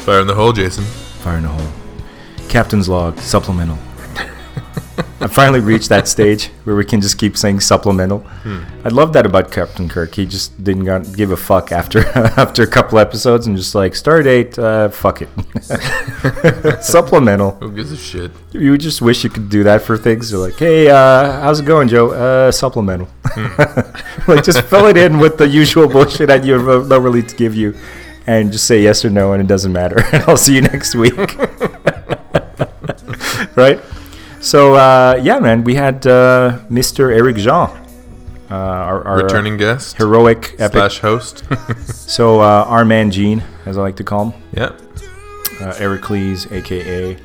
Fire in the hole, Jason. Fire in the hole. Captain's log, supplemental. I finally reached that stage where we can just keep saying supplemental. I love that about Captain Kirk. He just didn't give a fuck after after a couple episodes and just like start date, uh, fuck it. supplemental. Who gives a shit? You just wish you could do that for things. You're like, hey, uh, how's it going, Joe? Uh, supplemental. like, just fill it in with the usual bullshit that you normally to give you, and just say yes or no, and it doesn't matter. And I'll see you next week. right? So, uh, yeah, man, we had uh, Mr. Eric Jean, uh, our, our Returning guest heroic epic. slash host. So, uh, our man Gene, as I like to call him yeah. uh, Ericles, aka.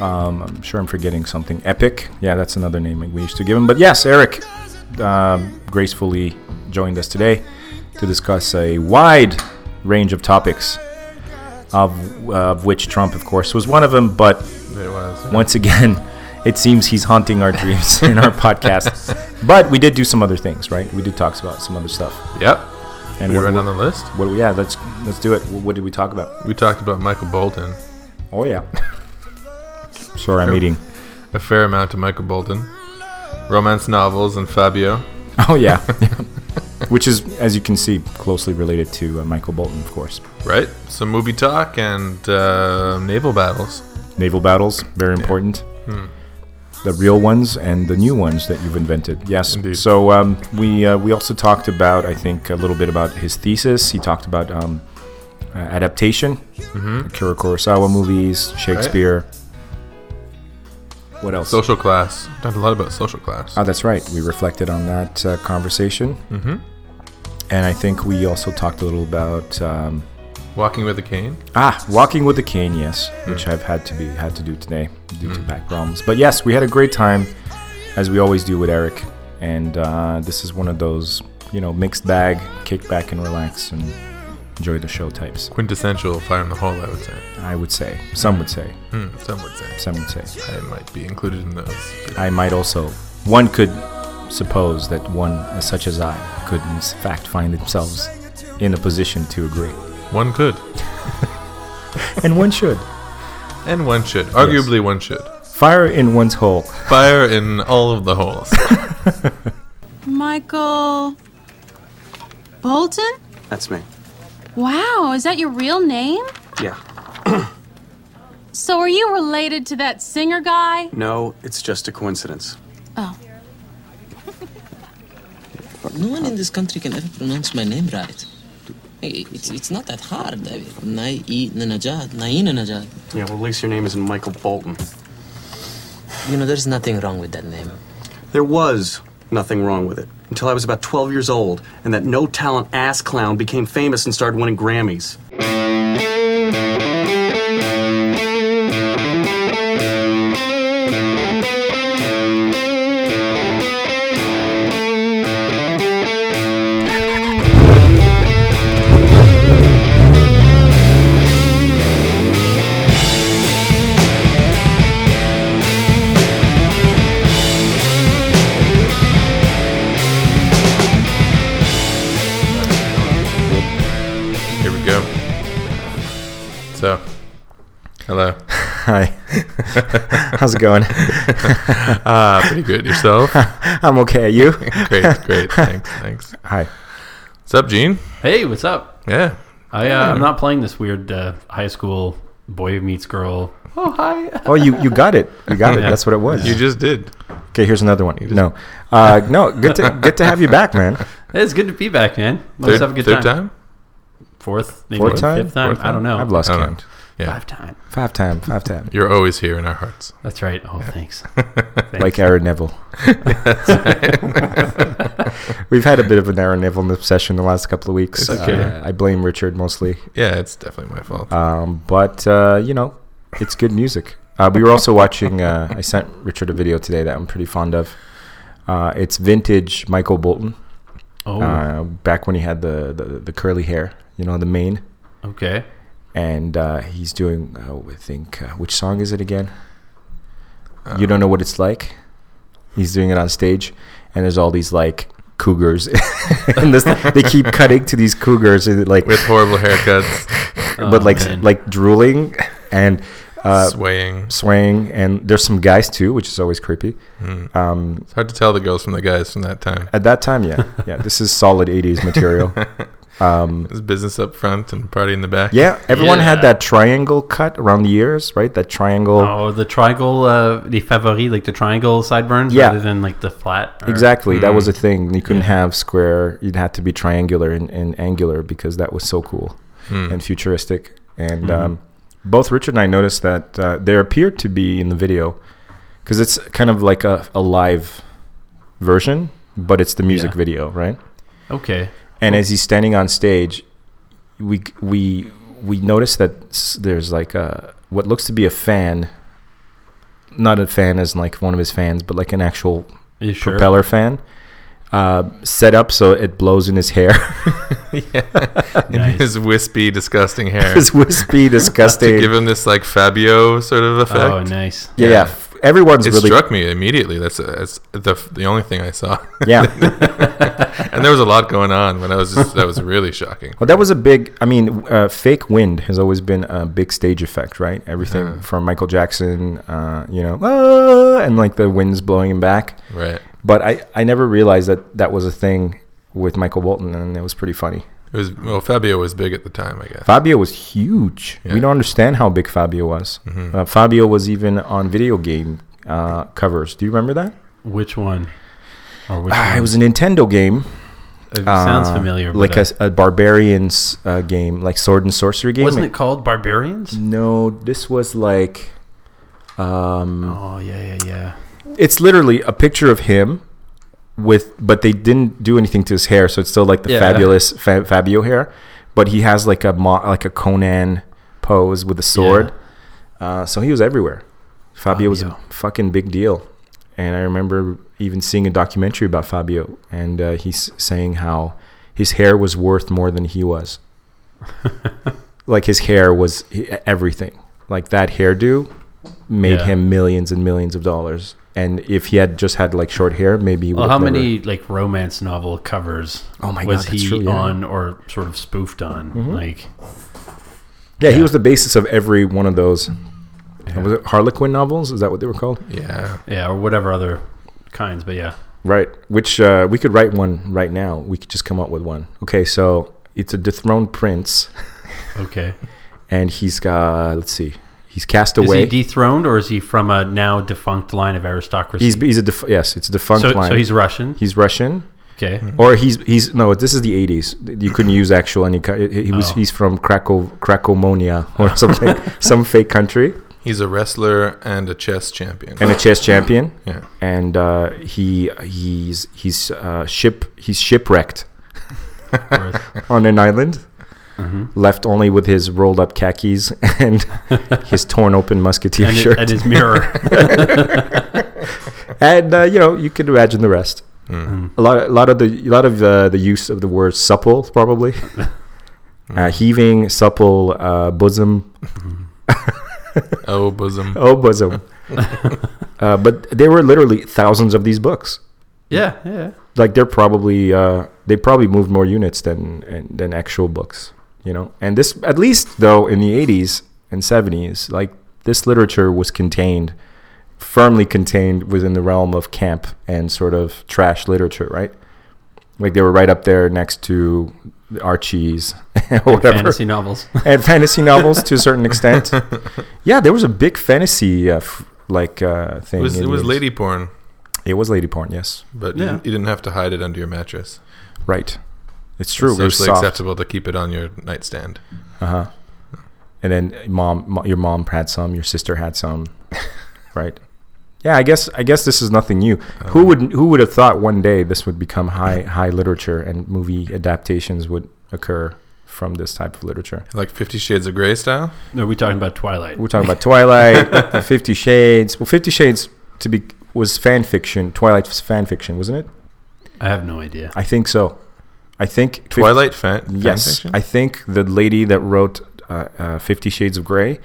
Um, I'm sure I'm forgetting something. Epic, yeah, that's another name we used to give him. But yes, Eric um, gracefully joined us today to discuss a wide range of topics, of, of which Trump, of course, was one of them. But was. once again, it seems he's haunting our dreams in our podcast. But we did do some other things, right? We did talk about some other stuff. Yep. And we what, went what, on the list. what- yeah, let's let's do it. What did we talk about? We talked about Michael Bolton. Oh yeah. Sorry, I'm eating. A fair amount of Michael Bolton. Romance novels and Fabio. Oh yeah, which is, as you can see, closely related to uh, Michael Bolton, of course. Right? Some movie talk and uh, naval battles. Naval battles, very important. Hmm. The real ones and the new ones that you've invented. Yes. Indeed. So um, we uh, we also talked about, I think, a little bit about his thesis. He talked about um, uh, adaptation, Mm-hmm. Akira Kurosawa movies, Shakespeare. What else? Social class. Talked a lot about social class. Oh, that's right. We reflected on that uh, conversation, mm-hmm. and I think we also talked a little about. Um, Walking with a cane. Ah, walking with a cane, yes, which I've had to be had to do today due to back problems. But yes, we had a great time, as we always do with Eric. And uh, this is one of those, you know, mixed bag, kick back and relax and enjoy the show types. Quintessential fire in the hole, I would say. I would say, some would say, Hmm, some would say. some would say. I might be included in those. I might also, one could suppose that one such as I could in fact find themselves in a position to agree, One could. and one should. And one should. Arguably, one should. Fire in one's hole. Fire in all of the holes. Michael Bolton? That's me. Wow, is that your real name? Yeah. So are you related to that singer guy? No, it's just a coincidence. Oh. No one in this country can ever pronounce my name right. It's, it's not that hard. I mean, Nai Najad, Naina Najad. Yeah, well, at least your name isn't Michael Bolton. You know, there's nothing wrong with that name. There was nothing wrong with it until I was about 12 years old, and that no talent ass clown became famous and started winning Grammys. Hello. Hi. How's it going? Ah, pretty good. Yourself? I'm okay. You? great, great. Thanks, thanks. Hi. What's up, Gene? Hey, what's up? Yeah. I uh, I'm not playing this weird uh, high school boy meets girl. Oh hi. Oh, you you got it. You got it. Yeah. That's what it was. You just did. Okay, here's another one. No, uh, no. Good to good to have you back, man. It's good to be back, man. Let's Third, have a good third time. time? Fourth, maybe Fourth time? fifth time. Fourth I don't know. I've lost count. know. Yeah. Five time. Five time, five time. You're always here in our hearts. That's right. Oh, thanks. Like Aaron Neville. We've had a bit of an Aaron Neville obsession the last couple of weeks. It's okay. Uh, I blame Richard mostly, Yeah, it's definitely my fault. um, but uh, you know, it's good music. Uh, we were also watching. Uh, I sent Richard a video today that I'm pretty fond of. Uh, it's vintage Michael Bolton, Oh, uh, back when he had the, the the curly hair, you know, the mane. okay. And uh, he's doing uh, I think uh, which song is it again? you don't know what it's like. He's doing it on stage, and there's all these like cougars, and this, they keep cutting to these cougars, and like With horrible haircuts. but Oh, like man. like drooling and uh, Swaying. swaying. And there's some guys too, which is always creepy. Um, It's hard to tell the girls from the guys from that time. at that time, yeah, yeah, this is solid '80s material. Um, There's business up front and party in the back. yeah, everyone had that triangle cut around the ears, right? That triangle. Oh, the triangle, uh, the favori, like the triangle sideburns, Yeah. rather than like the flat. or- Exactly, that Mm. was a thing. You couldn't Yeah. have square; you'd have to be triangular and, and angular because that was so cool Hmm. and futuristic. And Mhm. um, both Richard and I noticed that uh, there appeared to be in the video because it's kind of like a, a live version, but it's the music Yeah. video, right? Okay. And as he's standing on stage, we we we notice that s- there's like a what looks to be a fan, not a fan as like one of his fans, but like an actual sure? propeller fan, uh, set up so it blows in his hair. In Nice. his wispy, disgusting hair. his wispy, disgusting. to disgusting. give him this like Fabio sort of effect. Oh, nice. yeah, yeah. yeah. Everyone's It really struck me immediately. That's, that's the the only thing I saw, yeah. and there was a lot going on. But I was just that was really shocking. Well, that was a big. I mean, uh, fake wind has always been a big stage effect, right? Everything Uh-huh. from Michael Jackson, uh, you know, "Ah," and like the winds blowing him back. Right. But I, I never realized that that was a thing with Michael Bolton, and it was pretty funny. It was well, Fabio was big at the time, I guess. Fabio was huge. We don't understand how big Fabio was. Mhm. Uh, Fabio was even on video game uh, covers. Do you remember that? Which one? Or which one? it was a Nintendo game. It sounds uh, familiar. Like a, a barbarians uh, game, like sword and sorcery uh, game. wasn't it called Barbarians? No, this was like. Um, Oh yeah, yeah, yeah. It's literally a picture of him with, but they didn't do anything to his hair, so it's still like the Yeah. fabulous fa- Fabio hair. But he has like a mo- like a Conan pose with a sword. Uh, so he was everywhere. Fabio was a fucking big deal, and I remember even seeing a documentary about Fabio, and uh, he's saying how his hair was worth more than he was. like his hair was everything. Like that hairdo made Yeah. him millions and millions of dollars. And if he had just had like short hair, maybe he would. Well, how never- many like romance novel covers Oh my was God, he true, yeah. on or sort of spoofed on? Mhm. Like, Yeah, he was the basis of every one of those. Was it Harlequin novels? Is that what they were called? Yeah. yeah, or whatever other kinds. But yeah, Right. Which uh, we could write one right now. We could just come up with one. Okay, so it's a dethroned prince, okay. and he's got. Let's see. He's cast away. Is away. he dethroned or is he from a now defunct line of aristocracy? he's he's a def- yes. It's a defunct so, line. so he's Russian. he's Russian, Okay. or he's he's no. This is the eighties. You couldn't use actual any. He he was Oh. he's from Krakow Krakomonia or something, some fake country, He's a wrestler and a chess champion. and a chess champion. yeah. and uh, he he's he's uh, ship he's shipwrecked on an island, hmm left only with his rolled up khakis and his torn open musketeer and, it- shirt, and his mirror. and uh, you know you can imagine the rest. Mm. A lot, a lot of the, a lot of uh, the use of the word supple, probably uh, heaving, supple, uh, bosom, Oh bosom. oh bosom. uh, but there were literally thousands of these books. yeah, yeah. like they're probably uh, they probably moved more units than and- than actual books, you know. And this, at least though, in the '80s and '70s, like this literature was contained, firmly contained within the realm of camp and sort of trash literature, right? Like they were right up there next to the Archies or whatever, Fantasy novels. and fantasy novels to a certain extent. Yeah, there was a big fantasy uh, f- like uh, It thing. was it was lady porn, It was lady porn, yes, but Yeah. didn't, you didn't have to hide it under your mattress. right. It's true. It's socially soft. acceptable to keep it on your nightstand. Uh huh. And then mom, your mom had some, your sister had some, right? Yeah, I guess I guess this is nothing new. who would who would have thought one day this would become high high literature and movie adaptations would occur from this type of literature? Like Fifty Shades of Grey style. No, we're talking about Twilight. We're talking about Twilight, Fifty Shades. Well, Fifty Shades to be was fan fiction. Twilight was fan fiction, wasn't it? I have no idea. I think so. I think Twilight fan. fan Yes, fiction? I think the lady that wrote uh, uh, Fifty Shades of Grey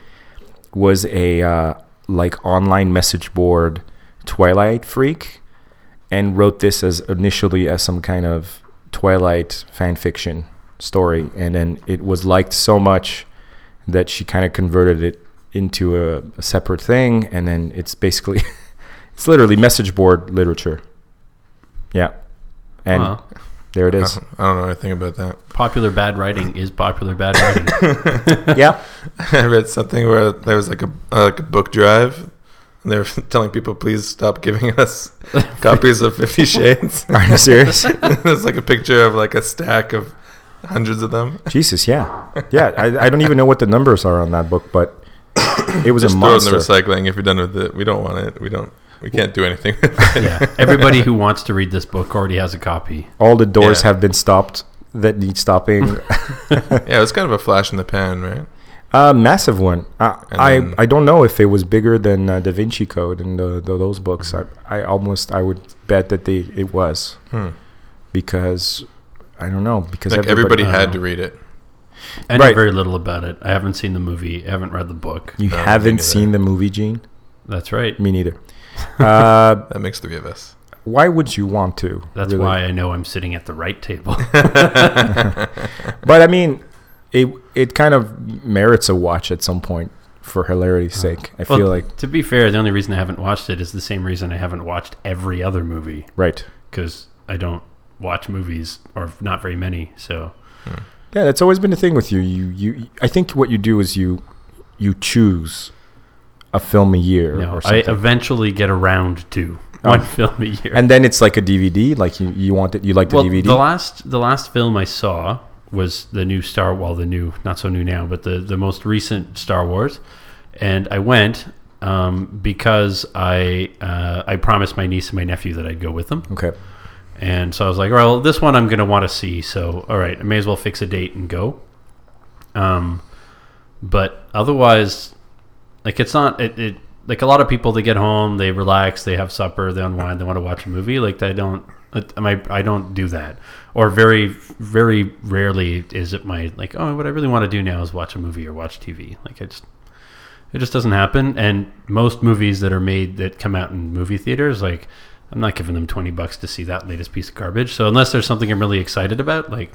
was a uh, like online message board Twilight freak, and wrote this as initially as some kind of Twilight fan fiction story, and then it was liked so much that she kind of converted it into a, a separate thing, and then it's basically it's literally message board literature. Yeah, and Wow. There it is. I don't, I don't know anything about that. Popular bad writing is popular bad writing. yeah, I read something where there was like a uh, like a book drive, and they were telling people please stop giving us copies of Fifty Shades. are you serious? There's like a picture of like a stack of hundreds of them. Jesus, yeah, yeah. I, I don't even know what the numbers are on that book, but it was Just a throw it in the monster. recycling if you're done with it. We don't want it. We don't. We can't do anything with it. yeah. Everybody who wants to read this book already has a copy. All the doors Yeah. have been stopped that need stopping. Yeah, it's kind of a flash in the pan, right? A massive one. Uh, I then- I don't know if it was bigger than uh, Da Vinci Code and the, the, those books. I, I almost I would bet that they it was Hmm. because I don't know because Like everybody I had know. to read it. I know Right. very little about it. I haven't seen the movie. I haven't read the book. You No, haven't seen the movie, Gene? That's right. Me neither. Uh, That makes three of us. why would you want to? That's really? why I know I'm sitting at the right table. But I mean, it it kind of merits a watch at some point for hilarity's sake. I Well, feel like to be fair, the only reason I haven't watched it is the same reason I haven't watched every other movie right. because I don't watch movies or not very many. So Yeah, that's always been the thing with you. You you. I think what you do is you you choose a film a year no, I eventually get around to Oh. one film a year. and then it's like a DVD. Like you, you want it. You like the well, DVD. the last the last film I saw was the new Star. Well, the new, not so new now, but the the most recent Star Wars, and I went um, because I uh, I promised my niece and my nephew that I'd go with them, okay. and so I was like, well, this one I'm gonna want to see, so all right, I may as well fix a date and go. Um, but otherwise, like it's not it, it like a lot of people they get home they relax they have supper they unwind they want to watch a movie. Like they don't my I don't do that. Or very very rarely is it my like oh what I really want to do now is watch a movie or watch TV like I just it just doesn't happen. And most movies that are made that come out in movie theaters like I'm not giving them 20 bucks to see that latest piece of garbage. So unless there's something I'm really excited about like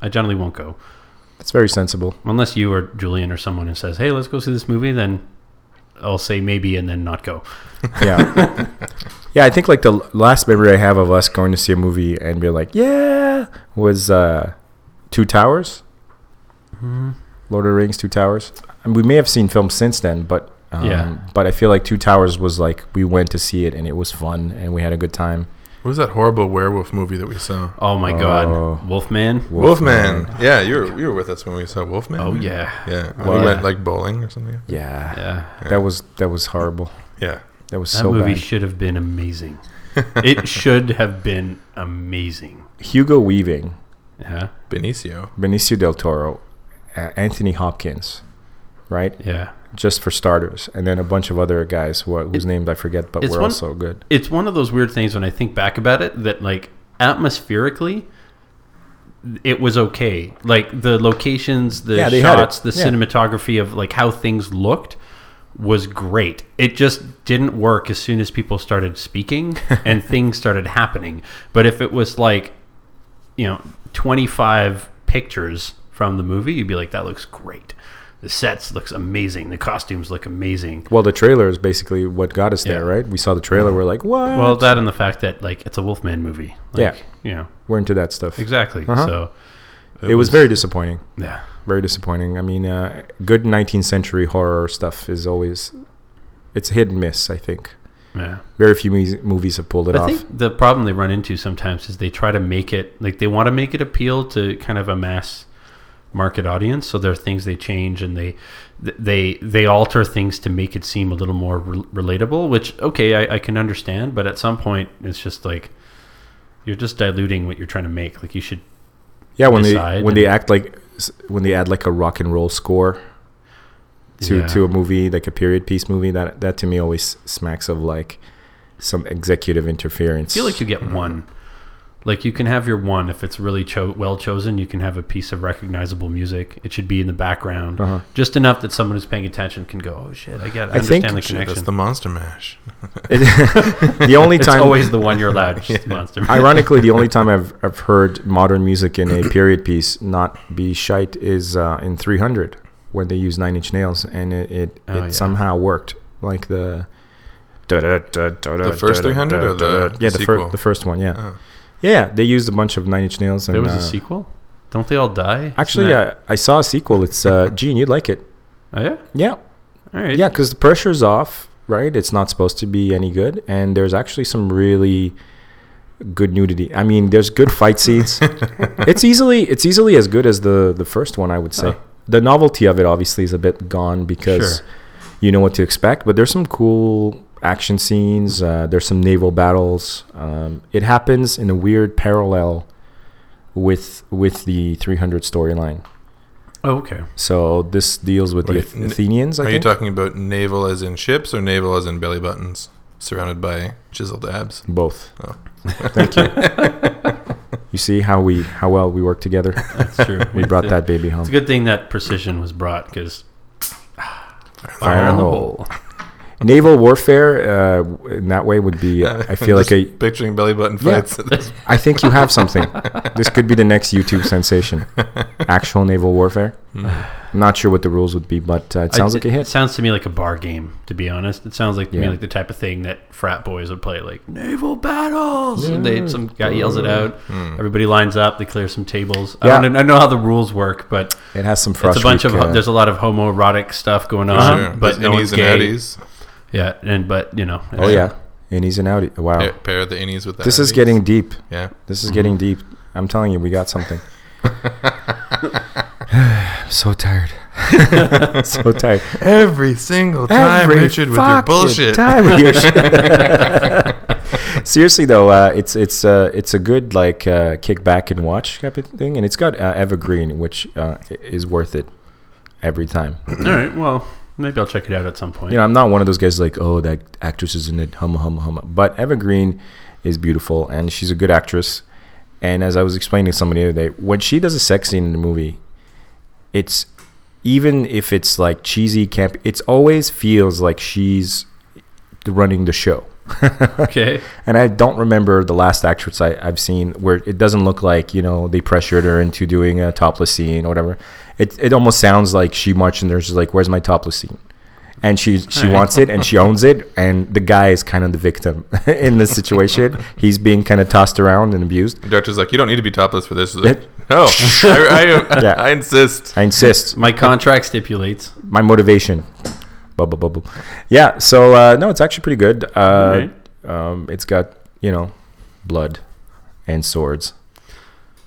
I generally won't go. That's very sensible. unless you or Julian or someone who says, "Hey, let's go see this movie," then I'll say maybe and then not go. Yeah. yeah, I think like the last memory I have of us going to see a movie and be like, yeah, was uh, Two Towers. Mm-hmm. Lord of the Rings, Two Towers. And we may have seen films since then, but um, Yeah. But I feel like Two Towers was like we went to see it and it was fun and we had a good time. What was that horrible werewolf movie that we saw? Oh my Oh. god, Wolfman. Wolfman. Yeah, you were you were with us when we saw Wolfman. Oh yeah, Yeah, and Wow. we went like bowling or something. Yeah, yeah. that was that was horrible. Yeah, That was That so movie bad. should have been amazing. it should have been amazing. Hugo Weaving, Yeah, Benicio. Benicio del Toro, uh, Anthony Hopkins, right? yeah. Just for starters, and then a bunch of other guys who, whose names I forget, but were one- also good. It's one of those weird things when I think back about it that like atmospherically. It was okay. Like the locations, the Yeah, it. shots, the Yeah. cinematography of like how things looked was great. It just didn't work as soon as people started speaking and things started happening. But if it was like, you know, 25 pictures from the movie, you'd be like, that looks great. The sets looks amazing. The costumes look amazing. Well, the trailer is basically what got us there, Yeah. right? We saw the trailer, we're like, what? Well, that and the fact that like it's a Wolfman movie. Like, Yeah. You know, we're into that stuff. exactly. Uh-huh. So It, was, very disappointing. yeah. Very disappointing. I mean, uh, good 19th century horror stuff is always, it's hit and miss. I think Yeah. very few movies have pulled it I off. think the problem they run into sometimes is they try to make it like they want to make it appeal to kind of a mass market audience. So there are things they change and they they they alter things to make it seem a little more re- relatable. Which okay, I, I can understand, but at some point it's just like you're just diluting what you're trying to make. Like you should yeah, when they when they act like when they add like a rock and roll score to Yeah. to a movie like a period piece movie that that to me always smacks of like some executive interference. I feel like you get one. Like you can have your one if it's really cho- well chosen. You can have a piece of recognizable music. It should be in the background, Uh-huh. just enough that someone who's paying attention can go, "Oh shit, I get, I, I think- understand the Shit, connection." that's the Monster Mash. the only time, it's time always the one you're allowed. Just monster. Ironically, the only time I've, I've heard modern music in a period piece not be shite is uh, in 300. when they use Nine Inch Nails, and it it, Oh, it yeah. somehow worked. Like the The first 300 or the yeah the, sequel? first the first one yeah Oh. Yeah they used a bunch of Nine Inch Nails and There was uh, a sequel. Don't they all die? actually uh, I saw a sequel it's uh, Gene you'd like it Oh yeah. yeah All right. yeah because the pressure's off right it's not supposed to be any good and there's actually some really good nudity I mean there's good fight scenes it's easily it's easily as good as the the first one I would say Oh. the novelty of it obviously is a bit gone because Sure. you know what to expect but there's some cool action scenes uh, there's some naval battles um, it happens in a weird parallel with with the 300 storyline Oh, okay. so this deals with the Wait, Ath- n- Athenians I Are you talking about naval as in ships or naval as in belly buttons, surrounded by chiseled abs? both Oh. thank you you see how we how well we work together That's true. we brought that baby home It's a good thing that precision was brought because Fire in the hole. naval warfare uh, in that way would be I feel like Just a picturing belly button Yeah. fights. I think you have something. this could be the next YouTube sensation. Actual naval warfare. I'm not sure what the rules would be, but uh, it sounds like a It hit. sounds to me like a bar game. To be honest, it sounds like to me like the type of thing that frat boys would play, like naval battles. And they some guy yells it out. Everybody lines up. They clear some tables. Hmm. Yeah. I don't I know how the rules work, but It has some it's a bunch of ho- there's a lot of homoerotic stuff going on. Sure. But There's no one's innies and gay. Outies. Yeah, and but you know. oh yeah, innies and outies. Wow, Pair, pair the innies with the this is outies. getting deep. Yeah. This is getting deep. I'm telling you, we got something. so tired. so tired. Every single time, Every Richard, with your fucking bullshit. time with your shit. Seriously though, uh, it's it's uh, it's a good like uh, kick back and watch type of thing, and it's got uh, Eva Green, which uh, is worth it every time. All right. Well, maybe I'll check it out at some point. You know, I'm not one of those guys like, oh, that actress is in it, hum hum hum. But Eva Green is beautiful, and she's a good actress. And as I was explaining to somebody the other day, when she does a sex scene in the movie, it's even if it's like cheesy camp, it's always feels like she's running the show. Okay. And I don't remember the last actress I, I've seen where it doesn't look like you know they pressured her into doing a topless scene or whatever. It it almost sounds like she marched in there. She's like, "Where's my topless scene?" And she she Alright. wants it and she owns it. And the guy is kind of the victim in this situation. He's being kind of tossed around and abused. The director's like, you don't need to be topless for this. She's like, It- no, I, I, Yeah. I insist. I insist. My contract stipulates. My motivation. Bubble bubble. Yeah. So uh, no, it's actually pretty good. Uh, Alright. um, it's got you know blood and swords.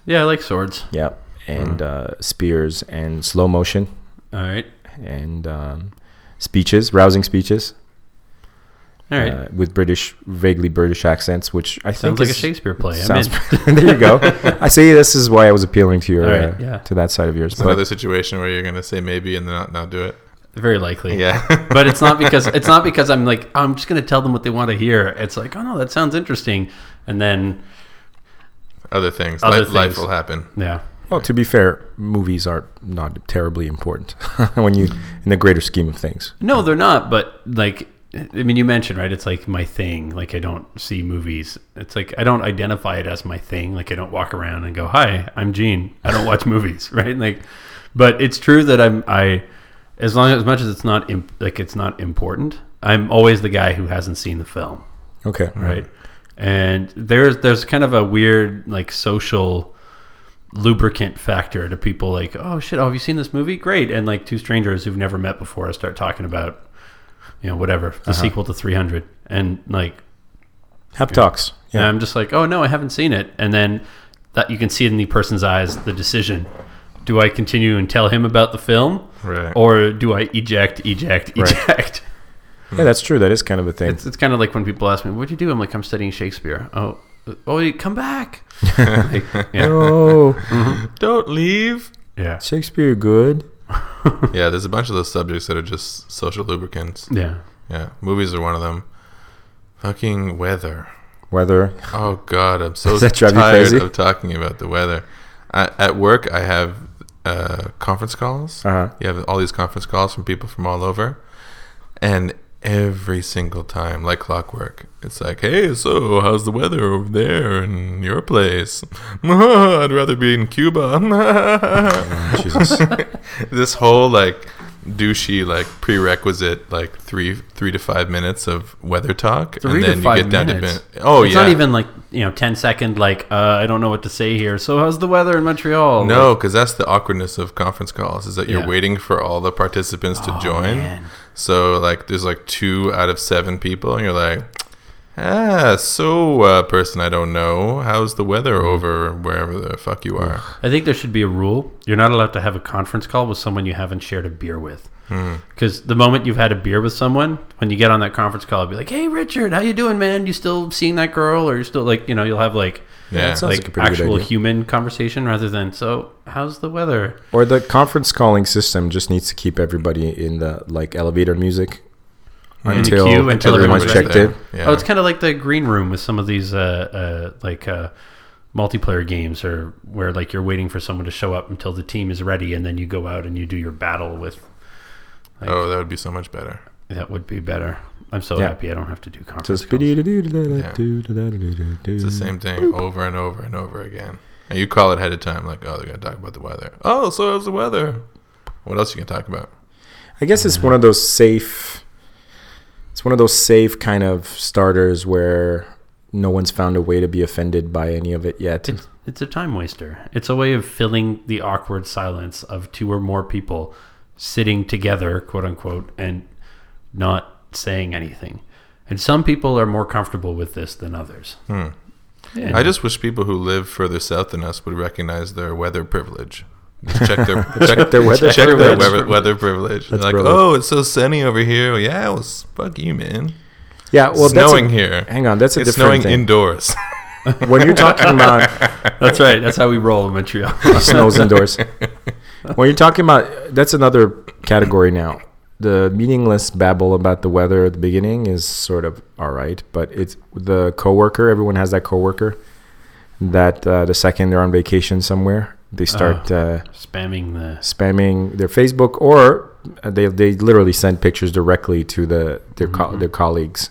Yeah, I like swords. Yeah, and uh, spears and slow motion All right. and um, speeches, rousing speeches All right. uh, with British, vaguely British accents, which I Sounds think like a Shakespeare play. Sounds, there you go. I see. This is why I was appealing to your All right, uh, yeah. to that side of yours. It's But another situation where you're gonna say maybe and then not, not do it. Very likely. Yeah. but it's not because it's not because I'm like oh, I'm just gonna tell them what they want to hear. It's like, oh no, that sounds interesting, and then Other things. Other Life, life things. will happen. yeah, well, to be fair, movies are not terribly important when you in the greater scheme of things. no, they're not. But like, I mean, you mentioned right, it's like my thing. Like I don't see movies. It's like I don't identify it as my thing. Like I don't walk around and go, "Hi, I'm Gene. I don't watch movies." Right? Like, but it's true that I'm I. As long as much as it's not imp, like it's not important, I'm always the guy who hasn't seen the film. Okay, right? And there's there's kind of a weird like social lubricant factor to people like, oh shit, oh have you seen this movie? Great, and like two strangers who've never met before start talking about, you know, whatever the uh-huh. sequel to 300, and like, Hep talks. and Yeah, I'm just like, oh no, I haven't seen it, and then that you can see in the person's eyes the decision. Do I continue and tell him about the film, Right. or do I eject, eject, Right. eject? yeah, that's true. That is kind of a thing. It's, it's kind of like when people ask me, "What'd you do?" I'm like, "I'm studying Shakespeare." Oh, oh, you come back. Like, yeah, oh, Don't leave. yeah, Shakespeare, good. Yeah, there's a bunch of those subjects that are just social lubricants. yeah. Yeah, movies are one of them. Fucking weather. Weather. Oh God, I'm so Does that tired of talking about the weather. I, at work, I have uh, conference calls. Uh-huh. You have all these conference calls from people from all over, and every single time, like clockwork. It's like, hey, so how's the weather over there in your place? I'd rather be in Cuba. Jesus. this whole like douchey like prerequisite like three three to five minutes of weather talk, Three to five minutes. bin- oh yeah. it's yeah, not even like you know 10 second like uh, I don't know what to say here. So how's the weather in Montreal? no, Like, because that's the awkwardness of conference calls is that you're Yeah. waiting for all the participants to Oh, join. man. So like there's like two out of seven people, and you're like, ah, so uh, person I don't know, how's the weather over wherever the fuck you are? I think there should be a rule. You're not allowed to have a conference call with someone you haven't shared a beer with. Hmm. Because the moment you've had a beer with someone, when you get on that conference call, be like, "Hey, Richard, how you doing, man? You still seeing that girl, or you still like, you know, you'll have like, Yeah, sounds like like a pretty good actual idea. human conversation rather than so. How's the weather? or the conference calling system just needs to keep everybody in the like elevator music In the until, queue until everyone's checked there. in. Yeah. Oh, it's kind of like the green room with some of these uh, uh, like uh, multiplayer games, or where like you're waiting for someone to show up until the team is ready, and then you go out and you do your battle with. oh, that would be so much better. That would be better. I'm so Yeah. happy I don't have to do conference calls. it's It's the same thing over and over and over again. And you call it ahead of time, like, oh, they're gonna talk about the weather. Oh, so how's the weather? What else you can talk about? I guess it's one of those safe. It's one of those safe kind of starters where no one's found a way to be offended by any of it yet. It's, it's a time waster. It's a way of filling the awkward silence of two or more people sitting together, quote unquote, and not saying anything. And some people are more comfortable with this than others. Hmm. And- I just wish people who live further south than us would recognize their weather privilege. Just check their check, their weather check their privilege. weather, weather privilege. That's like, brilliant. oh, it's so sunny over here. Yeah, well, s- fuck you, man. yeah, well, it's that's snowing a, here. Hang on, that's a different. It's different snowing thing. indoors. when you're talking about That's right. That's how we roll in Montreal. snows indoors. when you're talking about that's another category now. The meaningless babble about the weather at the beginning is sort of all right, but it's the coworker. Everyone has that coworker that uh, the second they're on vacation somewhere, they start uh, Spamming the. spamming their Facebook or uh, they they literally send pictures directly to the their co- their colleagues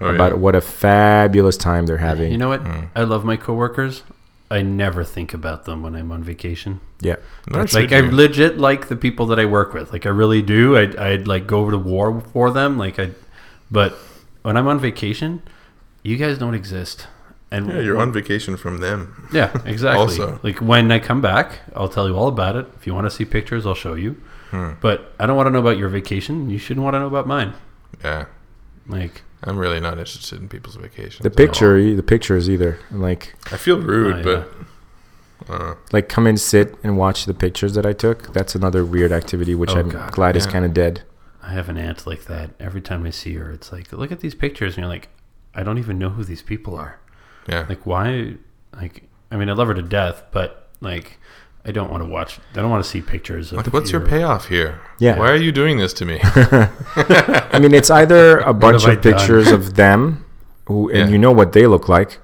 Oh, yeah. about what a fabulous time they're having. You know what? I love my coworkers. I never think about them when I'm on vacation. yeah, Nor like I legit like the people that I work with. Like I really do. I'd, I'd like go over to war for them. Like I, but when I'm on vacation, you guys don't exist. And yeah, you're on vacation from them. Yeah, exactly. Also. like when I come back, I'll tell you all about it. If you want to see pictures, I'll show you. Hmm. But I don't want to know about your vacation. You shouldn't want to know about mine. Yeah, Like I'm really not interested in people's vacations. the at all. picture, e, the pictures either. Like I feel rude, Oh, yeah. but I like come and sit and watch the pictures that I took. That's another weird activity, which Oh, I'm God, glad is kind of dead. I have an aunt like that. Every time I see her, it's like, look at these pictures, and you're like, I don't even know who these people are. Yeah, Like why? Like I mean, I love her to death, but like I don't want to watch. I don't want to see pictures. Of Like, what's your payoff here? Yeah. Why are you doing this to me? I mean, it's either a bunch have I of pictures of them, who and Yeah. you know what they look like,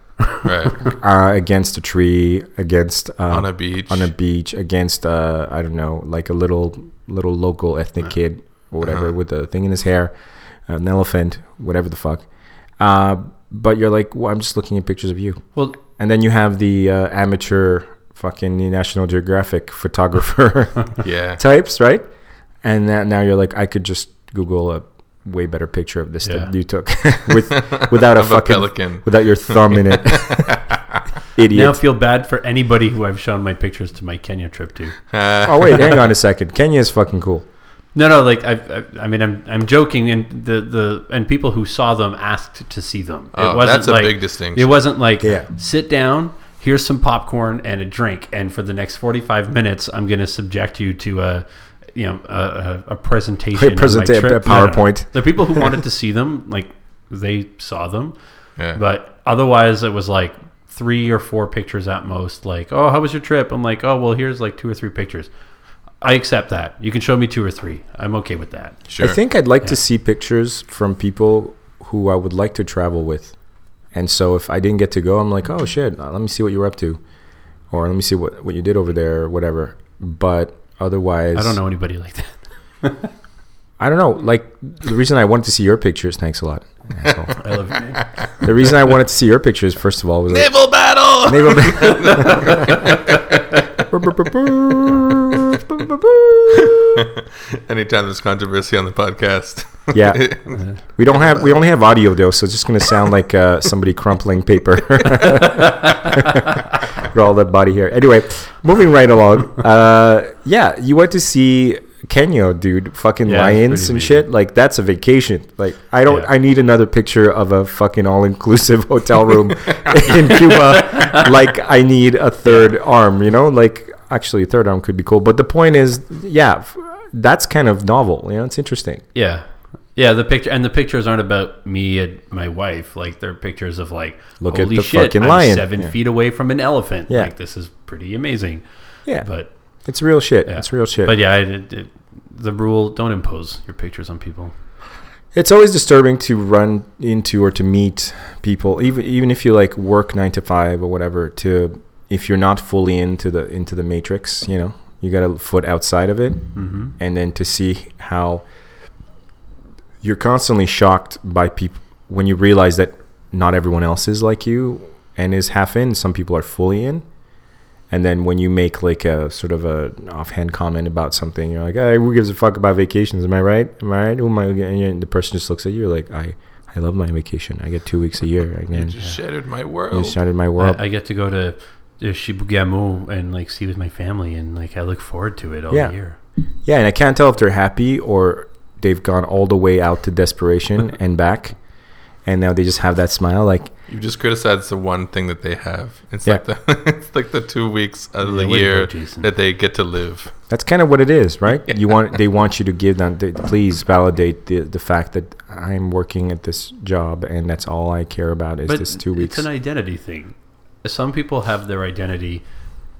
right. uh, against a tree, against uh, On a beach. on a beach, against uh, I don't know, like a little little local ethnic kid or whatever Uh-huh. with a thing in his hair, an elephant, whatever the fuck. Uh, but you're like, well, I'm just looking at pictures of you. Well, And then you have the uh, amateur fucking National Geographic photographer Yeah. types, right? And now, now you're like, I could just Google a way better picture of this that you took with without a Of a fucking pelican. without your thumb in it. now Idiot. feel bad for anybody who I've shown my pictures to my Kenya trip to. oh wait, hang on a second. Kenya is fucking cool. No, no, like I, I, I mean, I'm, I'm joking, and the, the and people who saw them asked to see them. Oh, that's a big distinction. It wasn't like Yeah. sit down, here's some popcorn and a drink, and for the next 45 minutes, I'm going to subject you to a, you know, a, a, a presentation, A presenta- my trip. a PowerPoint. The people who wanted to see them, like they saw them, Yeah. but otherwise, it was like three or four pictures at most. Like, oh, how was your trip? I'm like, oh, well, here's like two or three pictures. I accept that. You can show me two or three. I'm okay with that. sure. I think I'd like to see pictures from people who I would like to travel with. And so if I didn't get to go, I'm like, oh shit, uh, let me see what you're up to, or let me see what what you did over there, or whatever. But otherwise, I don't know anybody like that. I don't know. Like the reason I wanted to see your pictures. Thanks a lot. I love you. name. the reason I wanted to see your pictures, first of all, was like, battle. Naval battle. Naval Anytime there's controversy on the podcast. yeah, we don't have. We only have audio though, so it's just gonna sound like uh, somebody crumpling paper. With all that body hair. Anyway, moving right along. Uh, yeah, you went to see Kenya, dude. Fucking Yeah, lions and amazing. shit. Like that's a vacation. Like I don't. Yeah. I need another picture of a fucking all-inclusive hotel room in Cuba. Like I need a third arm. You know, like actually a third arm could be cool. But the point is, yeah, that's kind of novel. You know, it's interesting. Yeah. Yeah, the picture and the pictures aren't about me and my wife. Like they're pictures of like, Look at holy the shit, fucking I'm lion." seven Yeah. feet away from an elephant. Yeah. Like this is pretty amazing. Yeah, But it's real shit. yeah. It's real shit. But yeah, it, it, the rule: don't impose your pictures on people. It's always disturbing to run into or to meet people, even even if you like work nine to five or whatever. To if you're not fully into the into the matrix, you know, you got a foot outside of it, Mm-hmm. and then to see how you're constantly shocked by people when you realize that not everyone else is like you and is half in. Some people are fully in. And then when you make like a sort of a offhand comment about something, you're like, "Hey, who gives a fuck about vacations? Am I right? Am I right? Who am I?" And the person just looks at you like, "I, I love my vacation. I get two weeks a year. You Again, just shattered my world. you world. shattered my world." I, I get to go to, Uh, to Chibougamau and like see with my family, and like I look forward to it all Yeah. year. yeah, and I can't tell if they're happy or they've gone all the way out to desperation and back, and now they just have that smile, like, You just criticized the one thing that they have. It's Yeah. like the it's like the two weeks of Yeah, the way to go, year that they get to live. That's kind of what it is, right? You want they want you to give them. They, please validate the the fact that I'm working at this job and that's all I care about is this two weeks. It's an identity thing. Some people have their identity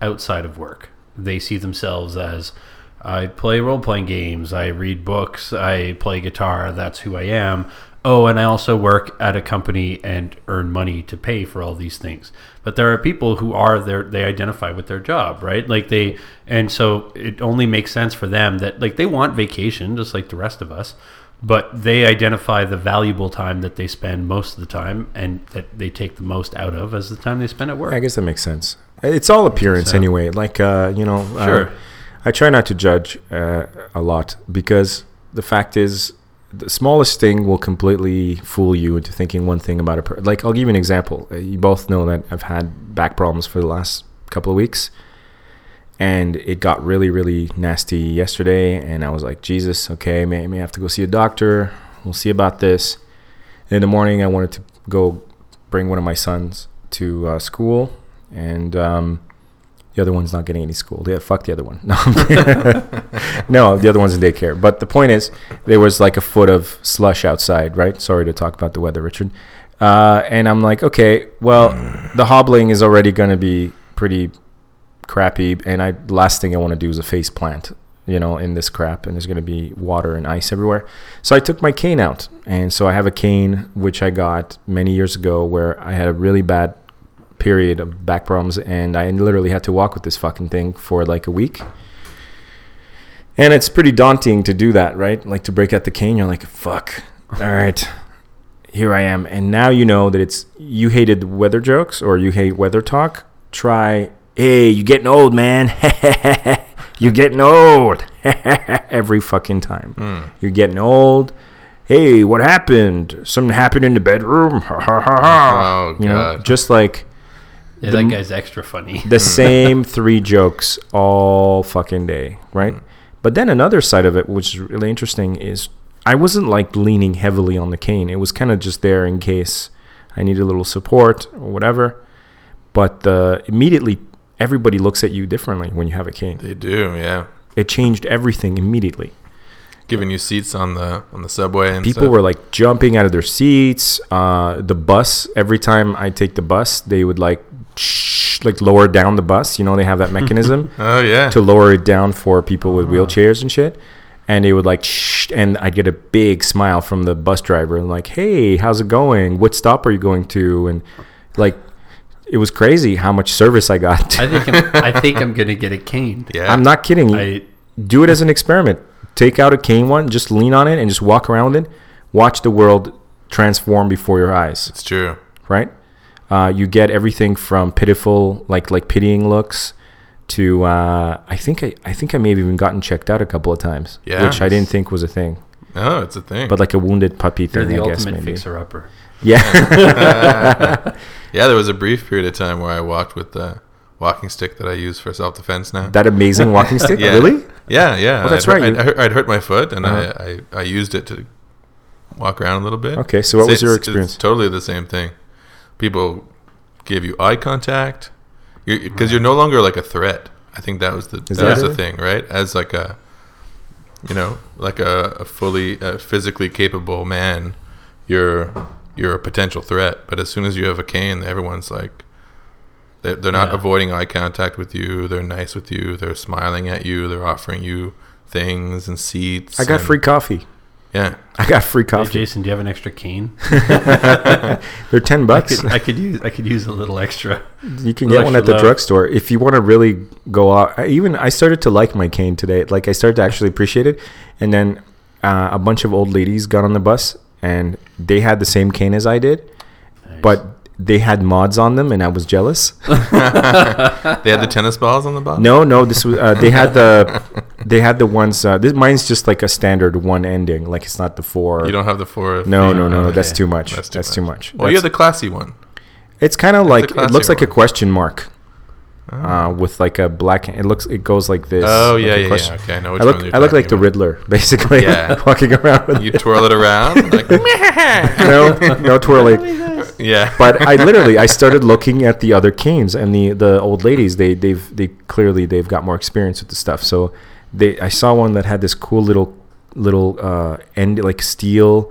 outside of work. They see themselves as I play role playing games, I read books, I play guitar, that's who I am. Oh, and I also work at a company and earn money to pay for all these things. But there are people who are there they identify with their job, right? Like they and so it only makes sense for them that like they want vacation just like the rest of us but they identify the valuable time that they spend most of the time and that they take the most out of as the time they spend at work. I guess that makes sense. It's all appearance so. anyway. Like uh, you know, uh, Sure. I try not to judge uh, a lot because the fact is, the smallest thing will completely fool you into thinking one thing about a person. Like I'll give you an example. Uh, You both know that I've had back problems for the last couple of weeks, and it got really, really nasty yesterday. And I was like, Jesus, okay, may may have to go see a doctor. We'll see about this. in the morning, I wanted to go bring one of my sons to uh, school, and um, the other one's not getting any school. Yeah, fuck the other one. No, no, the other one's in daycare. But the point is, there was like a foot of slush outside. Right? Sorry to talk about the weather, Richard. Uh, and I'm like, okay, well, the hobbling is already going to be pretty crappy, and I last thing I want to do is a face plant, you know, in this crap, and there's going to be water and ice everywhere. So I took my cane out, and so I have a cane which I got many years ago, where I had a really bad period of back problems, and I literally had to walk with this fucking thing for like a week. And it's pretty daunting to do that, right? Like to break out the cane, you're like, fuck, all right, here I am. And now you know that it's you hated weather jokes or you hate weather talk. Try, hey, you're getting old, man. you're getting old. Every fucking time. You're getting old. Hey, what happened? Something happened in the bedroom. Ha ha ha ha. Oh, you know, God. just like Yeah, The that guy's extra funny. the same three jokes all fucking day, right? But then another side of it, which is really interesting, is I wasn't like leaning heavily on the cane. It was kind of just there in case I need a little support or whatever. But uh, immediately, everybody looks at you differently when you have a cane. They do, yeah. It changed everything immediately. Giving you seats on the on the subway and People stuff. were like jumping out of their seats. Uh, the bus, every time I take the bus, they would like like lower down the bus. You know, they have that mechanism. Oh yeah. to lower it down for people with wheelchairs and shit. And they would like, Shh, and I'd get a big smile from the bus driver and like, hey, how's it going? What stop are you going to? And like, it was crazy how much service I got. I think I'm, I think I'm gonna get a cane. yeah. I'm not kidding. I Do it as an experiment. take out a cane one, just lean on it and just walk around with it. Watch the world transform before your eyes. It's true. Right? Uh, you get everything from pitiful, like like pitying looks, to uh, I think I, I think I may have even gotten checked out a couple of times, Yeah. which I didn't think was a thing, Oh, it's a thing. but like a wounded puppy thing, They're thing, the I guess ultimate maybe. fixer upper. Yeah, yeah, there was a brief period of time where I walked with the walking stick that I use for self defense now. that amazing walking stick. yeah. Really? Yeah, yeah. Oh, that's I'd right, I'd, hurt, I'd hurt my foot, and Uh-huh. I, I I used it to walk around a little bit. Okay, so what It's- was your experience? totally the same thing. People give you eye contact because you're no longer like a threat. I think that was the Is that, that was the thing, right? As like a you know, like a, a fully uh, physically capable man, you're you're a potential threat. But as soon as you have a cane, everyone's like. They're, they're not Yeah. avoiding eye contact with you. They're nice with you. They're smiling at you. They're offering you things and seats. I got and- free coffee. Yeah, I got free Hey, coffee. Jason, do you have an extra cane? They're ten I bucks. could, I could use I could use a little extra. You can get one at the love. drugstore if you want to really go out. I Even I started to like my cane today. Like I started to actually appreciate it, and then uh, a bunch of old ladies got on the bus and they had the same cane as I did, but they had mods on them, and I was jealous. they had the tennis balls on the bottom. No, no, this was uh, they had the they had the ones. Uh, this mine's just like a standard one ending. Like it's not the four. you don't have the four. No, feet. no, no, Okay. that's too much. That's That's too too, much. much. Well, you're That's- the classy one. It's kind of like it classy looks like a question mark, uh, with like a black. It looks. It goes like this. Oh yeah, a yeah, yeah. Okay, I know which I look. one you're I look like talking the. Riddler, basically. Yeah. walking around with You twirl it around, like no, no twirling. yeah. But I literally, I started looking at the other canes and the the old ladies. They they've they clearly they've got more experience with the stuff. So they, I saw one that had this cool little little uh, end like steel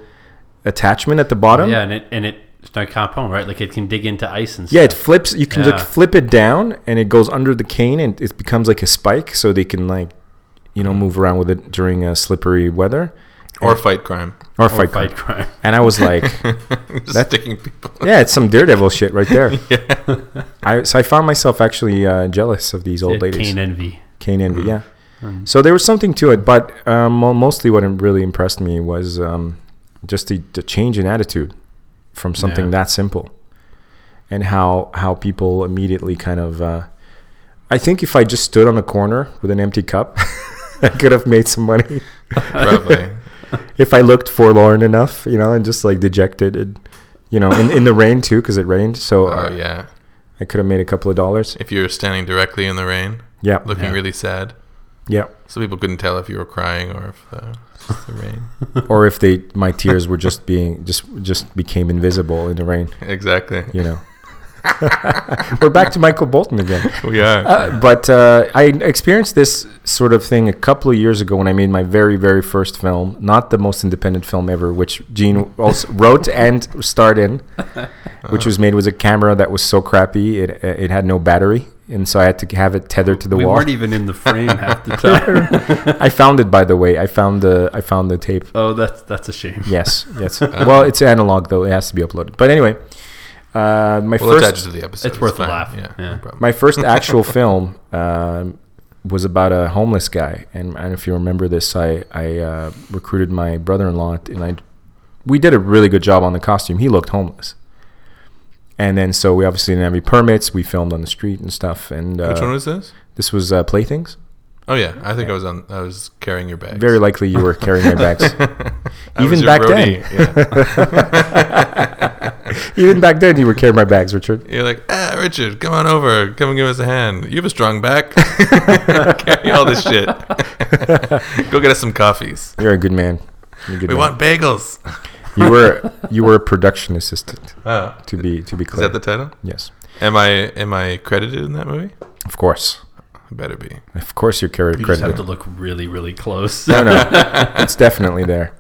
attachment at the bottom. Yeah, and it and it it's not compound, right? Like it can dig into ice and stuff. Yeah, it flips. You can Yeah. like flip it down, and it goes under the cane, and it becomes like a spike, so they can like, you know, move around with it during uh, slippery weather or fight crime. or, Or fight. fight crime. crime. And I was like, Just That- sticking people. yeah, it's some daredevil shit right there. I so I found myself actually uh, jealous of these old Yeah, ladies. Cane envy. Cane envy, Mm-hmm. yeah. So there was something to it, but um, mostly what really impressed me was um, just the, the change in attitude from something Yeah. that simple, and how how people immediately kind of. Uh, I think if I just stood on a corner with an empty cup, I could have made some money. Probably. if I looked forlorn enough, you know, and just like dejected, and, you know, in, in the rain too, because it rained. So Oh uh, yeah. I could have made a couple of dollars. If you're standing directly in the rain, Yeah, looking Yeah. really sad, yeah. So people couldn't tell if you were crying or if uh, just the rain. or if they my tears were just being just just became invisible in the rain Exactly. you know we're back to michael bolton again We are. uh, but uh, i experienced this sort of thing a couple of years ago when i made my very very first film not the most independent film ever which Jean also wrote and starred in which was made with a camera that was so crappy it it had no battery and so i had to have it tethered to the we wall weren't even in the frame half the time. i found it by the way i found the i found the tape oh, that's that's a shame. Yes, yes. well, it's analog though; it has to be uploaded. But anyway, uh, my we'll attach first to the episode. It's worth a laugh. Yeah. Yeah. no my first actual film um, was about a homeless guy, and, and if you remember this, I I uh, recruited my brother-in-law, and I we did a really good job on the costume. He looked homeless, and then so we obviously didn't have any permits. We filmed on the street and stuff. And uh, Which one was this? this was uh, Playthings. Oh yeah, I think I was on. I was carrying your bags. Very likely you were carrying my bags. Even back roadie, then. yeah. Even back then, you were carrying my bags, Richard. You're like, ah, Richard, come on over. Come and give us a hand. You have a strong back. Carry all this shit. Go get us some coffees. You're a good man. A good We man. want bagels. You were you were a production assistant Oh, to be to be is that the title? yes, Am I am I credited in that movie? of course, I better be. of course you're carried You just have to look really, really close. No, no, it's definitely there.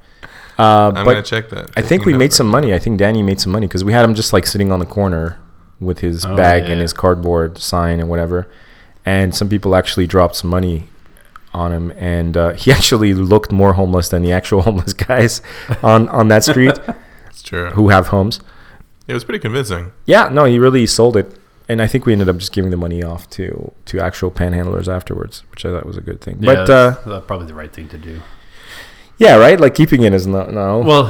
Uh, I'm but gonna check that. I think we made some money. I think Danny made some money because we had him just like sitting on the corner with his Oh, bag yeah. and his cardboard sign and whatever. And some people actually dropped some money on him, and uh, he actually looked more homeless than the actual homeless guys on on that street It's true. who have homes. It was pretty convincing. Yeah, no, he really sold it, and I think we ended up just giving the money off to to actual panhandlers afterwards, which I thought was a good thing. Yeah, but uh, that's, that's probably the right thing to do. Yeah, right. Like keeping it is not no. Well,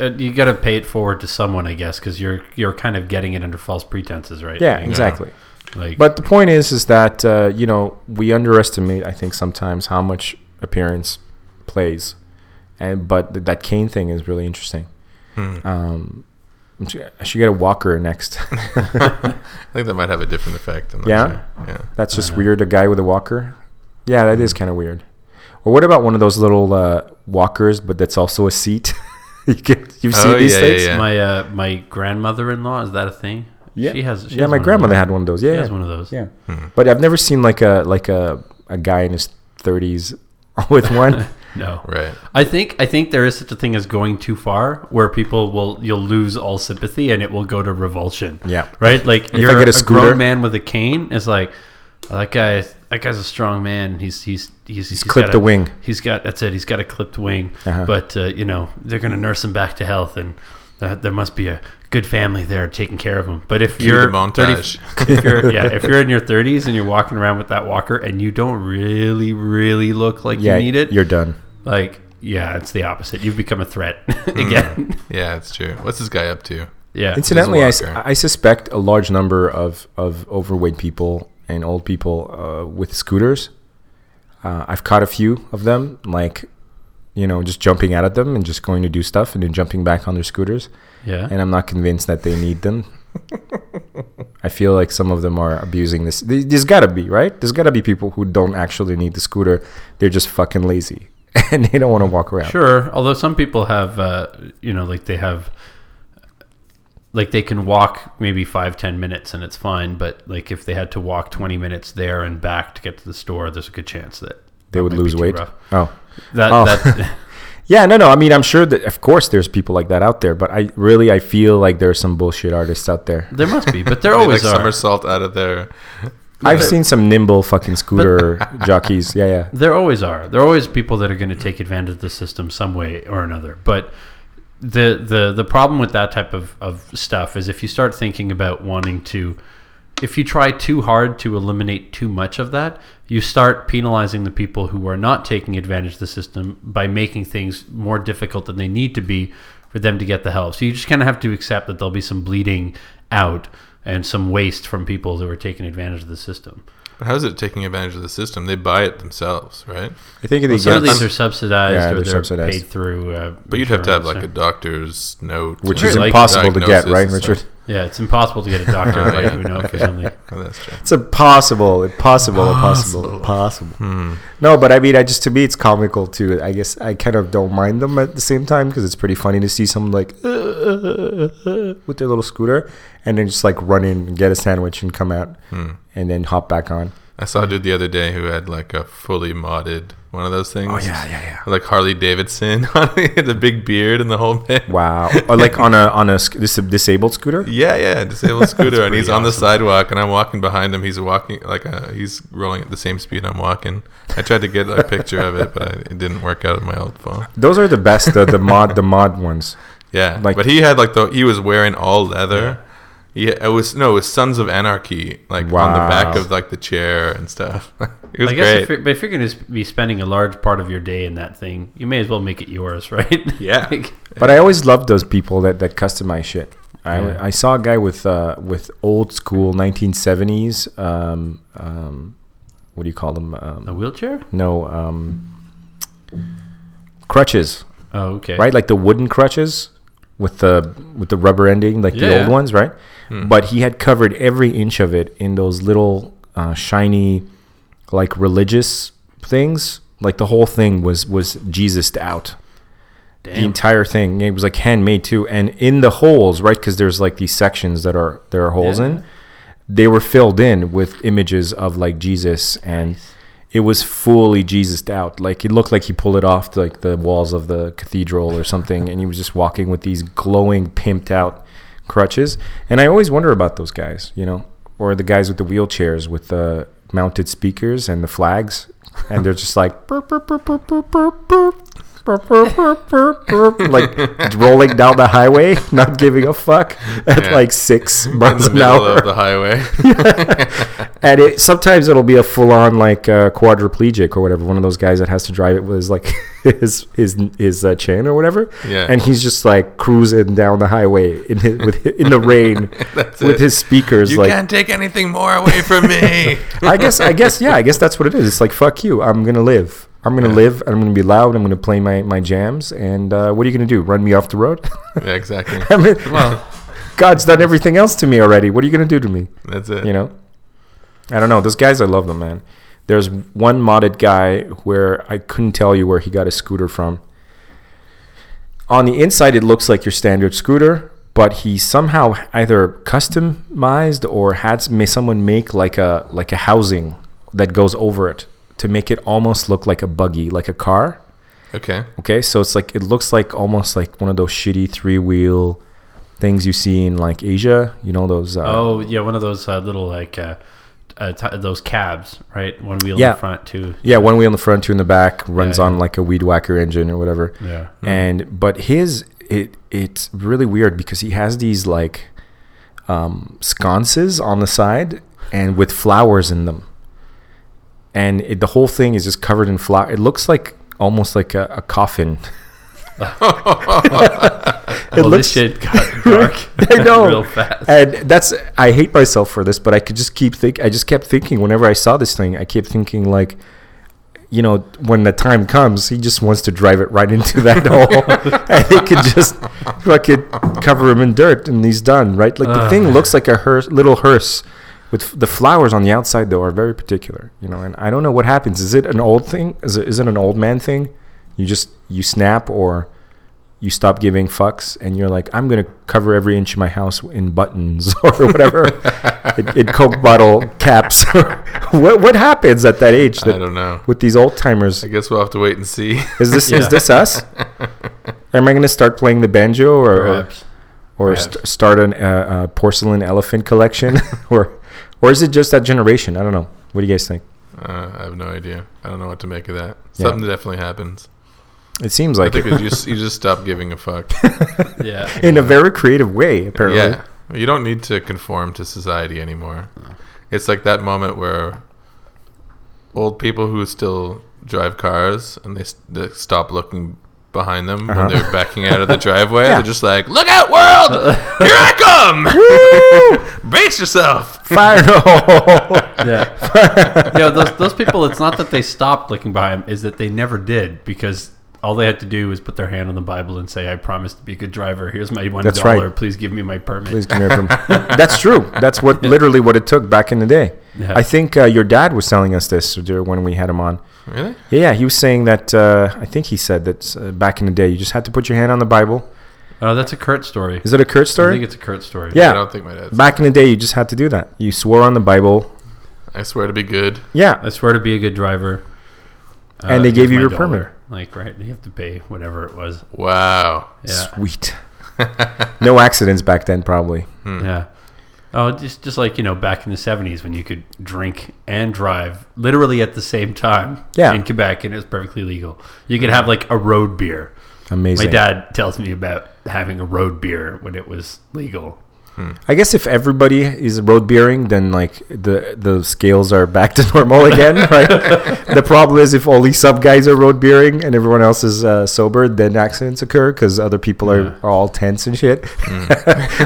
uh, you got to pay it forward to someone, I guess, because you're you're kind of getting it under false pretenses, right? yeah, Like, exactly. Like, But the point is, is that uh, you know we underestimate, I think, sometimes how much appearance plays, and but th- that cane thing is really interesting. Hmm. Um, I should- I get a walker next. I think that might have a different effect. Yeah? sure. Yeah. That's just weird. A guy with a walker. Yeah, that Hmm. is kind of weird. Or what about one of those little uh, walkers, but that's also a seat? you get, you've seen Oh, these yeah, yeah, things. yeah. my uh, my grandmother-in-law is that a thing? Yeah. she has. She yeah, has my one grandmother had one of those. Yeah, She Yeah, has one of those. yeah. Hmm. But I've never seen like a like a a guy in his thirties with one. No, Right. I think I think there is such a thing as going too far, where people will you'll lose all sympathy and it will go to revulsion. Yeah. right. Like I you're a a, grown man with a cane is like "Oh, that guy. That guy's a strong man. He's he's he's, he's clipped got a- wing. He's got that's it. He's got a clipped wing. Uh-huh. But uh, you know they're gonna nurse him back to health, and uh, there must be a good family there taking care of them. But if Cue you're the montage. 30 if you're, yeah, if you're in your 30s and you're walking around with that walker and you don't really, really look like yeah, you need it, You're done. like, yeah, it's the opposite. You've become a threat again. Yeah, it's true. What's this guy up to? yeah. Incidentally, I, s- walker. I suspect a large number of, of overweight people and old people uh, with scooters. Uh, I've caught a few of them, like, you know, just jumping out at them and just going to do stuff and then jumping back on their scooters. yeah. And I'm not convinced that they need them. I feel like some of them are abusing this. There- There's got to be, right? There's got to be people who don't actually need the scooter. They're just fucking lazy and they don't want to walk around. Sure. Although some people have, uh, you know, like they have, like they can walk maybe five, ten minutes and it's fine. But like if they had to walk 20 minutes there and back to get to the store, there's a good chance that They would lose weight. rough. Oh. That, Oh. that, Yeah, no, no. I mean, I'm sure that, of course, there's people like that out there, but I really, I feel like there's some bullshit artists out there. there must be, but there They always like are. somersault out of there. I've seen some nimble fucking scooter jockeys. Yeah, yeah. There always are. There are always people that are going to take advantage of the system some way or another. But the the the problem with that type of, of stuff is if you start thinking about wanting to if you try too hard to eliminate too much of that, you start penalizing the people who are not taking advantage of the system by making things more difficult than they need to be for them to get the help. So you just kind of have to accept that there'll be some bleeding out and some waste from people who are taking advantage of the system. But how's it taking advantage of the system? They buy it themselves, right? I think they Well, some of these are subsidized Yeah, or they're they're, subsidized. paid through. Uh, But you'd have to have like insurance a doctor's note, which and is like impossible to get, right, Richard? stuff. yeah, it's impossible to get a doctor Oh, to yeah. you a note for something. Oh, that's true. It's impossible, impossible, impossible, impossible. Hmm. No, but I mean, I just to me, it's comical too. I guess I kind of don't mind them at the same time because it's pretty funny to see someone like with their little scooter and then just like run in and get a sandwich and come out Hmm. and then hop back on. I saw a dude the other day who had like a fully modded one of those things. Oh, yeah, yeah. Yeah. Like Harley Davidson, the big beard and the whole bit. Wow, or like on a on a dis- disabled scooter. Yeah, yeah, disabled scooter, and he's pretty on the sidewalk, and I'm walking behind him. He's walking like uh he's rolling at the same speed I'm walking. I tried to get a picture of it, but it didn't work out on my old phone. Those are the best, the, the mod the mod ones. Yeah, Like- but he had like the he was wearing all leather. Yeah, it was no, it was Sons of Anarchy, like on the back of like the chair and stuff. it was I guess great. if you're, but if you're going to be spending a large part of your day in that thing, you may as well make it yours, right? Yeah. Like, But I always loved those people that, that customize shit. I, Yeah. I saw a guy with uh, with old school 1970s. Um, um, what do you call them? a Um, wheelchair? no, um, crutches, Oh, okay. right? Like the wooden crutches with the with the rubber ending, like the old ones, right? But he had covered every inch of it in those little uh, shiny, like religious things. Like the whole thing was was Jesused out the entire thing. It was like handmade too, and in the holes, right? Because there's like these sections that are there are holes Yeah. in. They were filled in with images of like Jesus, and it was fully Jesused out. Like it looked like he pulled it off like the walls of the cathedral or something, and he was just walking with these glowing, pimped out crutches. And I always wonder about those guys, you know, or the guys with the wheelchairs with the mounted speakers and the flags, and they're just like. burp, burp, burp, burp, burp, burp. like rolling down the highway, not giving a fuck at Yeah. like six miles an hour. of the highway. and it, sometimes it'll be a full-on like uh, quadriplegic or whatever. One of those guys that has to drive it with his like his his his uh, chin or whatever. Yeah. And he's just like cruising down the highway in his, with in the rain with it. his speakers. you like can't take anything more away from me. I guess I guess yeah. I guess that's what it is. It's like fuck you. I'm gonna live. I'm gonna Yeah. live. I'm gonna be loud. I'm gonna play my my jams. And uh, what are you gonna do? Run me off the road? yeah, exactly. I mean, Well, God's done everything else to me already. What are you gonna do to me? That's it. You know, I don't know. Those guys, I love them, man. There's one modded guy where I couldn't tell you where he got his scooter from. On the inside, it looks like your standard scooter, but he somehow either customized or had may someone make like a like a housing that goes over it to make it almost look like a buggy, like a car. Okay. Okay, so it's like it looks like almost like one of those shitty three wheel things you see in like Asia. You know those. Uh, oh yeah, one of those uh, little like uh, uh, t- those cabs, right? One wheel in the front, two. Yeah, one wheel in the front, two in the back, runs Yeah, on like a weed whacker engine or whatever. Yeah. And but his it it's really weird because he has these like um, sconces on the side and with flowers in them, and it, the whole thing is just covered in flower. It looks like almost like a, a coffin. it well, looks this shit got dark. I know. real fast. And that's I hate myself for this, but I could just keep think. I just kept thinking whenever I saw this thing, I kept thinking like, you know, when the time comes, he just wants to drive it right into that hole, and he could just fucking cover him in dirt, and he's done. Right? Like the thing looks like a hearse, little hearse. With the flowers on the outside, though, are very particular, you know. And I don't know what happens. Is it an old thing? Is it, is it an old man thing? You just you snap, or you stop giving fucks and you're like, I'm gonna cover every inch of my house in buttons or whatever, in, in Coke bottle caps. what what happens at that age? I don't know. with these old timers, I guess we'll have to wait and see. is this Yeah. is this us? Am I gonna start playing the banjo or or, Perhaps. or perhaps. st- start an uh, uh, porcelain elephant collection or or is it just that generation? I don't know. What do you guys think? Uh, I have no idea. I don't know what to make of that. Yeah. Something definitely happens. It seems like I like think it. you just you just stop giving a fuck. Yeah. in a very creative way, apparently. Yeah, you don't need to conform to society anymore. It's like that moment where old people who still drive cars and they, they stop looking behind them Uh-huh. when they're backing out of the driveway. Yeah. They're just like, "Look out, world! Here I come! Brace yourself!" Fire no. Yeah. yeah, those, those people, it's not that they stopped looking behind them, is that they never did because all they had to do was put their hand on the Bible and say, I promise to be a good driver. Here's my $1. Right. Please give me my permit. Please come here from. That's true. That's what literally what it took back in the day. Yeah. I think uh, your dad was telling us this when we had him on. Really? Yeah, he was saying that. Uh, I think he said that uh, back in the day, you just had to put your hand on the Bible. Oh, that's a Kurt story. Is it a Kurt story? I think it's a Kurt story. Yeah. I don't think my dad's. Back in the day, you just had to do that. You swore on the Bible. I swear to be good. Yeah, I swear to be a good driver. Uh, And they gave you my your permit. Like, right? You have to pay whatever it was. Wow. Yeah. sweet. no accidents back then, probably. Yeah. Oh, just just like you know, back in the seventies when you could drink and drive literally at the same time. Yeah. In Quebec, and it was perfectly legal. You could have like a road beer. Amazing. My dad tells me about having a road beer when it was legal. I guess if everybody is road beering, then like the the scales are back to normal again, right? the problem is if only some guys are road beering and everyone else is uh, sober, then accidents occur because other people are, Yeah. are all tense and shit.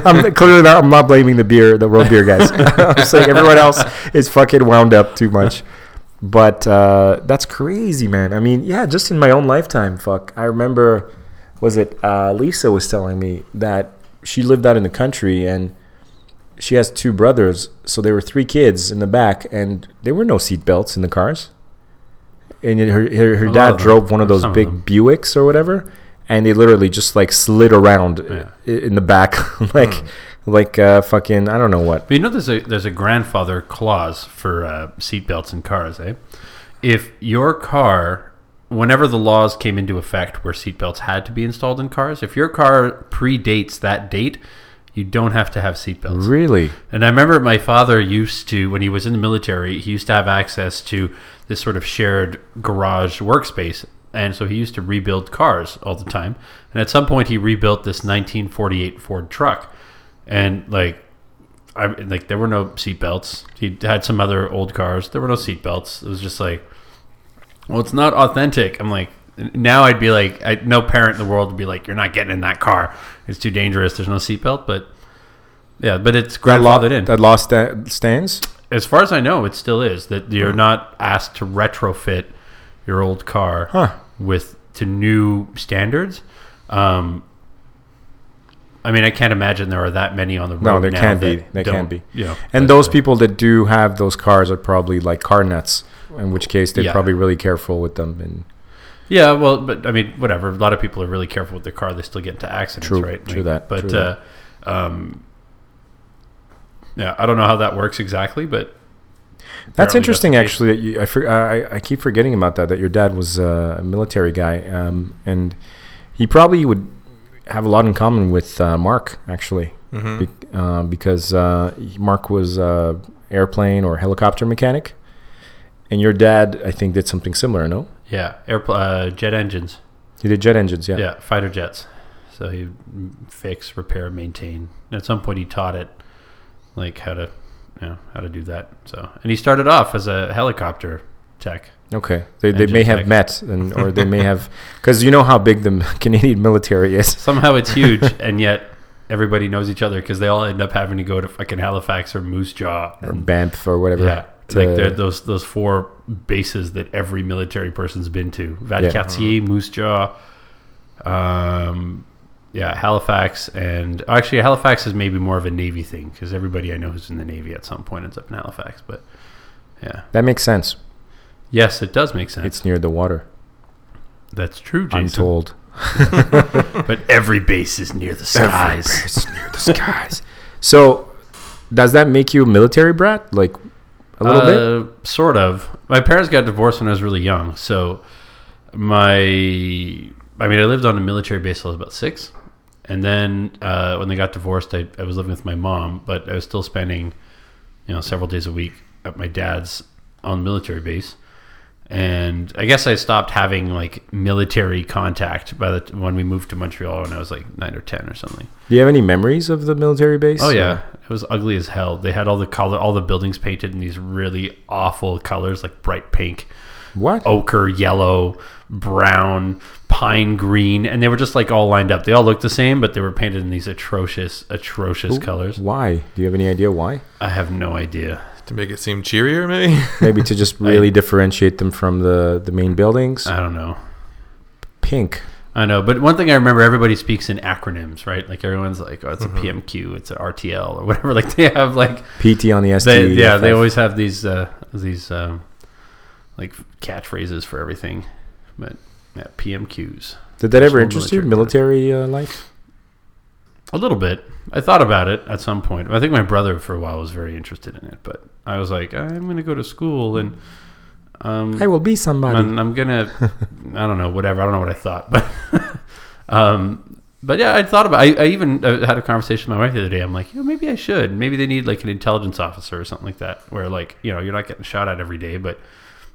I'm clearly not. I'm not blaming the beer, the road beer guys. I'm saying everyone else is fucking wound up too much. But uh, that's crazy, man. I mean, yeah, just in my own lifetime, fuck. I remember, was it uh, Lisa was telling me that she lived out in the country and she has two brothers, so there were three kids in the back, and there were no seat belts in the cars. And her her, her dad drove one of those Some big them. Buicks or whatever, and they literally just like slid around Yeah. in the back, like like uh, fucking I don't know what. But you know, there's a there's a grandfather clause for uh, seatbelts in cars, eh? If your car, whenever the laws came into effect where seatbelts had to be installed in cars, if your car predates that date, you don't have to have seatbelts. Really? And I remember my father used to, when he was in the military, he used to have access to this sort of shared garage workspace and so he used to rebuild cars all the time. And at some point, he rebuilt this 1948 Ford truck, and like, I like there were no seatbelts. He had some other old cars. There were no seatbelts. It was just like, well, it's not authentic. I'm like, now I'd be like, I, no parent in the world would be like, you're not getting in that car. It's too dangerous. There's no seatbelt. But yeah, but it's That law, grandfathered in. that law sta- stands. As far as I know, it still is that you're not asked to retrofit your old car Huh. with to new standards. Um, I mean, I can't imagine there are that many on the road. No, there can't be. There can't be. You know, And those uh, people that do have those cars are probably like car nuts. In which case, they're Yeah. probably really careful with them. And Yeah, well, but I mean, whatever. A lot of people are really careful with their car; they still get into accidents, True, right? true that, But true uh, um, yeah, I don't know how that works exactly, but That's interesting, actually. That you, I, for, I I keep forgetting about that. That your dad was uh, a military guy, um, and he probably would have a lot in common with uh, Mark, actually, Mm-hmm. Be, uh, because uh, Mark was uh, airplane or helicopter mechanic, and your dad, I think, did something similar. No, Yeah, air uh, jet engines. he did jet engines. Yeah. Yeah. fighter jets. So he fix, repair, maintain. At some point, he taught it like how to, you know, how to do that. So, and he started off as a helicopter tech. Okay, they, they may have met, and or they may have, because you know how big the Canadian military is. Somehow it's huge, and yet everybody knows each other because they all end up having to go to fucking Halifax or Moose Jaw. or Banff or whatever. yeah, like they're those those four bases that every military person's been to: Valcartier, Moose Jaw, um, yeah, Halifax, and actually Halifax is maybe more of a Navy thing because everybody I know who's in the Navy at some point ends up in Halifax. But yeah, that makes sense. yes, it does make sense. It's near the water. That's true, I'm told. But every base is near the skies. It's near the skies. So, does that make you a military brat? Like a little bit? Uh, Sort of. My parents got divorced when I was really young, so my, I mean, I lived on a military base till I was about six, and then uh, when they got divorced, I, I was living with my mom, but I was still spending, you know, several days a week at my dad's on military base, and I guess I stopped having like military contact by the when we moved to Montreal when I was like nine or ten or something. Do you have any memories of the military base? Oh yeah, it was ugly as hell. They had all the color, all the buildings painted in these really awful colors, like bright pink, What? ochre, yellow, brown, pine green, and they were just like all lined up. They all looked the same, but they were painted in these atrocious, atrocious colors. Why? Do you have any idea why? I have no idea. To make it seem cheerier, maybe. Maybe to just really differentiate them from the the main buildings. I don't know. Pink. I know, but one thing I remember, everybody speaks in acronyms, right? Like everyone's like, "Oh, it's a PMQ, it's an RTL, or whatever." Like they have like PT on the ST. They, yeah, they always have these uh, these um, like catchphrases for everything. But yeah, PMQs. Did that ever interest you? military Military uh, life? A little bit. I thought about it at some point. I think my brother for a while was very interested in it, but I was like, I'm going to go to school and um, I will be somebody. I'm, I'm gonna, I don't know, whatever. I don't know what I thought, but, um, but yeah, I thought about. I, I even uh, had a conversation with my wife the other day. I'm like, you know, maybe I should. Maybe they need like an intelligence officer or something like that, where like you know you're not getting shot at every day, but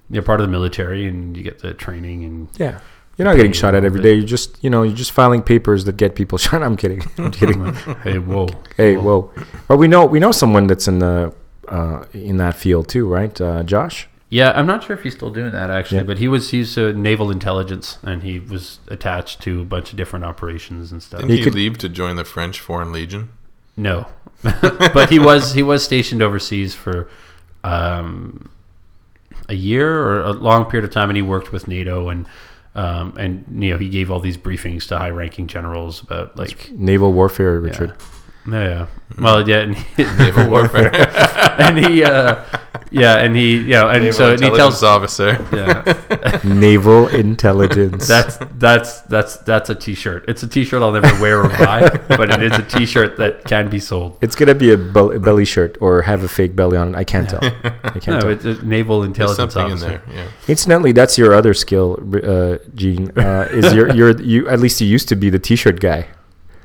you're part of the military and you get the training and yeah. You're not getting shot at little every bit. day. You're just, you know, you're just filing papers that get people shot. I'm kidding. I'm kidding. hey, whoa, hey, whoa. But we know we know someone that's in the uh, in that field too, right? Uh, Josh. Yeah, I'm not sure if he's still doing that actually, Yeah. but he was he's uh, naval intelligence and he was attached to a bunch of different operations and stuff. Didn't He he, could- leave to join the French Foreign Legion? No, but he was he was stationed overseas for um, a year or a long period of time, and he worked with NATO and um, and you know he gave all these briefings to high-ranking generals about like Naval warfare, Richard. yeah, yeah. well yeah, and he, Naval warfare. and he uh, yeah, and he you know and Naval so and he intelligence tells officer. yeah Naval intelligence. that's that's that's that's a T-shirt. It's a T-shirt I'll never wear or buy, but it is a T-shirt that can be sold. it's gonna be a belly shirt or have a fake belly on it. I can't tell. I can't No, tell. it's a naval intelligence something in officer. there. Yeah. Incidentally, that's your other skill, uh, Jean. Uh, is your your you at least you used to be the t-shirt guy.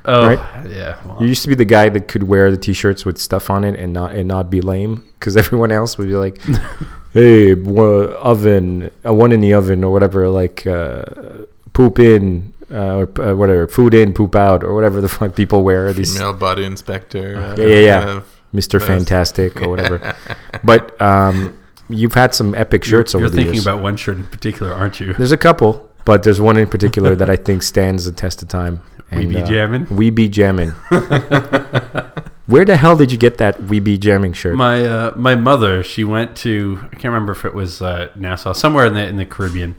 Oh, right? yeah. well, You used to be the guy that could wear the t-shirts with stuff on it and not and not be lame because everyone else would be like, "Hey, one oven, uh, one in the oven or whatever, like uh, poop in uh, or uh, whatever, food in, poop out or whatever the fuck people wear these Female body inspector. Yeah, yeah, yeah. uh, Mr. Fantastic or whatever. but um, you've had some epic shirts you're over the thinking years. about one shirt in particular, aren't you? There's a couple, but there's one in particular that I think stands the test of time. We be jammin'? We be jamming. Where the hell did you get that We be jamming shirt? My uh, my mother, she went to I can't remember if it was uh, Nassau, somewhere in the in the Caribbean,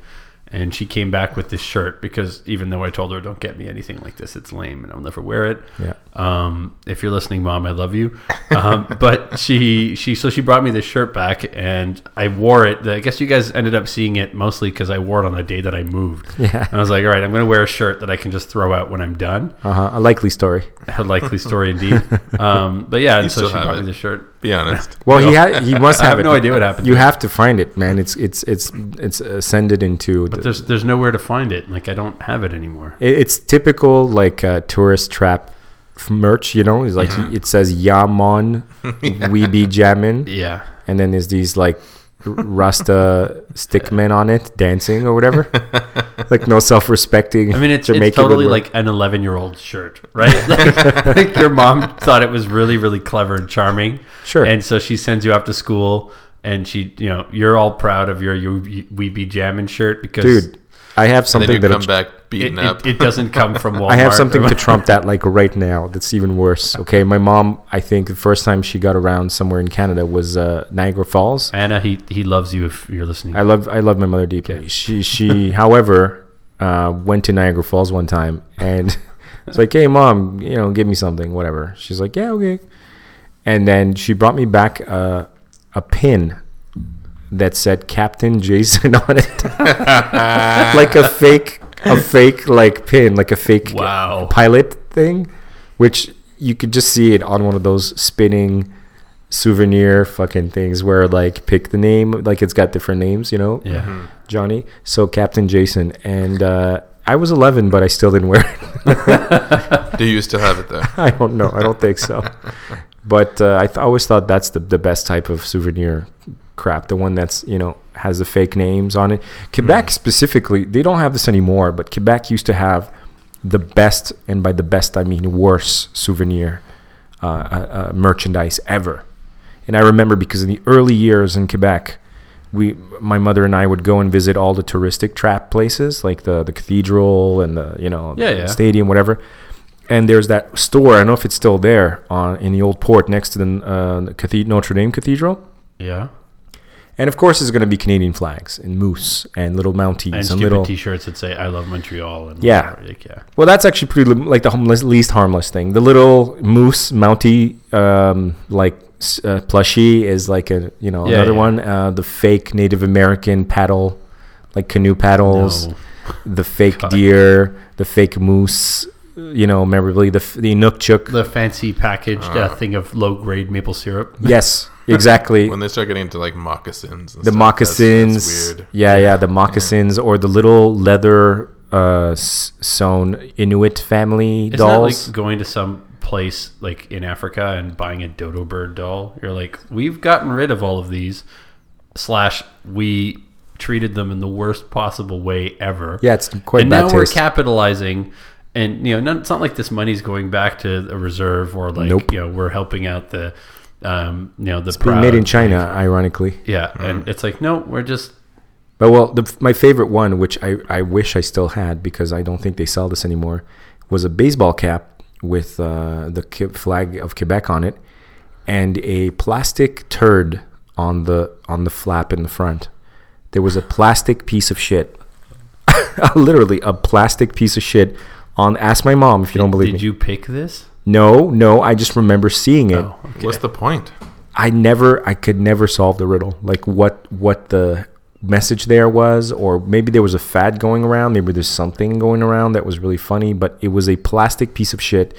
and she came back with this shirt because even though I told her don't get me anything like this, it's lame and I'll never wear it. Yeah. Um, if you're listening, mom, I love you. Um, but she she so she brought me this shirt back and I wore it. I guess you guys ended up seeing it mostly because I wore it on the day that I moved. Yeah. And I was like, all right, I'm going to wear a shirt that I can just throw out when I'm done. Uh-huh. A likely story. A likely story indeed. Um, but yeah, and so she have brought me it. the shirt. Be honest. Well, he ha- he must have, I have have it. no idea what happened You have to find it, man. It's it's it's it's ascended into. But the- there's there's nowhere to find it. Like I don't have it anymore. it- it's typical like uh, tourist trap merch. You know, it's like it says "Yamon, we be jammin'," Yeah. and then there's these like r- Rasta stickmen on it dancing or whatever. like no self-respecting. I mean, it's, Jamaican it's totally would like an 11 year old shirt, right? like, like your mom thought it was really, really clever and charming. Sure. And so she sends you off to school, and she, you know, you're all proud of your, your We Be Jammin' shirt because dude. I have something that come it- back beaten it, up. it doesn't come from Walmart. I have something to trump that like right now. That's even worse. Okay, my mom. I think the first time she got around somewhere in Canada was uh, Niagara Falls. Anna, he, he loves you if you're listening. I love I love my mother deeply. She she, however, uh, went to Niagara Falls one time and it's like, hey mom, you know, give me something, whatever. She's like, yeah, okay. And then she brought me back uh, a pin that said Captain Jason on it, like a fake a fake like pin, like a fake Wow. pilot thing, which you could just see it on one of those spinning souvenir fucking things where like pick the name like it's got different names you know? Yeah. johnny. So captain jason. And uh i was 11 but i still didn't wear it. Do you still have it though? i don't know. I don't think so. But uh, i th- always thought that's the, the best type of souvenir crap the one that's you know has the fake names on it quebec specifically they don't have this anymore but quebec used to have the best and by the best i mean worst souvenir uh, uh, uh, merchandise ever and I remember because in the early years in Quebec, we, my mother and I would go and visit all the touristic trap places, like the the cathedral and the you know Yeah, the yeah. stadium, whatever. And there's that store. I don't know if it's still there on in the old port next to the, uh, the cathed- Notre Dame Cathedral. Yeah. And of course, there's going to be Canadian flags and moose and little mounties And and, little. t-shirts that say "I love Montreal" and Yeah. like, yeah. Well, that's actually pretty like the harmless, least harmless thing. The little moose mountie, um, like s- uh, plushie, is like a you know Yeah, another yeah. one. Uh, the fake Native American paddle, like canoe paddles. No. The fake God. deer, the fake moose. You know, memorably the f- the Inukshuk. The fancy packaged uh, thing of low grade maple syrup. yes, exactly. When they start getting into like moccasins, and the stuff, moccasins. That's, that's weird. Yeah, yeah, the moccasins or the little leather uh, sewn Inuit family Isn't dolls. that like going to some place like in Africa and buying a dodo bird doll? You're like, we've gotten rid of all of these. Slash, we treated them in the worst possible way ever. yeah, it's quite and bad now we're capitalizing. And you know, none, it's not like this money's going back to a reserve or like Nope. you know we're helping out the, um, you know, the Being proud. made in China, ironically. Yeah, and it's like no, we're just But well, the, my favorite one, which I, I wish I still had because I don't think they sell this anymore, was a baseball cap with uh, the flag of Quebec on it, and a plastic turd on the on the flap in the front. There was a plastic piece of shit, literally a plastic piece of shit. On ask my mom if you don't believe me. Did me. you pick this? no, no, I just remember seeing it. Oh, okay. What's the point? I never I could never solve the riddle. Like what what the message there was or maybe there was a fad going around, maybe there's something going around that was really funny, but it was a plastic piece of shit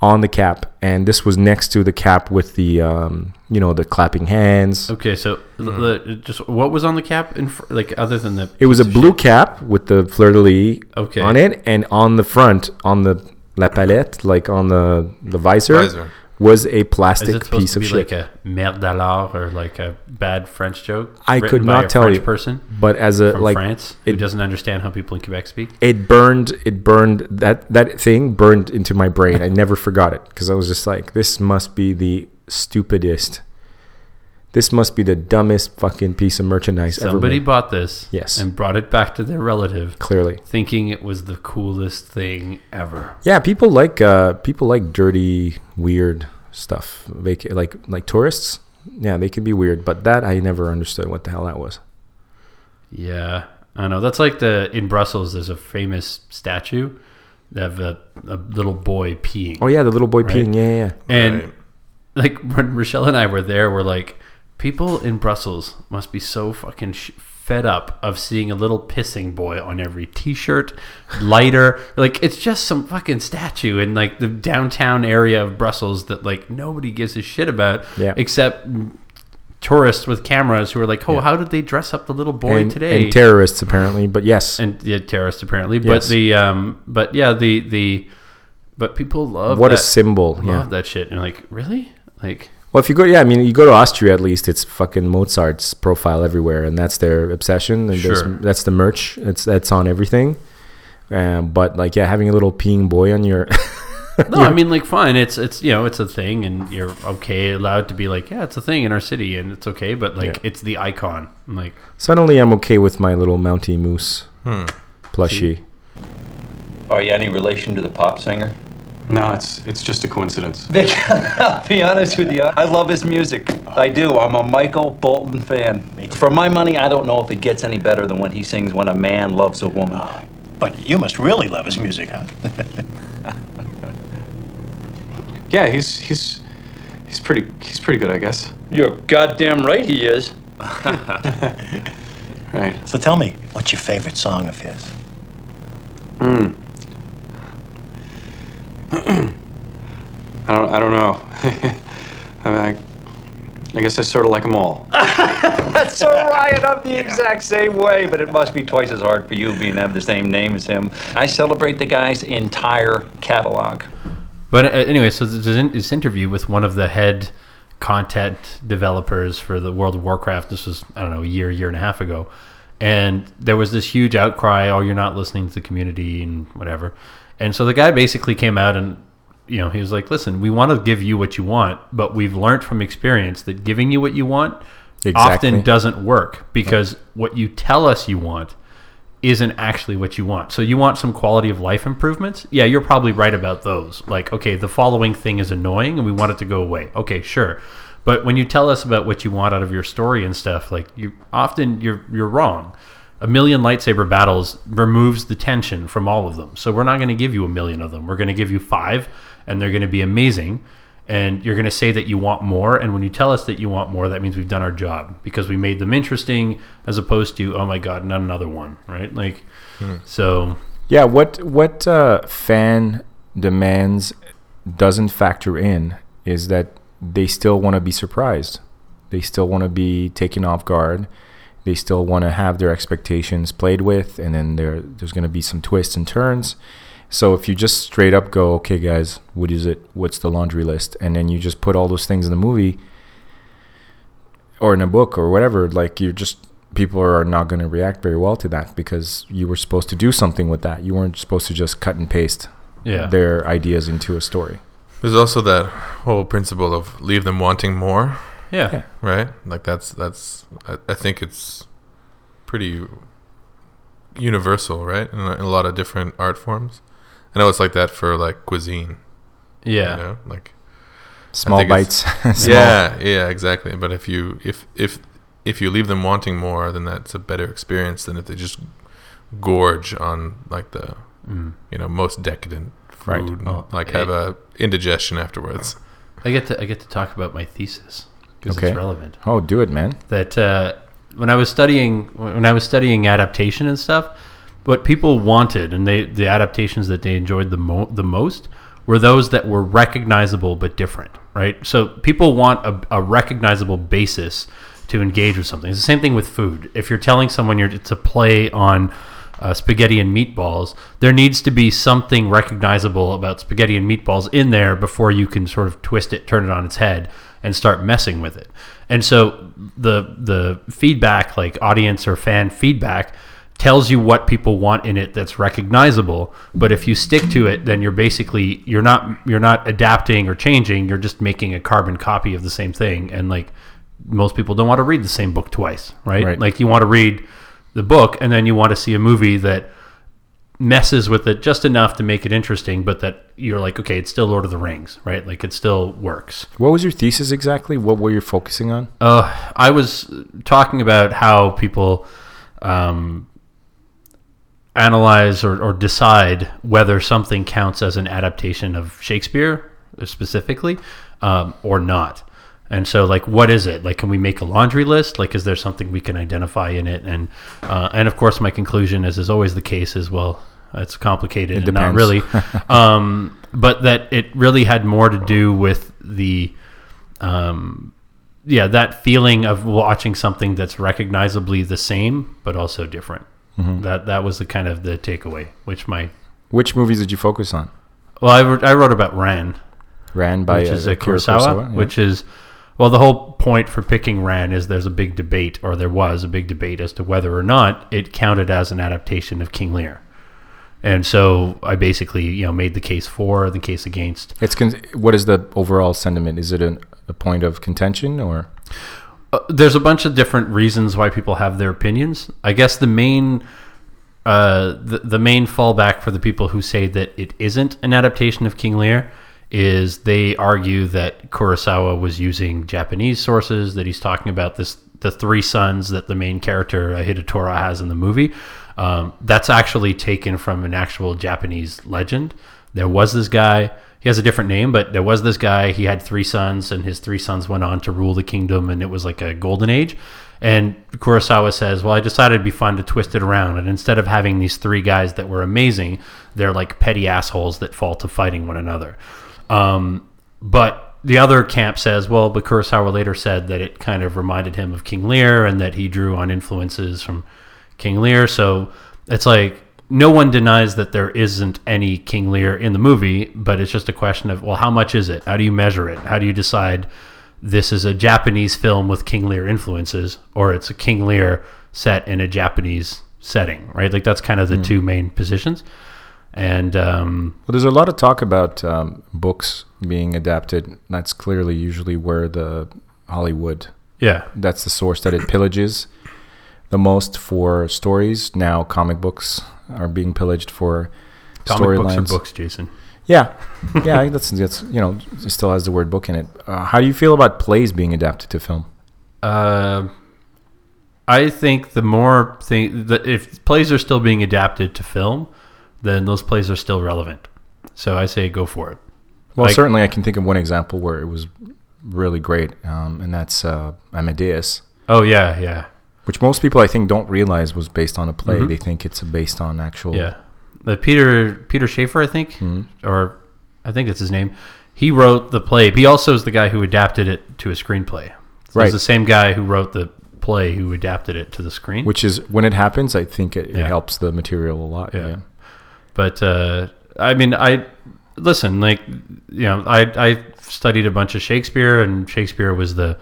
on the cap and this was next to the cap with the um you know the clapping hands. Okay, so the, the- just what was on the cap in fr- like other than the It was a piece of blue cap with the fleur de lis Okay. on it and on the front on the la palette, like on the the visor, Visor. Was a Is plastic piece to of shit. like a merde d'alors or like a bad French joke? I could not a tell French you. person but as a like France who it- doesn't understand how people in Quebec speak. it burned it burned that that thing burned into my brain i never forgot it because i was just like this must be the stupidest this must be the dumbest fucking piece of merchandise ever Somebody bought this Yes. and brought it back to their relative, clearly thinking it was the coolest thing ever. yeah people like uh people like dirty weird stuff Vac- like like tourists yeah they can be weird but that i never understood what the hell that was Yeah, I know. That's like the in Brussels. There's a famous statue. They have a, a little boy peeing. oh yeah the little boy Right. peeing yeah yeah, yeah. And Right. like when Rochelle and I were there, we're like, people in Brussels must be so fucking sh- fed up of seeing a little pissing boy on every T-shirt, lighter. Like it's just some fucking statue in like the downtown area of Brussels that like nobody gives a shit about, Yeah. except tourists with cameras who are like, oh, how did they dress up the little boy and, today? and terrorists apparently but yes and yeah, terrorists apparently. But the um, but yeah, the the but people love what a symbol love yeah that shit. And like, really, like. Well, if you go, yeah, I mean, you go to Austria at least, it's fucking Mozart's profile everywhere, and that's their obsession. And Sure. that's the merch. It's that's on everything. Um, but like, yeah, having a little peeing boy on your, No, I mean like fine. It's it's you know it's a thing, and you're okay allowed to be like yeah, it's a thing in our city, and it's okay. But like Yeah. it's the icon. I'm like suddenly I'm okay with my little Mountie Moose Hmm. plushie. Are you any relation to the pop singer? No, it's it's just a coincidence. Vic, I'll be honest with you. I love his music. I do. I'm a Michael Bolton fan. For my money, I don't know if it gets any better than when he sings "When a Man Loves a Woman." But you must really love his music, huh? Yeah, he's he's he's pretty he's pretty good, I guess. You're goddamn right he is. Right. So tell me, what's your favorite song of his? Hmm. I don't I don't know. I, mean, I, I guess I sort of like them all. That's so right. I'm the exact same way, but it must be twice as hard for you being have the same name as him. I celebrate the guy's entire catalog. But uh, anyway, so there's this interview with one of the head content developers for the World of Warcraft. This was I don't know a year, year and a half ago, and there was this huge outcry. Oh, you're not listening to the community and whatever. And so the guy basically came out and you know he was like, "Listen, we want to give you what you want, but we've learned from experience that giving you what you want Exactly. often doesn't work because what you tell us you want." isn't actually what you want. So you want some quality of life improvements? Yeah, you're probably right about those. Like, okay, the following thing is annoying and we want it to go away. Okay, sure. But when you tell us about what you want out of your story and stuff, like you often you're you're wrong. A million lightsaber battles removes the tension from all of them. So we're not going to give you a million of them. We're going to give you 5 and they're going to be amazing and you're going to say that you want more and when you tell us that you want more that means we've done our job because we made them interesting as opposed to oh my god not another one right like so Yeah, what what uh, fan demands doesn't factor in is that they still want to be surprised. They still want to be taken off guard. They still want to have their expectations played with, and then there there's going to be some twists and turns. So if you just straight up go, okay, guys, what is it? What's the laundry list? And then you just put all those things in the movie or in a book or whatever, like you're just people are not going to react very well to that because you were supposed to do something with that. You weren't supposed to just cut and paste yeah their ideas into a story. There's also that whole principle of leave them wanting more, yeah, Yeah. right? Like that's that's I, I think it's pretty universal, right? In a, in a lot of different art forms. I know it's like that for like cuisine, yeah you know, like Small bites. Small- yeah, yeah, exactly. But if you if if if you leave them wanting more, then that's a better experience than if they just gorge on like the Mm. you know most decadent food, Right. and, Oh, like hey. have a indigestion afterwards. i get to i get to talk about my thesis because Okay. it's relevant Oh, do it, man. that uh, when I was studying when I was studying adaptation and stuff, what people wanted and they the adaptations that they enjoyed the mo- the most were those that were recognizable but different, right? So people want a, a recognizable basis to engage with something. It's the same thing with food. If you're telling someone you're it's a play on uh, spaghetti and meatballs, there needs to be something recognizable about spaghetti and meatballs in there before you can sort of twist it, turn it on its head, and start messing with it. And so the the feedback, like audience or fan feedback, tells you what people want in it that's recognizable. But if you stick to it, then you're basically you're not you're not adapting or changing. You're just making a carbon copy of the same thing. And like most people don't want to read the same book twice, right? Right. Like you want to read the book and then you want to see a movie that messes with it just enough to make it interesting, but that you're like, okay, it's still Lord of the Rings, right? Like it still works. What was your thesis exactly? What were you focusing on? Uh, I was talking about how people um, analyze or, or decide whether something counts as an adaptation of Shakespeare specifically um, or not. And so, like, what is it? Like, can we make a laundry list? Like, is there something we can identify in it? And uh, and of course, my conclusion, as is always the case, is well, it's complicated and not really. um, but that it really had more to do with the um, yeah, that feeling of watching something that's recognizably the same but also different. Mm-hmm. That that was the kind of the takeaway. Which my Which movies did you focus on? well, I wrote, I wrote about Ran, Ran by which is uh, a Akira Kurosawa, yeah. which is well, the whole point for picking Ran is there's a big debate, or there was a big debate as to whether or not it counted as an adaptation of King Lear. And so I basically, you know, made the case for, the case against. It's con- what is the overall sentiment? Is it an, a point of contention or Uh, there's a bunch of different reasons why people have their opinions. I guess the main uh, the, the main fallback for the people who say that it isn't an adaptation of King Lear is they argue that Kurosawa was using Japanese sources, that he's talking about this the three sons that the main character uh, Hidetora has in the movie. Um, that's actually taken from an actual Japanese legend. There was this guy. He has a different name, but there was this guy. He had three sons, and his three sons went on to rule the kingdom, and it was like a golden age. And Kurosawa says, "Well, I decided it'd be fun to twist it around, and instead of having these three guys that were amazing, they're like petty assholes that fall to fighting one another." Um, but the other camp says, well, but Kurosawa later said that it kind of reminded him of King Lear and that he drew on influences from King Lear. So it's like no one denies that there isn't any King Lear in the movie, but it's just a question of, well, how much is it? How do you measure it? How do you decide this is a Japanese film with King Lear influences or it's a King Lear set in a Japanese setting, right? Like that's kind of the two main positions. And um, Well, there's a lot of talk about um, books being adapted. That's clearly usually where the Hollywood, yeah, that's the source that it pillages the most for stories. Now comic books are being pillaged for comic books storylines. books, Jason. Yeah, yeah, that's that's you know it still has the word book in it. Uh, how do you feel about plays being adapted to film? Uh, I think the more thing that if plays are still being adapted to film, then those plays are still relevant. So I say go for it. Well, Like- certainly I can think of one example where it was really great, um, and that's uh, Amadeus, Oh yeah, yeah, which most people I think don't realize was based on a play. Mhm. They think it's based on actual. yeah. The Peter Peter Shaffer, I think, Mhm. or I think that's his name. He wrote the play. He also is the guy who adapted it to a screenplay. So Right. It's the same guy who wrote the play who adapted it to the screen. Which is when it happens, I think it, it helps the material a lot. Yeah. Yeah. But uh, I mean, I listen. Like you know, I I studied a bunch of Shakespeare, and Shakespeare was the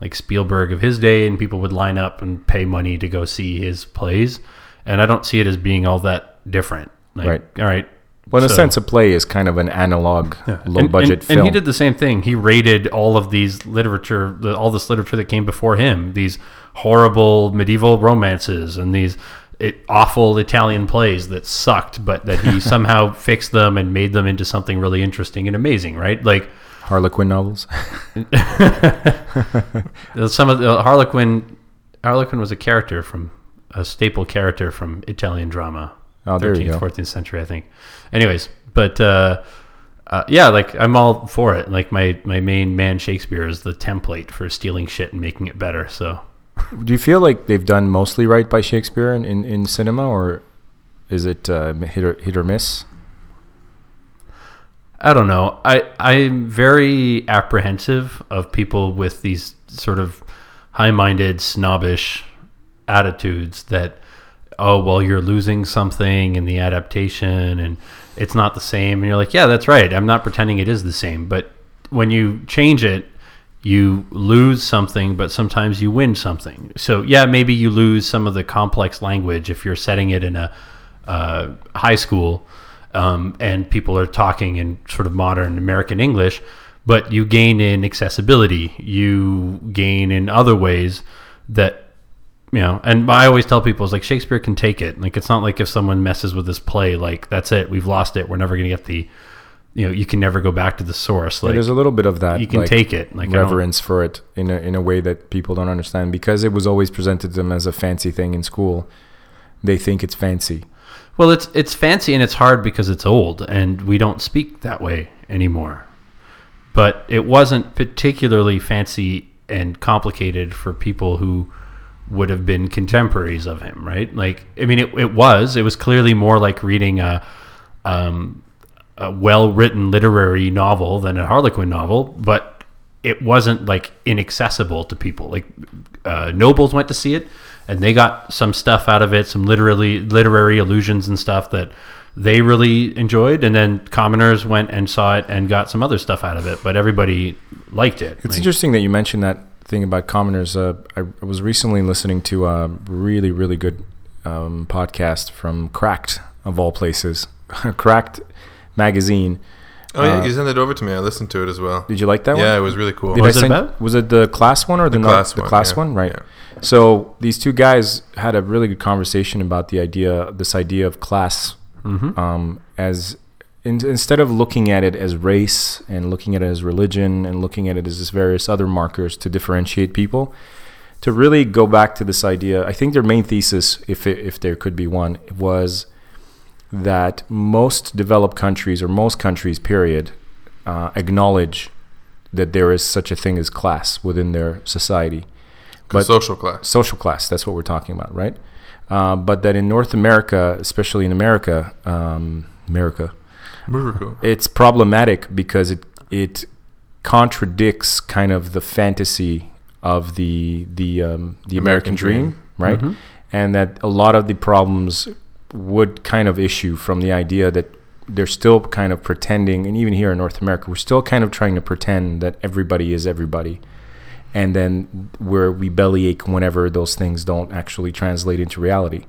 like Spielberg of his day, and people would line up and pay money to go see his plays. And I don't see it as being all that different. Like, Right. All right. Well, in a sense, a play is kind of an analog, low And- budget and, film. And he did the same thing. He rated all of these literature, the, all this literature that came before him, these horrible medieval romances and these it, awful Italian plays that sucked, but that he somehow fixed them and made them into something really interesting and amazing, right? Like Harlequin novels. some of the Harlequin, Harlequin was a character from a staple character from Italian drama. Oh, 13th, go. 14th century, I think. Anyways, but uh, uh, yeah, like I'm all for it. Like my my main man Shakespeare is the template for stealing shit and making it better. So Do you feel like they've done mostly right by Shakespeare in, in, in cinema, or is it uh, hit, or, hit or miss? I don't know. I I'm very apprehensive of people with these sort of high-minded, snobbish attitudes that oh well you're losing something in the adaptation and it's not the same and you're like yeah that's right i'm not pretending it is the same but when you change it you lose something but sometimes you win something so yeah maybe you lose some of the complex language if you're setting it in a uh, high school um, and people are talking in sort of modern american english but you gain in accessibility you gain in other ways that you know, and I always tell people it's like Shakespeare can take it. Like it's not like if someone messes with this play, like that's it, we've lost it. We're never going to get the, you know, you can never go back to the source. Yeah, Like there's a little bit of that. you can like, take it, like reverence for it in a in a way that people don't understand because it was always presented to them as a fancy thing in school. They think it's fancy. Well, it's it's fancy and it's hard because it's old and we don't speak that way anymore. But it wasn't particularly fancy and complicated for people who would have been contemporaries of him, right? Like, I mean, it, it was. It was clearly more like reading a, um, a well-written literary novel than a Harlequin novel, but it wasn't like inaccessible to people. Like uh, nobles went to see it, and they got some stuff out of it, some literally literary allusions and stuff that they really enjoyed, and then commoners went and saw it and got some other stuff out of it. But everybody liked it. It's Like, interesting that you mentioned that thing about commoners. Uh, I, I was recently listening to a really, really good um, podcast from Cracked, of all places. Cracked magazine. Oh yeah, Uh, you sent it over to me. I listened to it as well. Did you like that one? Yeah, it was really cool. Did What I was it send- about? Was it the class one or the, The not- class the one, class yeah, one? Right. yeah. So these two guys had a really good conversation about the idea, this idea of class, Mm-hmm. um, as in, instead of looking at it as race and looking at it as religion and looking at it as this various other markers to differentiate people, to really go back to this idea. I think their main thesis, if it, if there could be one, was that most developed countries or most countries, period, uh, acknowledge that there is such a thing as class within their society. The social class. Social class, that's what we're talking about, right? Uh, but that in North America, especially in America, um, America, Miracle. it's problematic because it it contradicts kind of the fantasy of the the um, the American, American dream, dream. right? And that a lot of the problems would kind of issue from the idea that they're still kind of pretending, and even here in North America, we're still kind of trying to pretend that everybody is everybody, and then where we bellyache whenever those things don't actually translate into reality.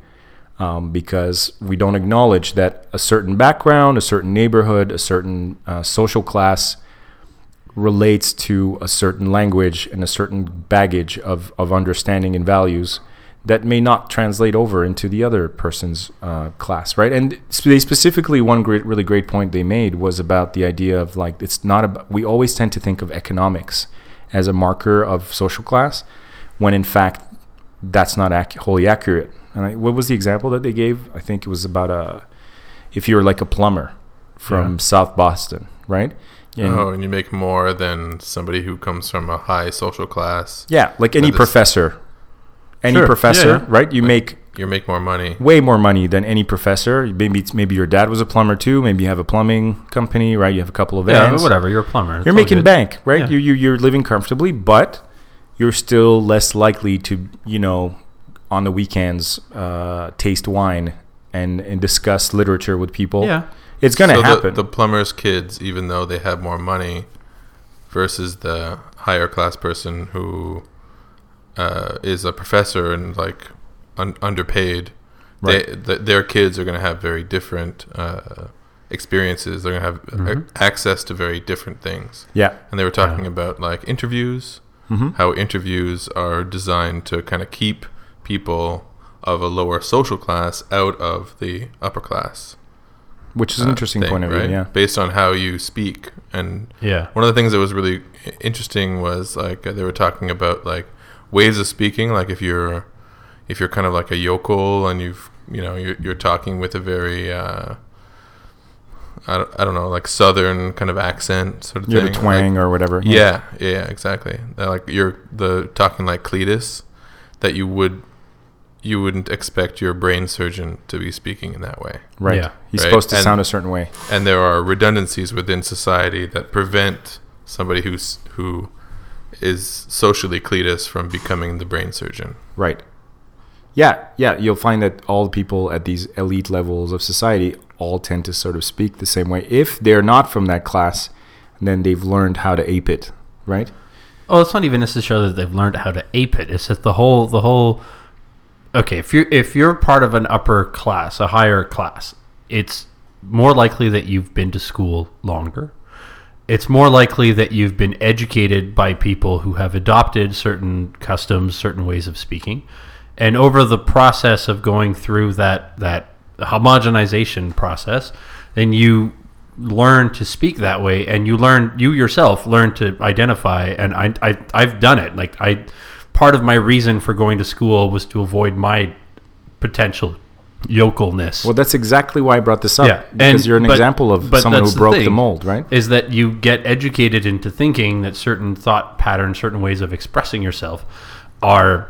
Um, because we don't acknowledge that a certain background, a certain neighborhood, a certain uh, social class relates to a certain language and a certain baggage of, of understanding and values that may not translate over into the other person's uh, class, right? And they specifically, one great, really great point they made was about the idea of like, it's not about, we always tend to think of economics as a marker of social class, when in fact, that's not ac- wholly accurate. And I, what was the example that they gave? I think it was about a, if you're like a plumber from Yeah. South Boston, right? And- oh, and you make more than somebody who comes from a high social class. Yeah, like any professor. Any Sure, professor, yeah, yeah. right? You make You make more money. way more money than any professor. Maybe it's, maybe your dad was a plumber too. Maybe you have a plumbing company, right? You have a couple of yeah, vans. but whatever. You're a plumber. It's You're making good. bank, right? Yeah. You you you're living comfortably, but you're still less likely to you know on the weekends uh, taste wine and and discuss literature with people. Yeah. it's gonna so the- happen. The, plumber's kids, even though they have more money, versus the higher class person who uh, is a professor and like un- underpaid, they, th- their kids are going to have very different uh, experiences. They're going to have Mm-hmm. uh, access to very different things. yeah, And they were talking about like interviews, Mm-hmm. how interviews are designed to kind of keep people of a lower social class out of the upper class which is an uh, interesting thing, point of view. right? Yeah, Based on how you speak. And Yeah. one of the things that was really interesting was like they were talking about like ways of speaking. Like if you're if you're kind of like a yokel and you've you know you're, you're talking with a very uh, I, don't, I don't know like southern kind of accent sort of you have thing. a twang like- or whatever. yeah, yeah, exactly. They're like you're the talking like Cletus that you would you wouldn't expect your brain surgeon to be speaking in that way. right. Yeah. He's Right, supposed to and- sound a certain way. And there are redundancies within society that prevent somebody who's who is socially Cletus from becoming the brain surgeon. Right. yeah, yeah, you'll find that all the people at these elite levels of society all tend to sort of speak the same way. If they're not from that class, then they've learned how to ape it, right? Oh, it's not even necessarily that they've learned how to ape it. It's that the whole the whole. Okay, if you're if you're part of an upper class, a higher class, it's more likely that you've been to school longer. It's more likely that you've been educated by people who have adopted certain customs, certain ways of speaking, and over the process of going through that that homogenization process, then you learn to speak that way and you learn you yourself learn to identify and I, I I've done it. Like I part of my reason for going to school was to avoid my potential yokelness Well, that's exactly why I brought this up. Yeah, because and- you're an but- example of someone who the broke the mold, right? is that you get educated into thinking that certain thought patterns, certain ways of expressing yourself are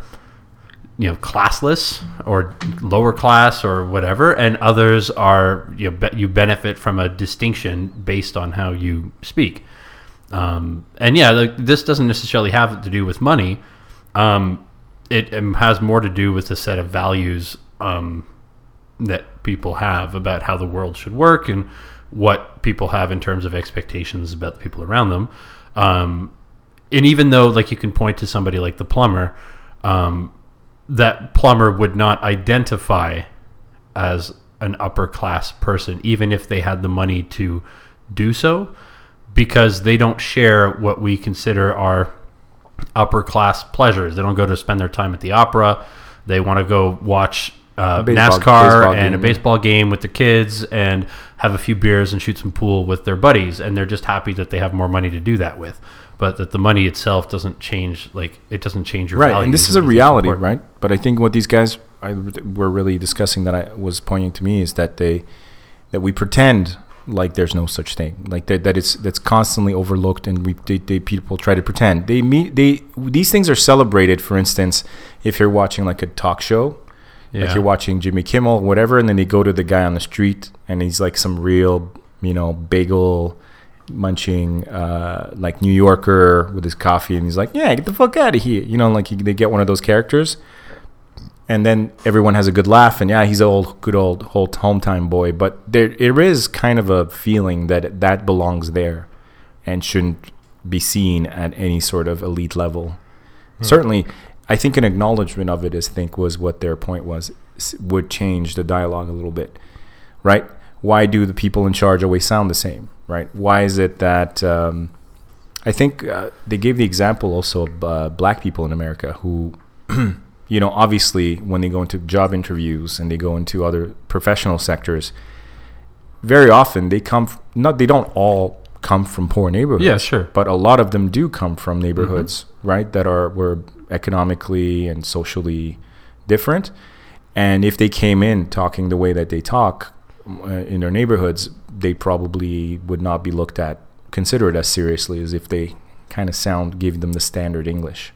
you know classless or lower class or whatever and others are you know, you benefit from a distinction based on how you speak um, and yeah like, this doesn't necessarily have to do with money um, it um, has more to do with the set of values um, that people have about how the world should work and what people have in terms of expectations about the people around them. Um, and even though, like, you can point to somebody like the plumber, um, that plumber would not identify as an upper class person, even if they had the money to do so, because they don't share what we consider our upper class pleasures. They don't go to spend their time at the opera. They want to go watch uh, Baseball- NASCAR baseball and a baseball game with the kids and have a few beers and shoot some pool with their buddies. And they're just happy that they have more money to do that with. But that the money itself doesn't change, like, it doesn't change your right and this is a reality important. right but i think what these guys I, were really discussing that i was pointing to me is that they that we pretend like there's no such thing like that, that it's that's constantly overlooked and we they, they people try to pretend they meet they these things are celebrated for instance if you're watching like a talk show Yeah. like you're watching jimmy kimmel whatever and then they go to the guy on the street and he's like some real you know bagel munching uh, like New Yorker with his coffee, and he's like, "Yeah, get the fuck out of here," you know, like he, they get one of those characters, and then everyone has a good laugh, and yeah, he's an old, good old, old hometown boy, but there, there is kind of a feeling that that belongs there, and shouldn't be seen at any sort of elite level. Certainly, I think an acknowledgement of it, is think was what their point was, would change the dialogue a little bit, right? Why do the people in charge always sound the same, right? Why is it that um, I think uh, they gave the example also of uh, black people in America who, you know, obviously when they go into job interviews and they go into other professional sectors, very often they come f- not they don't all come from poor neighborhoods. Yeah, sure. But a lot of them do come from neighborhoods, right, that are were economically and socially different. And if they came in talking the way that they talk uh, in their neighborhoods, they probably would not be looked at, considered as seriously as if they kind of sound, give them the standard English,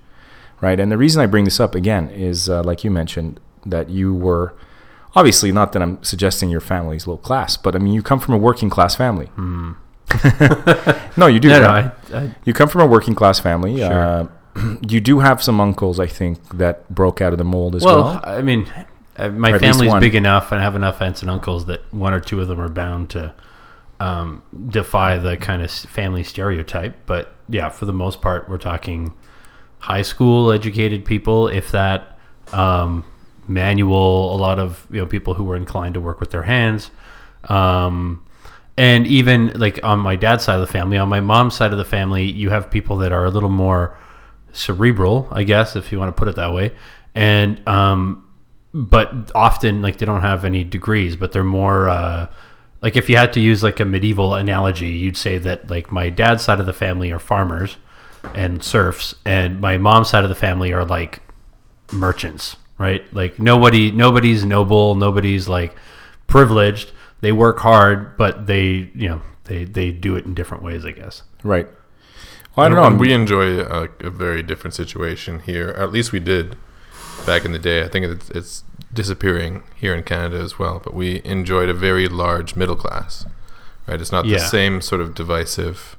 right? And the reason I bring this up again is, uh, like you mentioned, that you were obviously not that I'm suggesting your family's low class, but I mean you come from a working class family. no, you do. No, no, right? I, I, You come from a working class family. Sure. Uh, you do have some uncles, I think, that broke out of the mold as well. well, I mean, uh, my family's big enough, and I have enough aunts and uncles that one or two of them are bound to um, defy the kind of family stereotype. But yeah, for the most part, we're talking high school educated people, if that. Um, manual, a lot of you know people who were inclined to work with their hands. Um, and even like on my dad's side of the family, on my mom's side of the family, you have people that are a little more cerebral, I guess, if you want to put it that way. And um, but often like they don't have any degrees, but they're more uh, like if you had to use like a medieval analogy, you'd say that like my dad's side of the family are farmers and serfs, and my mom's side of the family are like merchants, right? Like nobody, nobody's noble, nobody's like privileged. They work hard, but they, you know, they they do it in different ways, I guess. right. Well, I don't And- know. and we um, enjoy a, a very different situation here. At least we did back in the day. I think it's, it's disappearing here in Canada as well. But we enjoyed a very large middle class. Right? It's not the same sort of divisive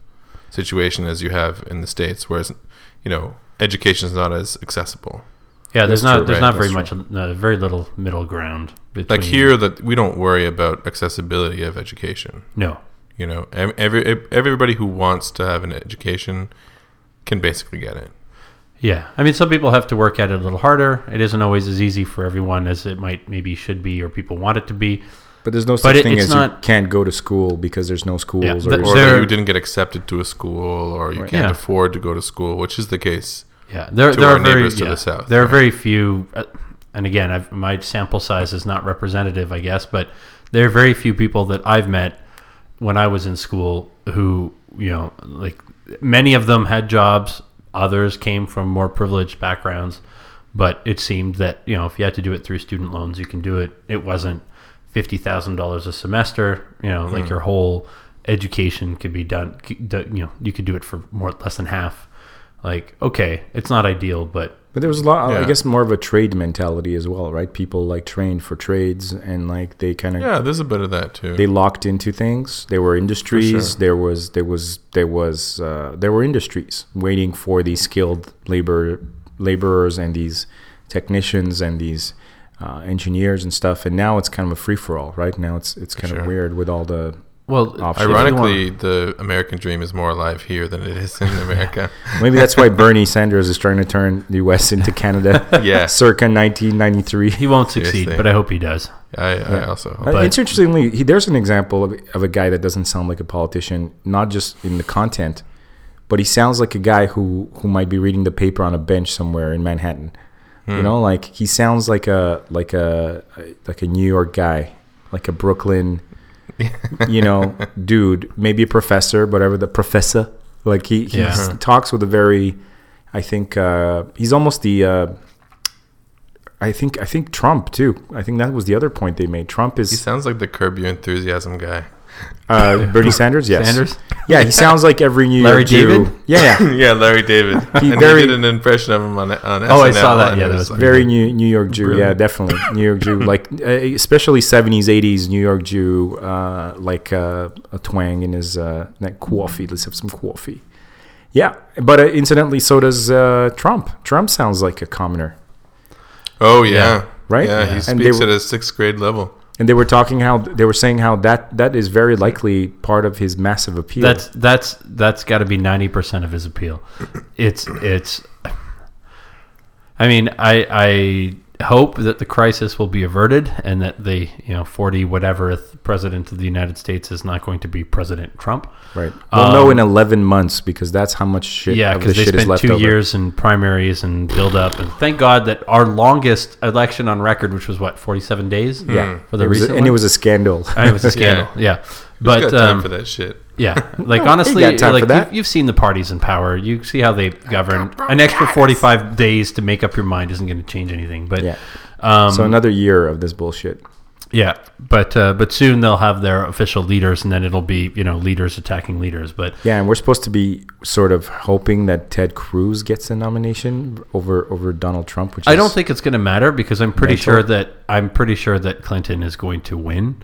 situation as you have in the states, whereas you know education is not as accessible. Yeah, there's not true, there's right, not very that's much uh, very little middle ground between Like here, that we don't worry about accessibility of education. No. You know, every everybody who wants to have an education can basically get it. Yeah, I mean, some people have to work at it a little harder. It isn't always as easy for everyone as it might maybe should be or people want it to be. But there's no such it- thing it's as you can't go to school because there's no schools. Yeah, or, the- Or There- you didn't get accepted to a school, or you Right. can't Yeah. afford to go to school, which is the case. Yeah, there, there are very to yeah, the south, There are right. very few, uh, and again, I've, my sample size is not representative, I guess, but there are very few people that I've met when I was in school who, you know, like many of them had jobs. Others came from more privileged backgrounds, but it seemed that you know if you had to do it through student loans, you can do it. It wasn't fifty thousand dollars a semester. You know, like your whole education could be done. You know, you could do it for more less than half. Like, okay, it's not ideal, but But there was a lot, I guess, more of a trade mentality as well, right? People like trained for trades and like they kind of Yeah, there's a bit of that too. they locked into things. There were industries. sure. There was there was there was uh, there were industries waiting for these skilled labor laborers and these technicians and these uh, engineers and stuff. And now it's kind of a free for all, right? Now it's it's kind sure. of weird with all the well, Offshore. if you want- Ironically, the American dream is more alive here than it is in America. maybe that's why Bernie Sanders is trying to turn the U.S. into Canada. Yeah. circa 1993. he won't succeed, Seriously. but I hope he does. I, I also hope. Uh, But- it's interestingly, he, there's an example of, of a guy that doesn't sound like a politician, not just in the content, but he sounds like a guy who, who might be reading the paper on a bench somewhere in Manhattan. You know, like he sounds like a like a like a New York guy, like a Brooklyn, you know, dude, maybe a professor, whatever the professor. Like he he Yeah. talks with a very, I think uh, he's almost the. Uh, I think I think Trump too. I think that was the other point they made. Trump is. he sounds like the Curb Your Enthusiasm guy. uh, Bernie Sanders. Yes, Sanders? Yeah, he sounds like every New Larry York Jew. Yeah, yeah. yeah, Larry David. He and very- he did an impression of him on on Oh, I saw that. and Yeah, it that was was like- Very New New York Jew. Yeah, definitely New York Jew. Like uh, especially seventies, eighties New York Jew. Uh, like uh, a twang in his uh, that coffee. Let's have some coffee. Yeah, but uh, incidentally, so does uh, Trump. Trump sounds like a commoner. Oh yeah, Yeah. Right? Yeah, Yeah. he And they speaks were- at a sixth grade level. And they were talking how they were saying how that that is very likely part of his massive appeal. That's that's that's got to be ninety percent of his appeal. It's it's. I mean, I I hope that the crisis will be averted and that the you know forty whatever president of the United States is not going to be President Trump. right. We'll know in eleven months because that's how much shit. Um, Yeah, of the because they spent two over. years in primaries and build up, and thank God that our longest election on record, which was what forty-seven days, Yeah, for the was a- recent, and it was a scandal. And it was a scandal, yeah. Who's But got time um, for that shit? yeah, like honestly, got time like for that. You've, you've seen the parties in power. You see how they govern. An extra forty-five days to make up your mind isn't going to change anything. But Yeah. um, so another year of this bullshit. yeah, but uh, but soon they'll have their official leaders, and then it'll be you know leaders attacking leaders. But Yeah, and we're supposed to be sort of hoping that Ted Cruz gets a nomination over over Donald Trump. Which I is- don't think it's going to matter because I'm pretty Mental. sure that I'm pretty sure that Clinton is going to win,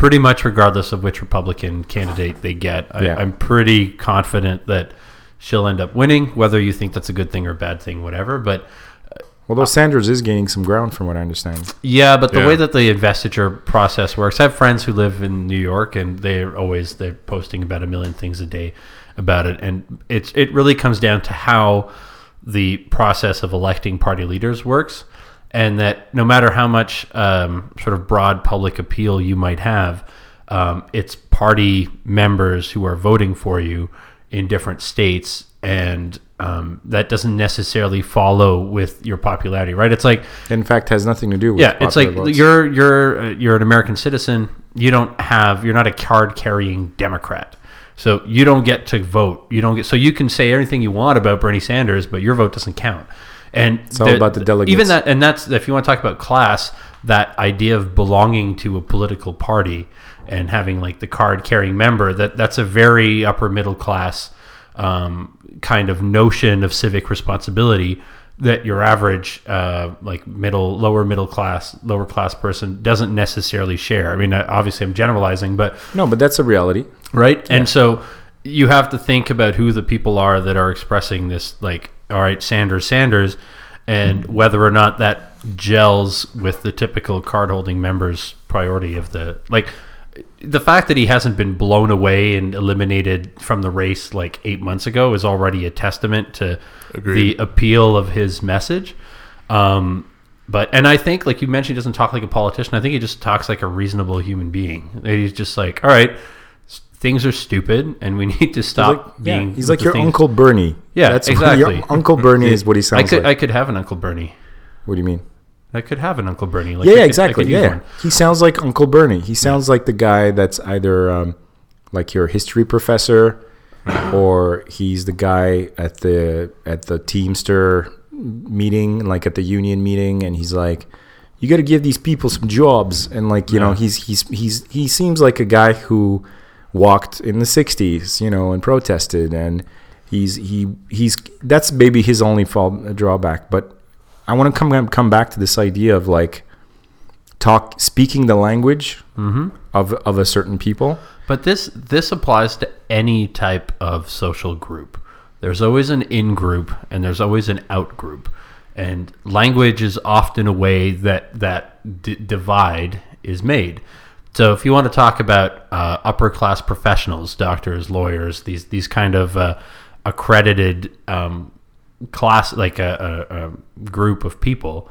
pretty much regardless of which Republican candidate they get. I, Yeah. I'm pretty confident that she'll end up winning, whether you think that's a good thing or a bad thing, whatever. But uh, Although Sanders is gaining some ground, from what I understand. yeah, but the Yeah. way that the investiture process works, I have friends who live in New York, and they're always they're posting about a million things a day about it, and it's it really comes down to how the process of electing party leaders works, and that no matter how much um, sort of broad public appeal you might have, um, it's party members who are voting for you in different states, and um, that doesn't necessarily follow with your popularity, right? It's like In fact, has nothing to do with yeah, it's like votes. you're you're uh, you're an American citizen. You don't have you're not a card carrying Democrat, so you don't get to vote. You don't get so you can say anything you want about Bernie Sanders, but your vote doesn't count. And it's all about the delegates. Even that, and that's if you want to talk about class, that idea of belonging to a political party and having like the card carrying member that that's a very upper middle class um, kind of notion of civic responsibility that your average uh, like middle lower middle class lower class person doesn't necessarily share i mean obviously i'm generalizing but no, but that's a reality. right and so you have to think about who the people are that are expressing this like all right sanders sanders and whether or not that gels with the typical card holding members priority of the like the fact that he hasn't been blown away and eliminated from the race like eight months ago is already a testament to Agreed. the appeal of his message. Um, but and I think, like you mentioned, he doesn't talk like a politician. I think he just talks like a reasonable human being. He's just like, all right, things are stupid, and we need to He's stop like, yeah, being. he's like your things- Uncle Bernie. Yeah, what exactly. Your Uncle Bernie is what he sounds I could, I could have an Uncle Bernie. what do you mean? I could have an Uncle Bernie. Like yeah, could- exactly. Yeah, he sounds like Uncle Bernie. He sounds like the guy that's either um, like your history professor, or he's the guy at the at the Teamster meeting, like at the union meeting, and he's like, "You got to give these people some jobs." And like, you know, he's he's he's he seems like a guy who walked in the '60s, you know, and protested, and he's he he's that's maybe his only fault uh, drawback, but. I want to come come back to this idea of like talk speaking the language mm-hmm. of of a certain people. But this this applies to any type of social group. There's always an in group and there's always an out group, and language is often a way that that d- divide is made. So if you want to talk about uh, upper class professionals, doctors, lawyers, these these kind of uh, accredited um, class, like a, a, a group of people,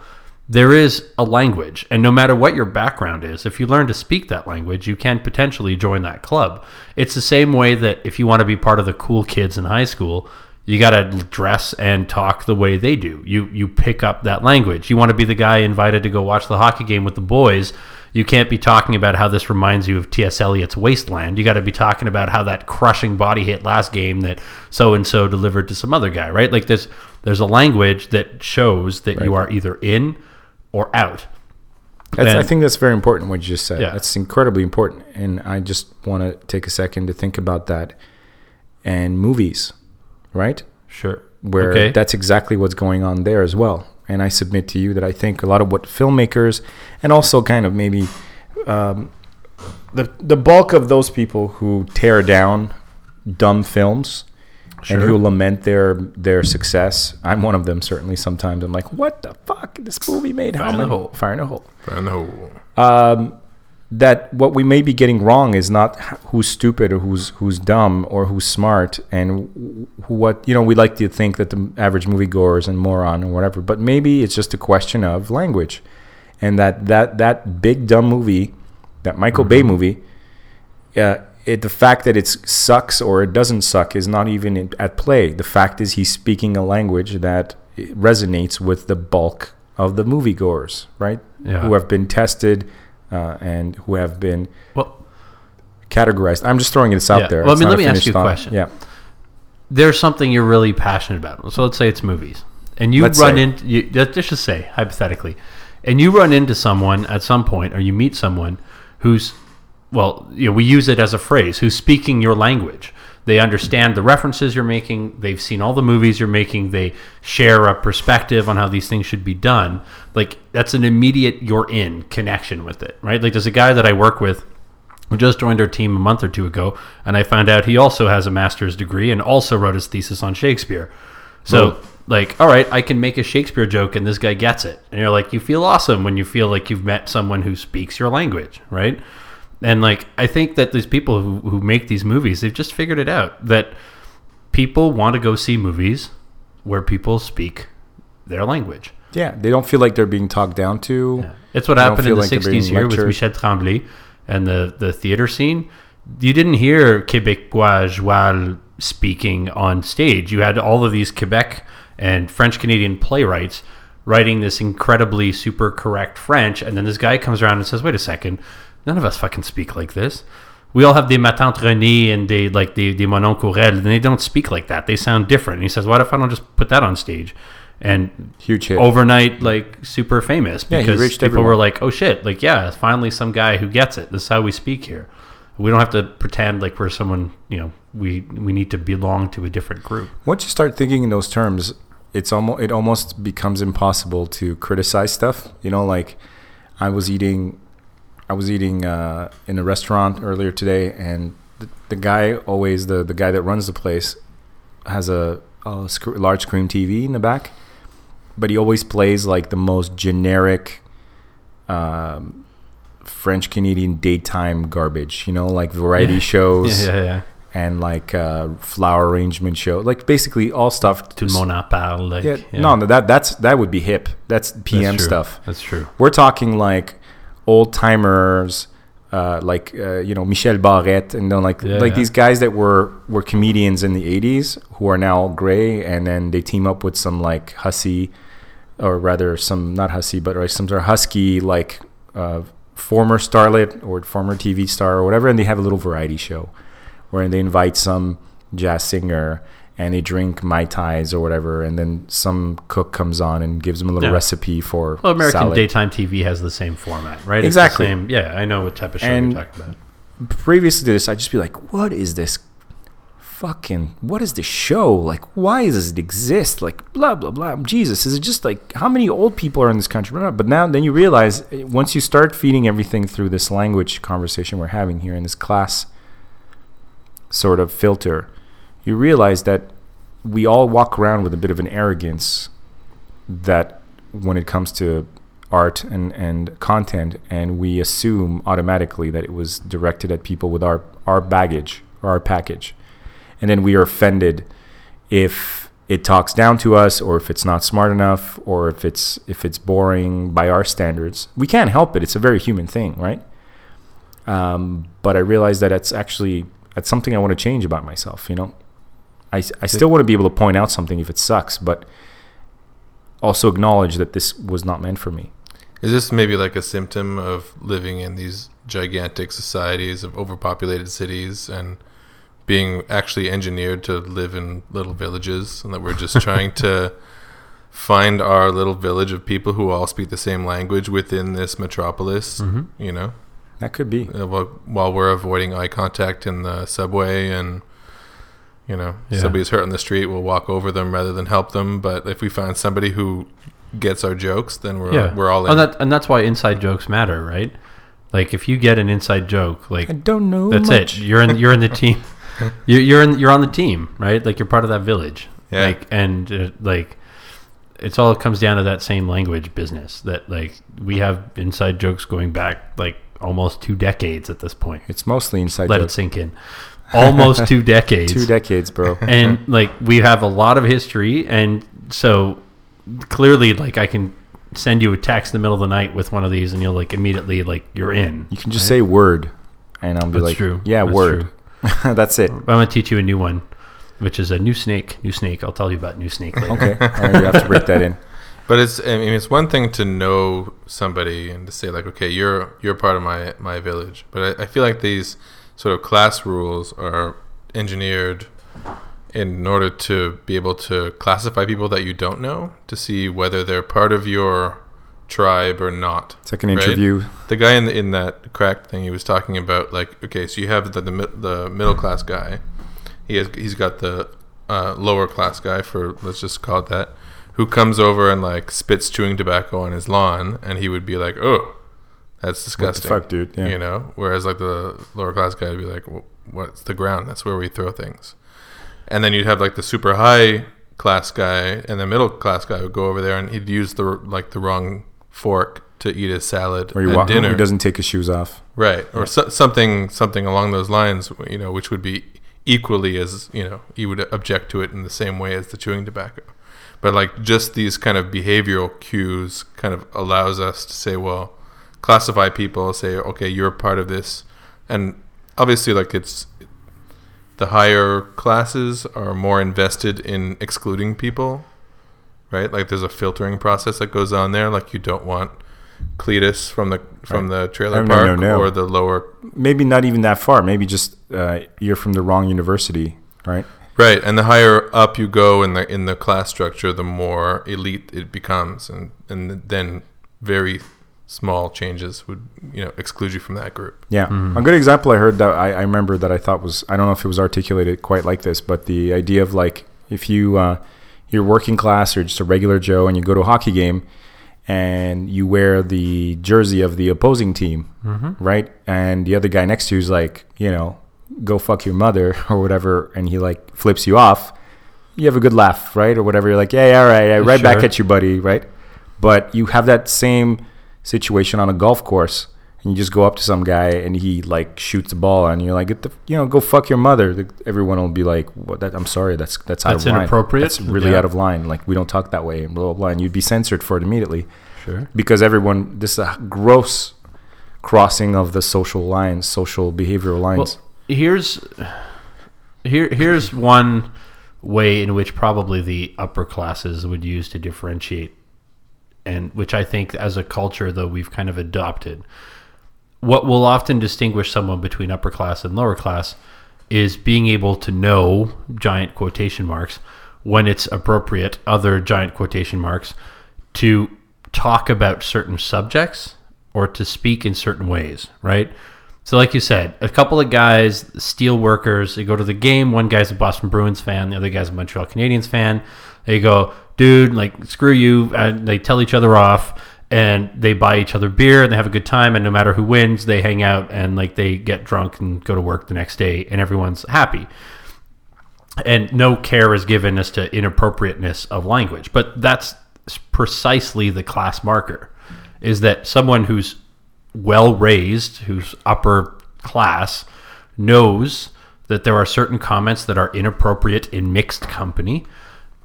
there is a language, and no matter what your background is, if you learn to speak that language, you can potentially join that club. It's the same way that if you want to be part of the cool kids in high school, you got to dress and talk the way they do. You you pick up that language. You want to be the guy invited to go watch the hockey game with the boys. You can't be talking about how this reminds you of T.S. Eliot's Wasteland. You got to be talking about how that crushing body hit last game that so and so delivered to some other guy, right? Like there's there's a language that shows that you are either in or out. That's, I think that's very important what you just said. Yeah. That's incredibly important, and I just want to take a second to think about that. And movies, right? Sure. where okay. that's exactly what's going on there as well. And I submit to you that I think a lot of what filmmakers and also kind of maybe um, the the bulk of those people who tear down dumb films and who lament their their success. I'm one of them certainly. Sometimes I'm like, what the fuck? This movie made how many? Fire in the many hole. fire in a hole I know. That what we may be getting wrong is not who's stupid or who's who's dumb or who's smart and who, what you know we like to think that the average moviegoer is a moron or whatever but maybe it's just a question of language. And that that that big dumb movie that Michael Bay movie uh, it, the fact that it sucks or it doesn't suck is not even at play. The fact is he's speaking a language that resonates with the bulk of the moviegoers right? Yeah. who have been tested uh, and who have been well, categorized. I'm just throwing this out Yeah. there. Well, I mean, let me ask you a thought. question. Yeah. there's something you're really passionate about. So let's say it's movies, and you Let's run say. into you, let's just say hypothetically, and you run into someone at some point, or you meet someone who's well, you know, we use it as a phrase, who's speaking your language. They understand the references you're making. They've seen all the movies you're making. They share a perspective on how these things should be done. Like that's an immediate you're in connection with it, right? Like there's a guy that I work with who just joined our team a month or two ago, and I found out he also has a master's degree and also wrote his thesis on Shakespeare. So, like, all right, I can make a Shakespeare joke, and this guy gets it. And you're like, you feel awesome when you feel like you've met someone who speaks your language, right? And like, I think that these people who, who make these movies, they've just figured it out that people want to go see movies where people speak their language. Yeah. They don't feel like they're being talked down to. It's what They happened in the like 60s here with. Michel Tremblay and the, the theater scene. You didn't hear Québécois joual speaking on stage. You had all of these Quebec and French Canadian playwrights writing this incredibly super correct French, and then this guy comes around and says, "Wait a second, none of us fucking speak like this. We all have des matante Renée and des like des, des mon oncle and they don't speak like that. They sound different." And he says, "What if I don't just put that on stage?" And Huge hit. overnight like super famous Yeah, because people everyone. were like, "Oh shit! Like, yeah, finally some guy who gets it. This is how we speak here. We don't have to pretend like we're someone. You know, we we need to belong to a different group." Once you start thinking in those terms, it's almost it almost becomes impossible to criticize stuff. You know, like I was eating, I was eating uh, in a restaurant earlier today, and the, the guy always the the guy that runs the place has a, a sc- large screen TV in the back. but he always plays like the most generic um, French Canadian daytime garbage. You know, like variety Yeah. shows Yeah, yeah, and like uh, flower arrangement show, like basically all stuff. Tout le monde en parle. Like, Yeah, no, no, that that's that would be hip. That's PM true. stuff. That's true. We're talking like old timers, uh, like uh, you know Michel Barrette, and then like Yeah, like yeah. these guys that were were comedians in the '80s who are now gray, and then they team up with some like hussy, or rather some not hussy, but like some sort of husky like uh, former starlet or former TV star or whatever, and they have a little variety show where they invite some jazz singer. And they drink mai tais or whatever, and then some cook comes on and gives them a little Yeah. recipe for Well, American salad. daytime TV has the same format, right? Exactly. same- yeah, I know what type of show And- you're talking about. previously to this, I'd just be like, what is this fucking, what is this show? Like, why does it exist? Like, blah, blah, blah. Jesus, is it just like, how many old people are in this country? But now, then you realize, eh, once you start feeding everything through this language conversation we're having here in this class sort of filter, you realize that we all walk around with a bit of an arrogance that when it comes to art and, and content and we assume automatically that it was directed at people with our, our baggage or our package. And then we are offended if it talks down to us or if it's not smart enough or if it's if it's boring by our standards. We can't help it. It's a very human thing right? Um, but i realize that it's actually that's something i want to change about myself you know I, I still want to be able to point out something if it sucks but also acknowledge that this was not meant for me. Is this maybe like a symptom of living in these gigantic societies of overpopulated cities and being actually engineered to live in little villages and that we're just trying to find our little village of people who all speak the same language within this metropolis, you know? that could be. Uh, while, while we're avoiding eye contact in the subway and you know Yeah. somebody's hurt on the street we'll walk over them rather than help them but if we find somebody who gets our jokes then we're Yeah, we're all in And, that, and that's why inside jokes matter, right? Like if you get an inside joke, like i don't know that's much. it. You're in you're in the team. You're you're in you're on the team, right? Like you're part of that village. Yeah. Like and uh, like it's all comes down to that same language business that like we have inside jokes going back like almost two decades at this point. it's mostly inside Let it jokes. sink in. Almost two decades. two decades bro. And like we have a lot of history and so clearly like i can send you a text in the middle of the night with one of these and you'll like immediately like you're in you can just say word and i'll be That's like true. yeah That's word. that's it. I'm gonna teach you a new one which is a new snake new snake. I'll tell you about new snake later. Okay. All right, you have to break that in. But it's i mean it's one thing to know somebody and to say like okay you're you're part of my my village. But i, I feel like these sort of class rules are engineered in order to be able to classify people that you don't know to see whether they're part of your tribe or not it's like an right? interview the guy in the, in that crack thing he was talking about like okay so you have the the, the middle class guy he has he's got the uh, lower class guy for let's just call it that who comes over and like spits chewing tobacco on his lawn and he would be like oh that's disgusting fuck, dude? Yeah. you know? Whereas like the lower class guy would be like "Wh- what's the ground? That's where we throw things. And then you'd have like the super high class guy and the middle class guy would go over there and he'd use the like the wrong fork to eat his salad or at dinner he doesn't take his shoes off. Right. Or so, something something along those lines you know which would be equally as you know you would object to it in the same way as the chewing tobacco. But like just these kind of behavioral cues kind of allows us to say well classify people say okay you're part of this. And obviously like it's the higher classes are more invested in excluding people right? Like there's a filtering process that goes on there. Like you don't want Cletus from the from the trailer Oh, no, park no, no. or the lower maybe not even that far. Maybe just uh, you're from the wrong university right? Right and the higher up you go in the in the class structure the more elite it becomes and and then very small changes would you know exclude you from that group Yeah, a good example I heard that I, I remember that I thought was I don't know if it was articulated quite like this, but the idea of like if you uh, you're working class or just a regular Joe and you go to a hockey game and you wear the jersey of the opposing team, right? And the other guy next to you is like, you know, go fuck your mother or whatever, and he like flips you off. you have a good laugh, right, or whatever. You're like, yeah, yeah all right, yeah, right back at you, buddy, right? But you have that same situation on a golf course, and you just go up to some guy and he like shoots the ball, and you're like, Get the, you know, go fuck your mother. Everyone will be like, what? That, I'm sorry, that's that's out That's of line. inappropriate? That's really Yeah. out of line. Like we don't talk that way, and blah blah blah. And you'd be censored for it immediately Sure. because everyone this is a gross crossing of the social lines, social behavioral lines. Well, here's here here's one way in which probably the upper classes would use to differentiate, and which I think as a culture though we've kind of adopted. What will often distinguish someone between upper class and lower class is being able to know giant quotation marks when it's appropriate, other giant quotation marks, to talk about certain subjects or to speak in certain ways, right? So, like you said, a couple of guys, steel workers, they go to the game. One guy's a Boston Bruins fan, the other guy's a Montreal Canadiens fan. They go, dude, like, screw you. And they tell each other off and they buy each other beer and they have a good time. And no matter who wins, they hang out and, like, they get drunk and go to work the next day and everyone's happy and no care is given as to inappropriateness of language. But that's precisely the class marker is that someone who's well raised, who's upper class, knows that there are certain comments that are inappropriate in mixed company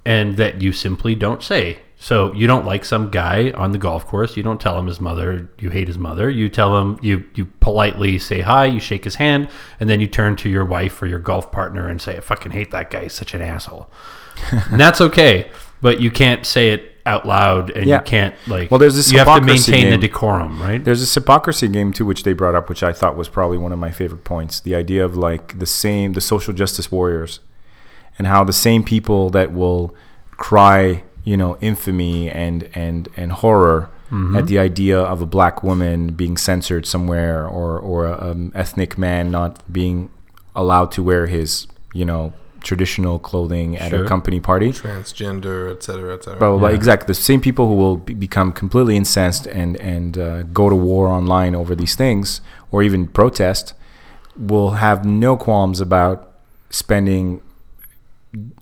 and that you simply don't say. So you don't like some guy on the golf course, you don't tell him his mother, you hate his mother. You tell him you you politely say hi, you shake his hand, and then you turn to your wife or your golf partner and say, "I fucking hate that guy. He's such an asshole." and that's okay, but you can't say it out loud and Yeah. you can't like Well, there's this you have to maintain the decorum, right? There's this hypocrisy game too, which they brought up, which I thought was probably one of my favorite points. The idea of like the same, the social justice warriors, and how the same people that will cry, you know, infamy and and and horror at the idea of a black woman being censored somewhere, or or a um, ethnic man not being allowed to wear his, you know, traditional clothing at Sure. a company party transgender, et cetera, et cetera. blah, blah, blah. Yeah. Exactly. The same people who will be- become completely incensed and and uh, go to war online over these things, or even protest, will have no qualms about spending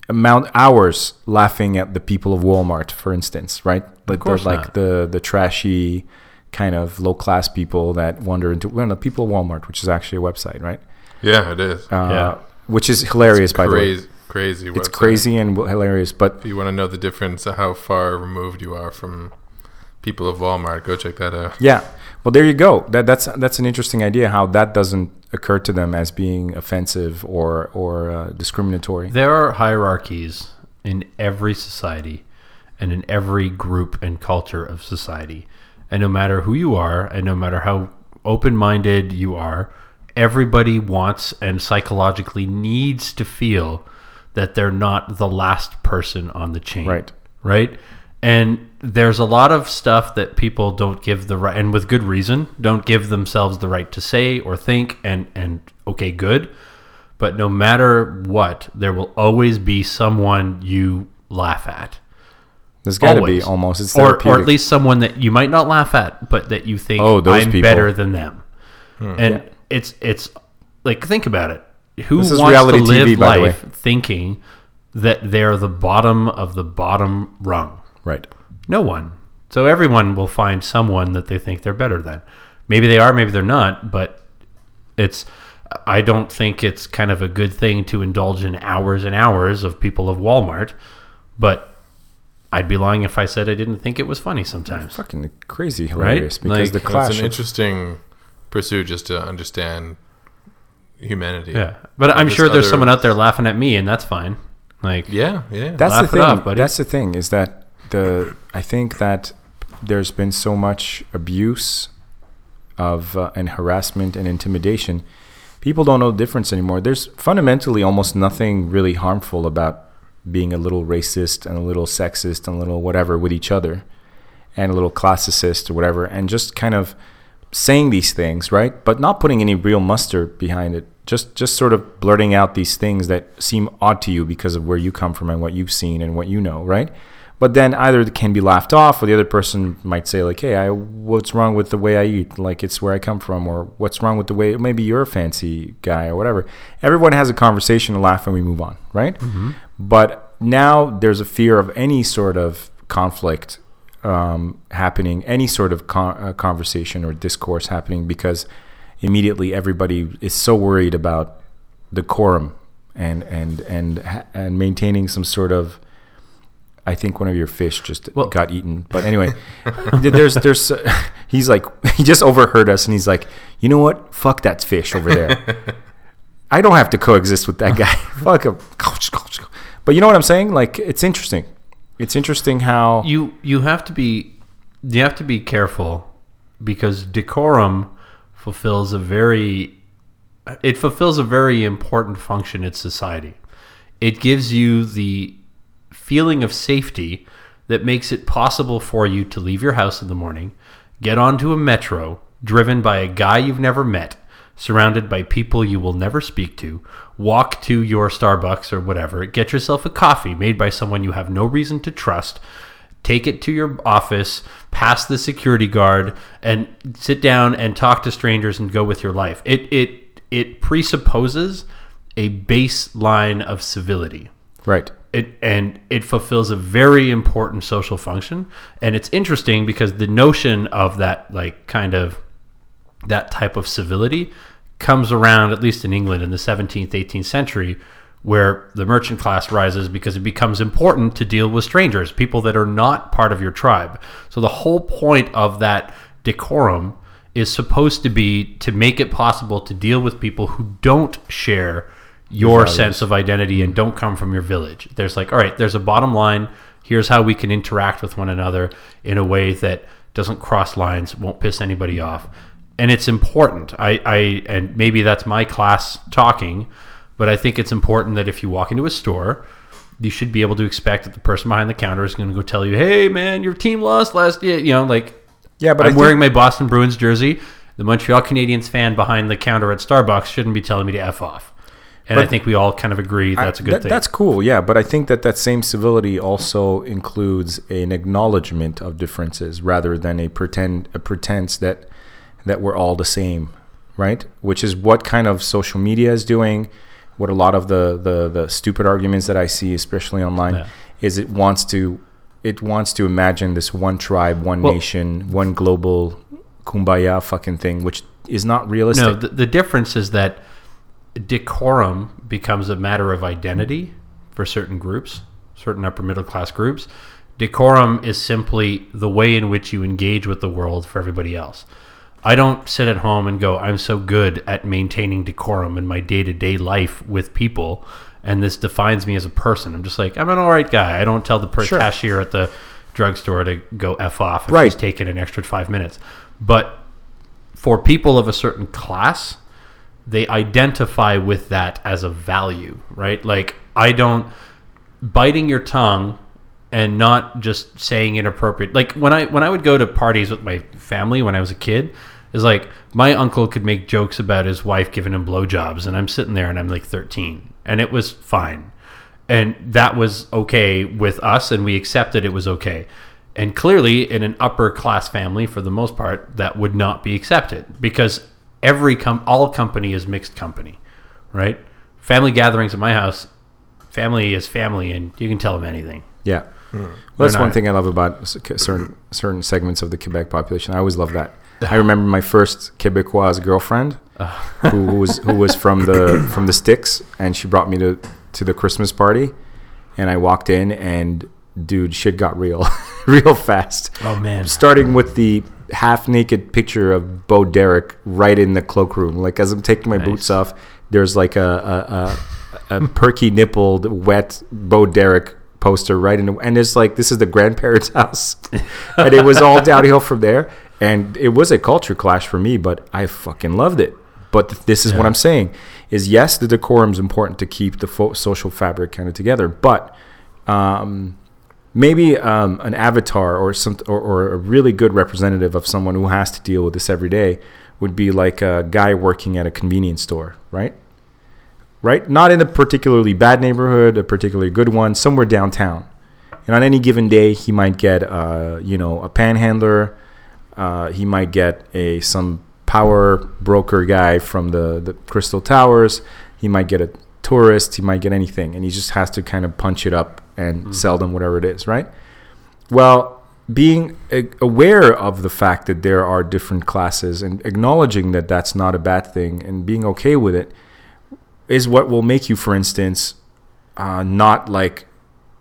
amount hours laughing at the people of Walmart, for instance, right? But course the, like the the trashy kind of low class people that wander into well, the people of Walmart, which is actually a website, right? yeah, it is. Uh, Yeah. Which is hilarious, by the way. crazy, crazy. It's website. crazy and hilarious, but If you want to know the difference of how far removed you are from people of Walmart, go check that out. Yeah. Well, there you go. That that's that's an interesting idea. How that doesn't occur to them as being offensive or or uh, discriminatory. There are hierarchies in every society and in every group and culture of society. And no matter who you are, and no matter how open minded you are, everybody wants and psychologically needs to feel that they're not the last person on the chain. Right. Right. And there's a lot of stuff that people don't give the right, and with good reason, don't give themselves the right to say or think. And, and okay, good. But no matter what, there will always be someone you laugh at. There's got to be almost. It's or, or at least someone that you might not laugh at, but that you think Oh, those I'm people. better than them. Hmm. And Yeah. it's it's like think about it. Who This is wants reality to live TV, by the way. life thinking that they're the bottom of the bottom rung? Right. No one. So everyone will find someone that they think they're better than. Maybe they are, maybe they're not, but it's I don't think it's kind of a good thing to indulge in hours and hours of people of Walmart, but I'd be lying if I said I didn't think it was funny sometimes. Fucking crazy hilarious because Like- the Well, clash. it's an of- interesting pursuit just to understand humanity. Yeah. But I'm sure there's other- someone out there laughing at me and that's fine. Like Yeah, yeah. that's laugh the it thing. off, buddy. that's the thing is that the I think that there's been so much abuse of uh, and harassment and intimidation. People don't know the difference anymore. There's fundamentally almost nothing really harmful about being a little racist and a little sexist and a little whatever with each other and a little classicist or whatever and just kind of saying these things, right? But not putting any real muster behind it. Just just sort of blurting out these things that seem odd to you because of where you come from and what you've seen and what you know, right? But then either it can be laughed off or the other person might say like, "Hey, I what's wrong with the way I eat? Like it's where I come from or what's wrong with the way maybe you're a fancy guy or whatever." Everyone has a conversation, a laugh and we move on, right? But now there's a fear of any sort of conflict um, happening, any sort of con- uh, conversation or discourse happening, because immediately everybody is so worried about decorum and and and and maintaining some sort of. I think one of your fish just Well- got eaten. But anyway, there's there's uh, he's like he just overheard us and he's like, you know what? Fuck that fish over there. I don't have to coexist with that guy. Fuck him. But you know what I'm saying? Like it's interesting. It's interesting how you you have to be you have to be careful because decorum fulfills a very it fulfills a very important function in society. It gives you the feeling of safety that makes it possible for you to leave your house in the morning, get onto a metro driven by a guy you've never met, surrounded by people you will never speak to, walk to your Starbucks or whatever, get yourself a coffee made by someone you have no reason to trust, take it to your office, pass the security guard, and sit down and talk to strangers and go with your life. It it it presupposes a baseline of civility right. It and it fulfills a very important social function. And it's interesting because the notion of that like kind of that type of civility comes around at least in England in the 17th 18th century where the merchant class rises because it becomes important to deal with strangers people that are not part of your tribe. So the whole point of that decorum is supposed to be to make it possible to deal with people who don't share your sense of identity and don't come from your village. There's like, all right, there's a bottom line. Here's how we can interact with one another in a way that doesn't cross lines, won't piss anybody off. And it's important. I, I and maybe that's my class talking, but I think it's important that if you walk into a store, you should be able to expect that the person behind the counter is going to go tell you, "Hey, man, your team lost last year." You know, like Yeah, but I'm I wearing my Boston Bruins jersey. The Montreal Canadiens fan behind the counter at Starbucks shouldn't be telling me to f off. And I think we all kind of agree that's a good that- thing. That's cool, yeah. But I think that that same civility also includes an acknowledgement of differences rather than a pretend a pretense that that we're all the same, right? Which is what kind of social media is doing. What a lot of the the, the stupid arguments that I see, especially online, Yeah. is it wants to it wants to imagine this one tribe, one Well- nation, one global kumbaya fucking thing, which is not realistic. no, the, the difference is that decorum becomes a matter of identity for certain groups, certain upper middle class groups. Decorum is simply the way in which you engage with the world for everybody else. I don't sit at home and go, I'm so good at maintaining decorum in my day to day life with people, and this defines me as a person. I'm just like, I'm an all right guy. I don't tell the per- Sure. cashier at the drugstore to go F off if Right. he's taking an extra five minutes. But for people of a certain class, they identify with that as a value, right? Like I don't biting your tongue and not just saying inappropriate. Like when I when I would go to parties with my family when I was a kid, is like my uncle could make jokes about his wife giving him blowjobs, and I'm sitting there and I'm like 13, and it was fine, and that was okay with us, and we accepted it was okay. And clearly, in an upper class family, for the most part, that would not be accepted because every com- all company is mixed company, right? Family gatherings at my house, family is family, and you can tell them anything. Yeah. Hmm. Well, that's They're one thing I love about certain certain segments of the Quebec population. I always love that. I remember my first Quebecois girlfriend, who, who was who was from the from the sticks, and she brought me to to the Christmas party, and I walked in, and dude, shit got real, real fast. Oh man, Starting with the half naked picture of Bo Derek right in the cloakroom. Like as I'm taking my boots off, there's like a a, a, a perky nippled, wet Bo Derek poster right in the, and it's like this is the grandparents' house, and it was all downhill from there. And it was a culture clash for me, but I fucking loved it. But th- this is what I'm saying: is yes, the decorum is important to keep the fo- social fabric kind of together, but um, maybe um, an avatar or some or, or a really good representative of someone who has to deal with this every day would be like a guy working at a convenience store, right? Right? Not in a particularly bad neighborhood, a particularly good one, somewhere downtown. And on any given day, he might get, uh, you know, a panhandler. Uh, he might get a some power broker guy from the, the Crystal Towers. He might get a tourist, he might get anything, and he just has to kind of punch it up and sell them whatever it is, right? Well, being a- aware of the fact that there are different classes and acknowledging that that's not a bad thing and being okay with it is what will make you, for instance, uh, not like,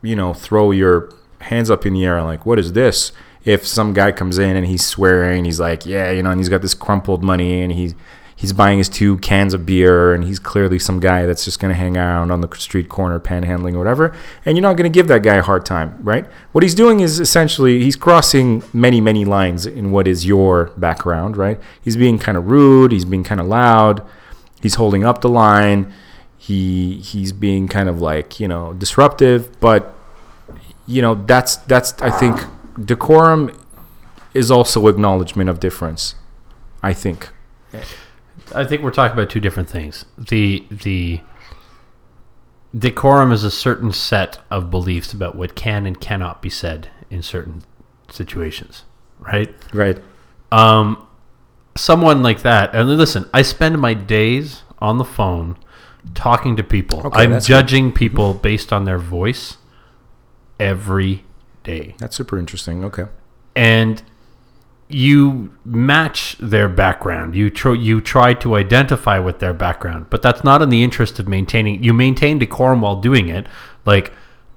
you know, throw your hands up in the air and like, what is this? If some guy comes in and he's swearing, he's like, yeah, you know, and he's got this crumpled money and he's he's buying his two cans of beer and he's clearly some guy that's just going to hang around on the street corner panhandling or whatever and you're not going to give that guy a hard time right? What he's doing is essentially he's crossing many many lines in what is your background right? He's being kind of rude he's being kind of loud he's holding up the line he he's being kind of like you know disruptive but you know that's that's i think decorum is also acknowledgement of difference i think I think we're talking about two different things. The the decorum is a certain set of beliefs about what can and cannot be said in certain situations, right? right Um, someone like that, and listen, I spend my days on the phone talking to people. Okay, I'm that's good. judging people based on their voice every day. that's super interesting okay and you match their background. You tr- you try to identify with their background, but that's not in the interest of maintaining. You maintain decorum while doing it. Like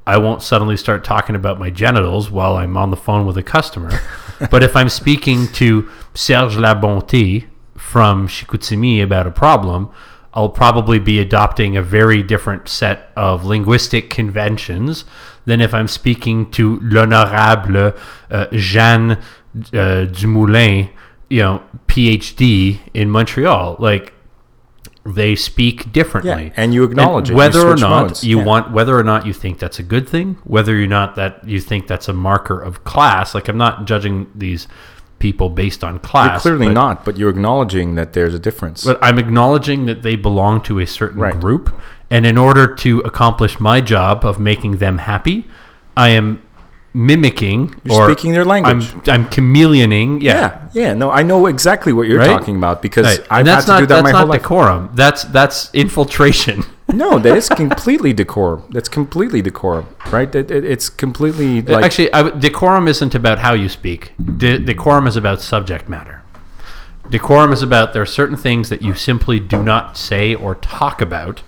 I won't suddenly start talking about my genitals while I'm on the phone with a customer. but if I'm speaking to Serge Labonté from Chicoutimi about a problem, I'll probably be adopting a very different set of linguistic conventions than if I'm speaking to l'honorable uh, Jeanne uh, Dumoulin, you know, PhD in Montreal. Like they speak differently, Yeah, and you acknowledge it. You Whether or not modes. you Yeah. want, whether or not you think that's a good thing, whether or not that you think that's a marker of class. Like I'm not judging these people based on class. You're clearly but- not, but you're acknowledging that there's a difference. but I'm acknowledging that they belong to a certain Right. group, and in order to accomplish my job of making them happy, I am mimicking You're or speaking their language. I'm I'm chameleoning. Yeah. yeah, yeah, no, I know exactly what you're Right? talking about because Right. I've had to not do that my whole life. That's not decorum. That's that's infiltration. No, that is completely decorum. That's completely decorum, right? It, it, it's completely uh, like Actually, I, decorum isn't about how you speak. De- decorum is about subject matter. Decorum is about there are certain things that you simply do not say or talk about.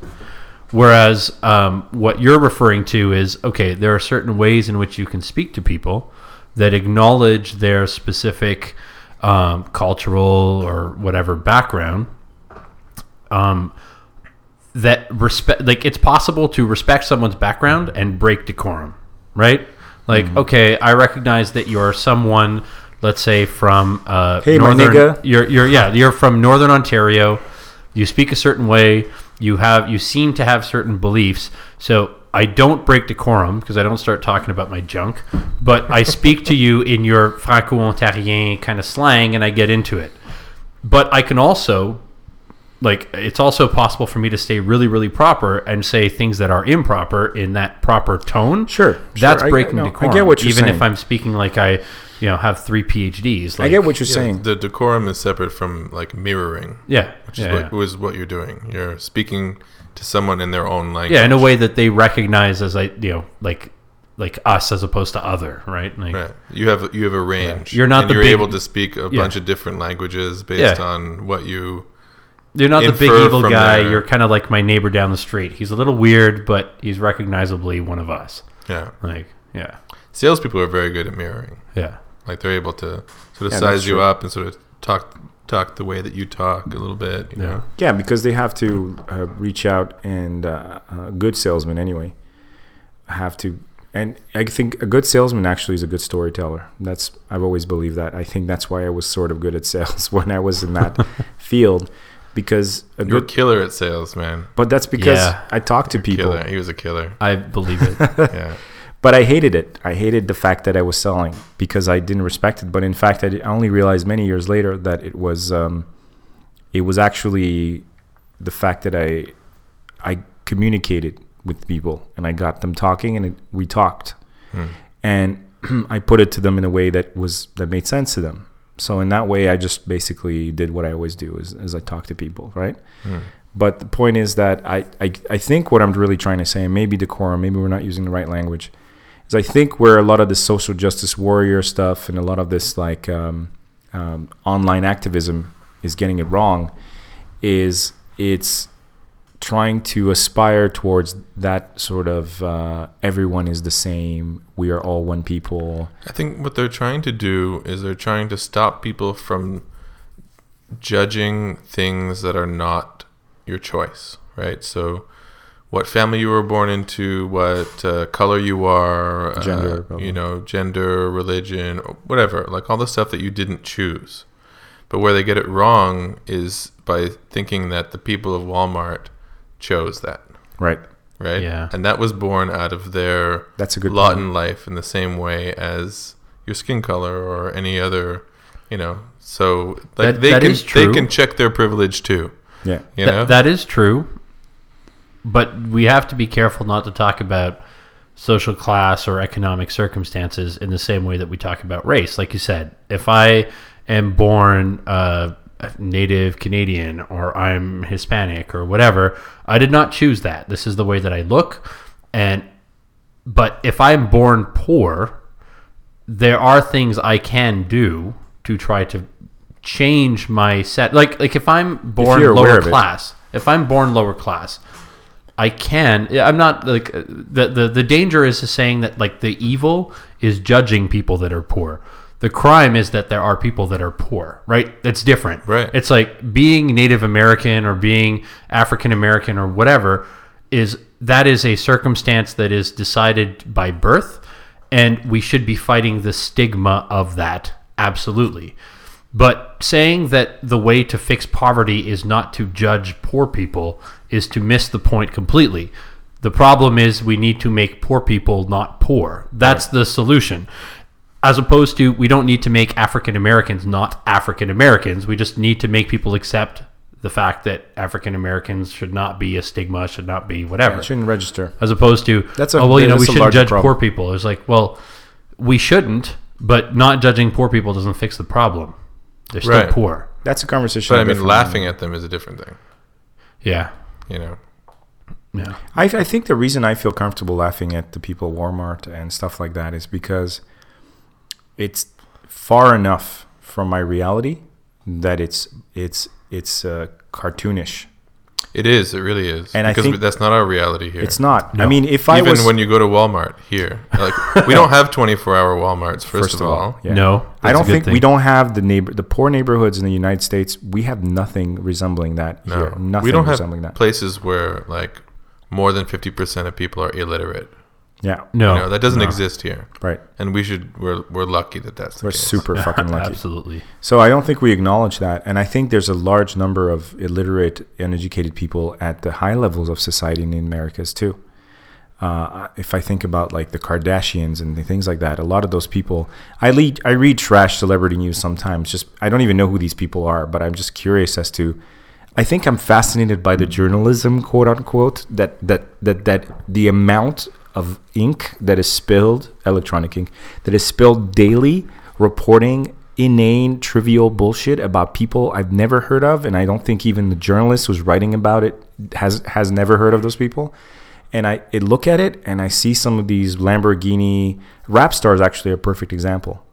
Whereas um, what you're referring to is okay, there are certain ways in which you can speak to people that acknowledge their specific um, cultural or whatever background. Um, that respect like it's possible to respect someone's background and break decorum right like Mm-hmm. okay i recognize that you're someone let's say from uh Hey, my nigga. you're you're yeah you're from northern ontario you speak a certain way you have you seem to have certain beliefs. So i don't break decorum because i don't start talking about my junk but i speak to you in your franco-ontarien kind of slang and i get into it. But i can also like it's also possible for me to stay really really proper and say things that are improper in that proper tone. Sure, that's sure. I- breaking no, I get what you're even if i'm speaking like i you know have three phds like, I get what you're Yeah, saying. the decorum is separate from like mirroring, yeah which is yeah, what yeah. was what you're doing. You're speaking to someone in their own language. yeah in a way that they recognize as like you know like like us as opposed to other right like Right. You have you have a range. You're not and the you're big- able to speak a Yeah. bunch of different languages based Yeah. on what you you're not the big evil guy their- you're kind of like my neighbor down the street he's a little weird but he's recognizably one of us yeah. like yeah Salespeople are very good at mirroring. yeah Like they're able to sort of Yeah, size you up and sort of talk talk the way that you talk a little bit. You Yeah. know. Yeah, because they have to uh, reach out and uh, a good salesman anyway have to. And I think a good salesman actually is a good storyteller. That's I've always believed that. I think that's why I was sort of good at sales when I was in that field, because a You're good. killer at sales, man. But that's because Yeah. I talked to people. Killer. He was a killer. i believe it Yeah. But I hated it. I hated the fact that I was selling because I didn't respect it. But in fact, I, only realized many years later that it was um, it was actually the fact that I I communicated with people and I got them talking and it, we talked and I put it to them in a way that was that made sense to them. So in that way, I just basically did what I always do: is, is I talk to people, right? But the point is that I, I, I think what I'm really trying to say, and maybe decorum, maybe we're not using the right language, is I think where a lot of this social justice warrior stuff and a lot of this like um, um, online activism is getting it wrong is it's trying to aspire towards that sort of uh, everyone is the same, we are all one people. I think what they're trying to do is they're trying to stop people from judging things that are not your choice, right? So, what family you were born into, what uh, color you are, Gender, uh, you know, gender, religion, or whatever, like all the stuff that you didn't choose. But where they get it wrong is by thinking that the people of Walmart chose that, Right. right? Yeah. And that was born out of their That's a good lot point. in life in the same way as your skin color or any other, you know. So like That- they that can is they can check their privilege too. Yeah. You Th- know. that is true, but we have to be careful not to talk about social class or economic circumstances in the same way that we talk about race. Like you said, if I am born uh, Native Canadian or I'm Hispanic or whatever, I did not choose that. This is the way that I look, and but if I'm born poor, there are things I can do to try to change my set. Like like if I'm born you're lower class, if I'm born lower class, I can. I'm not like uh, the the the danger is saying that like the evil is judging people that are poor. The crime is that there are people that are poor, right? That's different. Right. It's like being Native American or being African American or whatever is that is a circumstance that is decided by birth and we should be fighting the stigma of that absolutely. But saying that the way to fix poverty is not to judge poor people is to miss the point completely. The problem is we need to make poor people not poor. That's the solution. As opposed to we don't need to make African Americans not African Americans. We just need to make people accept the fact that African Americans should not be a stigma, should not be whatever It shouldn't register. as opposed to That's a- oh well you know we shouldn't judge problem. poor people it's like well we shouldn't but not judging poor people doesn't fix the problem they're still Right. poor That's a conversation. but I mean, laughing at them is a different thing. yeah You know. yeah I, I think the reason I feel comfortable laughing at the people at Walmart and stuff like that is because it's far enough from my reality that it's it's it's uh, cartoonish. It is. It really is. And I think- that's not our reality here. It's not. I mean, if I Even was when you go to Walmart here, like we don't have 24-hour WalMarts. First, of all, yeah. no I don't good think we don't have the neighbor the poor neighborhoods in the United States. We have nothing resembling that no, here. Nothing we don't resembling have that. places where like more than 50% of people are illiterate. Yeah, no You know, that doesn't no. exist here, right. and we should. We're we're lucky that that's the We're case. super fucking lucky. absolutely So I don't think we acknowledge that, and I think there's a large number of illiterate, uneducated people at the high levels of society in the Americas too. Uh, if I think about like the Kardashians and the things like that, a lot of those people, I read I read trash celebrity news sometimes. Just I don't even know who these people are, but I'm just curious as to. I think I'm fascinated by the journalism, quote unquote, that that that that the amount of ink that is spilled, electronic ink, that is spilled daily, reporting inane, trivial bullshit about people I've never heard of, and I don't think even the journalist who's writing about it has has never heard of those people. And I, I look at it and I see some of these Lamborghini rap stars. Actually, a perfect example.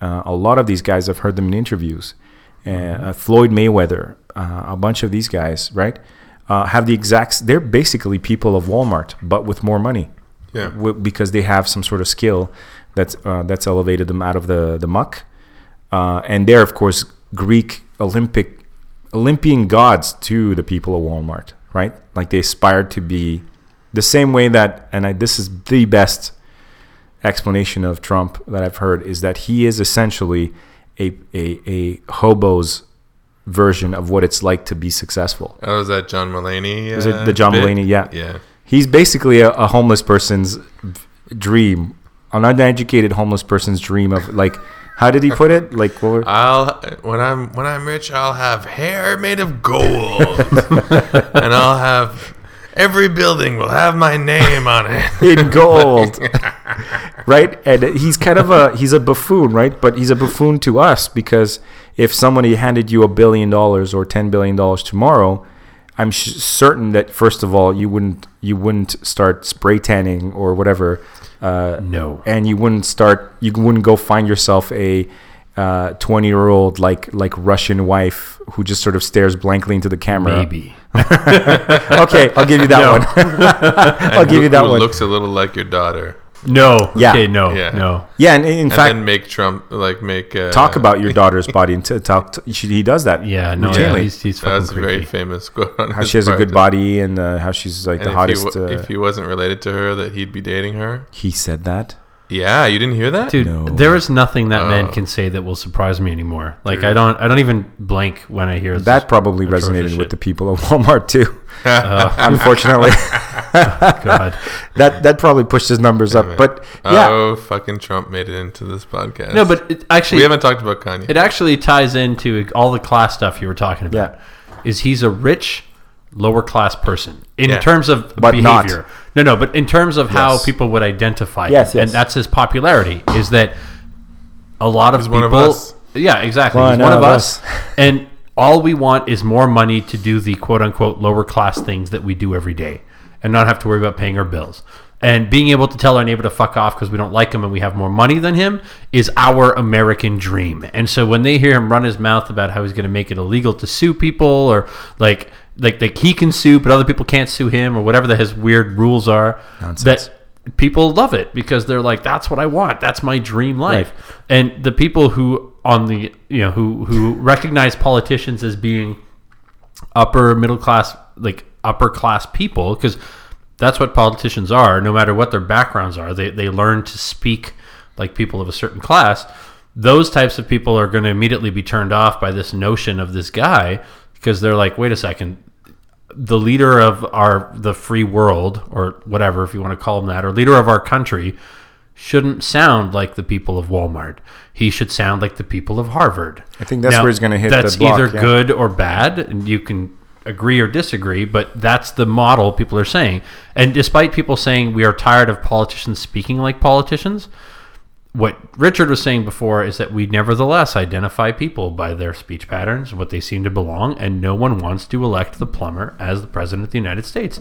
Uh, a lot of these guys, I've heard them in interviews. Uh, uh, Floyd Mayweather, uh, a bunch of these guys, right, uh, have the exact. They're basically people of Walmart, but with more money. Yeah. W- because they have some sort of skill that's uh, that's elevated them out of the the muck. Uh, and they're of course Greek Olympic Olympian gods to the people of Walmart, right? Like they aspired to be the same way that, and I, this is the best explanation of Trump that I've heard is that he is essentially a a, a hobo's version of what it's like to be successful. Oh, is that John Mulaney? Is it uh, the John bit? Mulaney? Yeah. Yeah. He's basically a, a homeless person's dream, an uneducated homeless person's dream of like, how did he put it? Like, what were- I'll when I'm when I'm rich, I'll have hair made of gold, and I'll have every building will have my name on it. in gold, right? And he's kind of a he's a buffoon, right? But he's a buffoon to us because if somebody handed you a billion dollars or ten billion dollars tomorrow, I'm sh- certain that first of all, you wouldn't you wouldn't start spray tanning or whatever. Uh, No. and you wouldn't start. You wouldn't go find yourself a twenty year old like like Russian wife who just sort of stares blankly into the camera. Maybe. okay, I'll give you that one. I'll give you that Who one. looks a little like your daughter. No. Yeah. Okay, no. Yeah. No. yeah, and in And fact, then make Trump like make uh, talk about your daughter's body and t- talk. T- she, he does that. Yeah, no, yeah, he's, he's fucking That's a very famous quote. On how she has a good body and uh, how she's like And the if, hottest. he, wa- uh, if he wasn't related to her, that he'd be dating her. he said that. Yeah, you didn't hear that, Dude, No. there is nothing that man Oh. can say that will surprise me anymore. Like I don't, I don't even blink when I hear That probably atrocious resonated shit. with the people of Walmart too. Uh, Unfortunately, God. that that probably pushed his numbers up. But yeah, Oh, fucking Trump made it into this podcast. No, but it actually we haven't talked about Kanye. it actually ties into all the class stuff you were talking about. Yeah. Is he's a rich, lower class person in Yeah. terms of But not. behavior? No, no, but in terms of how people would identify, Yes, him, yes. and that's his popularity. Is that a lot of He's people? one of us. Yeah, exactly. One He's one of of us. us. and all we want is more money to do the quote unquote lower class things that we do every day and not have to worry about paying our bills. And being able to tell our neighbor to fuck off because we don't like him and we have more money than him is our American dream. And so when they hear him run his mouth about how he's going to make it illegal to sue people or like like like he can sue but other people can't sue him or whatever that his weird rules are, Nonsense. that people love it because they're like that's what I want. That's my dream life. And the people who on the you know who who recognize politicians as being upper middle class like upper class people because that's what politicians are no matter what their backgrounds are they, they learn to speak like people of a certain class those types of people are going to immediately be turned off by this notion of this guy because they're like wait a second the leader of our the free world or whatever if you want to call him that or leader of our country shouldn't sound like the people of Walmart. He should sound like the people of Harvard. I think that's where he's gonna hit the That's block, either yeah. good or bad, and you can agree or disagree, but that's the model people are saying. And despite people saying we are tired of politicians speaking like politicians, what Richard was saying before is that we nevertheless identify people by their speech patterns, what they seem to belong, and no one wants to elect the plumber as the president of the United States.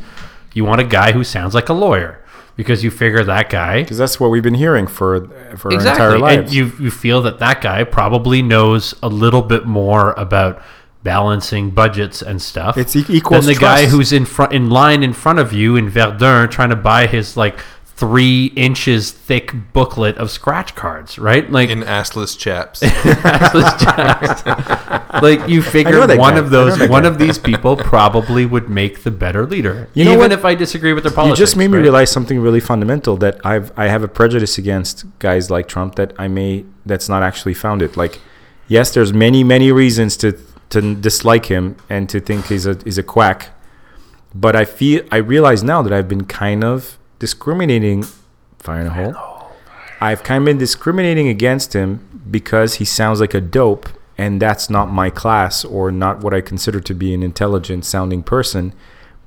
You want a guy who sounds like a lawyer because you figure that guy because that's what we've been hearing for for exactly, our entire and lives. you you feel that that guy probably knows a little bit more about balancing budgets and stuff. It's e- equals than the guy who's in front in line in front of you in Verdun trying to buy his like three inches thick booklet of scratch cards, right? Like in assless chaps. Assless chaps. like you figure one guy. of those one guy. of these people probably would make the better leader. You know even what? if I disagree with their politics. you just made me right? realize something really fundamental that I've I have a prejudice against guys like Trump that I may that's not actually founded. Like, yes, there's many many reasons to to dislike him and to think he's a he's a quack, but I feel I realize now that I've been kind of discriminating. Fire in a hole. I've kind of been discriminating against him because he sounds like a dope, and that's not my class or not what I consider to be an intelligent sounding person,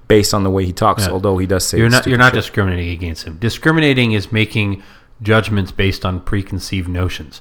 based on the way he talks. Yeah. Although he does say you're not you're not shit. discriminating against him. Discriminating is making judgments based on preconceived notions.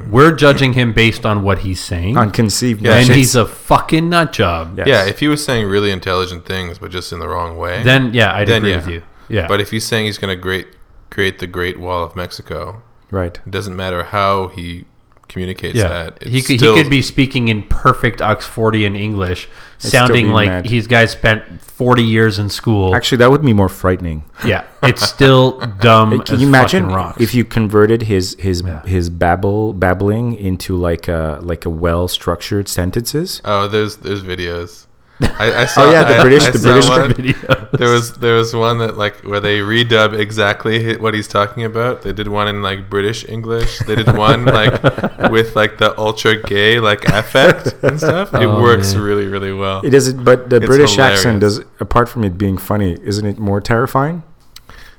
Hmm. We're judging him based on what he's saying, on conceived Yeah, and notions. he's a fucking nut job. Yes. Yeah, if he was saying really intelligent things, but just in the wrong way, Then yeah, I'd then agree yeah. with you. Yeah, But if he's saying he's going to great create the Great Wall of Mexico, right. it doesn't matter how he communicates yeah, that. It's he could still, he could be speaking in perfect Oxfordian English, still sounding like mad. he's guys spent forty years in school. Actually, that would be more frightening. yeah, it's still dumb. Can as you imagine rocks. if you converted his his his babble babbling into like a like a well structured sentences? Oh, there's there's videos. I, I oh, saw. yeah, the I- British- the British one. video. There was there was one that like where they redub exactly what he's talking about. They did one in like British English. They did one like with like the ultra gay like affect and stuff. It Oh, works man. really really well. It is, but the It's British accent does. Apart from it being funny, isn't it more terrifying?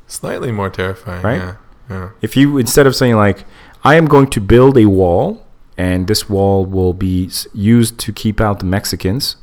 Slightly more terrifying, Right? Yeah, yeah. If you instead of saying like, "I am going to build a wall," and this wall will be used to keep out the Mexicans,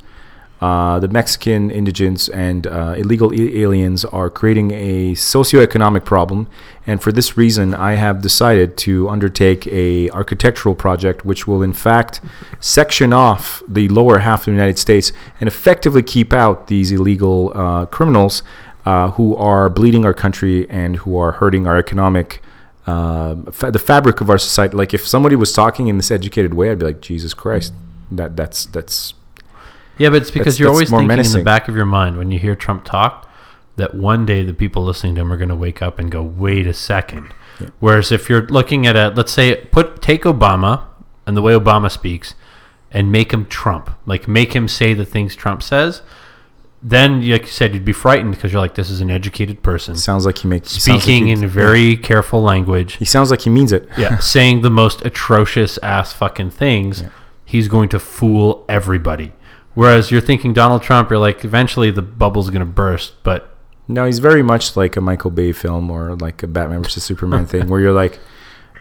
Uh, the Mexican indigents and uh, illegal aliens are creating a socioeconomic problem, and for this reason, I have decided to undertake a architectural project which will, in fact, section off the lower half of the United States and effectively keep out these illegal uh, criminals uh, who are bleeding our country and who are hurting our economic. Uh, fa- the fabric of our society. Like if somebody was talking in this educated way, I'd be like, Jesus Christ, that that's that's Yeah, but it's because That's- you're that's always thinking in the back of your mind when you hear Trump talk that one day the people listening to him are going to wake up and go, "Wait a second. Whereas if you're looking at a, let's say, put take Obama and the way Obama speaks, and make him Trump, like make him say the things Trump says, then like you said, you'd be frightened because you're like, this is an educated person sounds like he makes sounds like speaking he- in very careful language. He sounds like he means it. yeah, saying the most atrocious ass fucking things, he's going to fool everybody. Whereas you're thinking Donald Trump, you're like, eventually the bubble's going to burst, but No, he's very much like a Michael Bay film or like a Batman versus Superman thing, where you're like,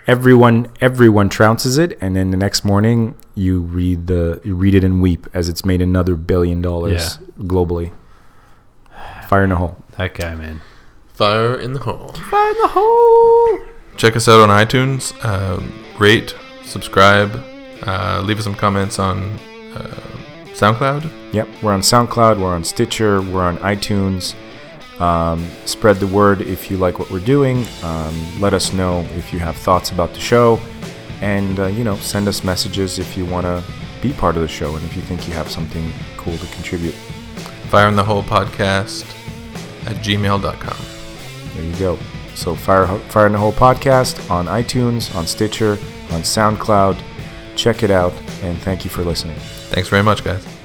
everyone everyone trounces it, and then the next morning you read the you read it and weep as it's made another billion dollars globally. Fire in the hole. that guy, man. Fire in the hole. Fire in the hole. Check us out on iTunes. Um, rate, subscribe, uh, leave us some comments on uh, SoundCloud. Yep, we're on SoundCloud, we're on Stitcher, we're on iTunes. Um, spread the word if you like what we're doing. Um, let us know if you have thoughts about the show, and uh, you know, send us messages if you want to be part of the show and if you think you have something cool to contribute. Fire in the Hole podcast at gmail.com. There you go. So Fire Fire in the Hole podcast on iTunes, on Stitcher, on SoundCloud. Check it out, and thank you for listening. Thanks very much, guys.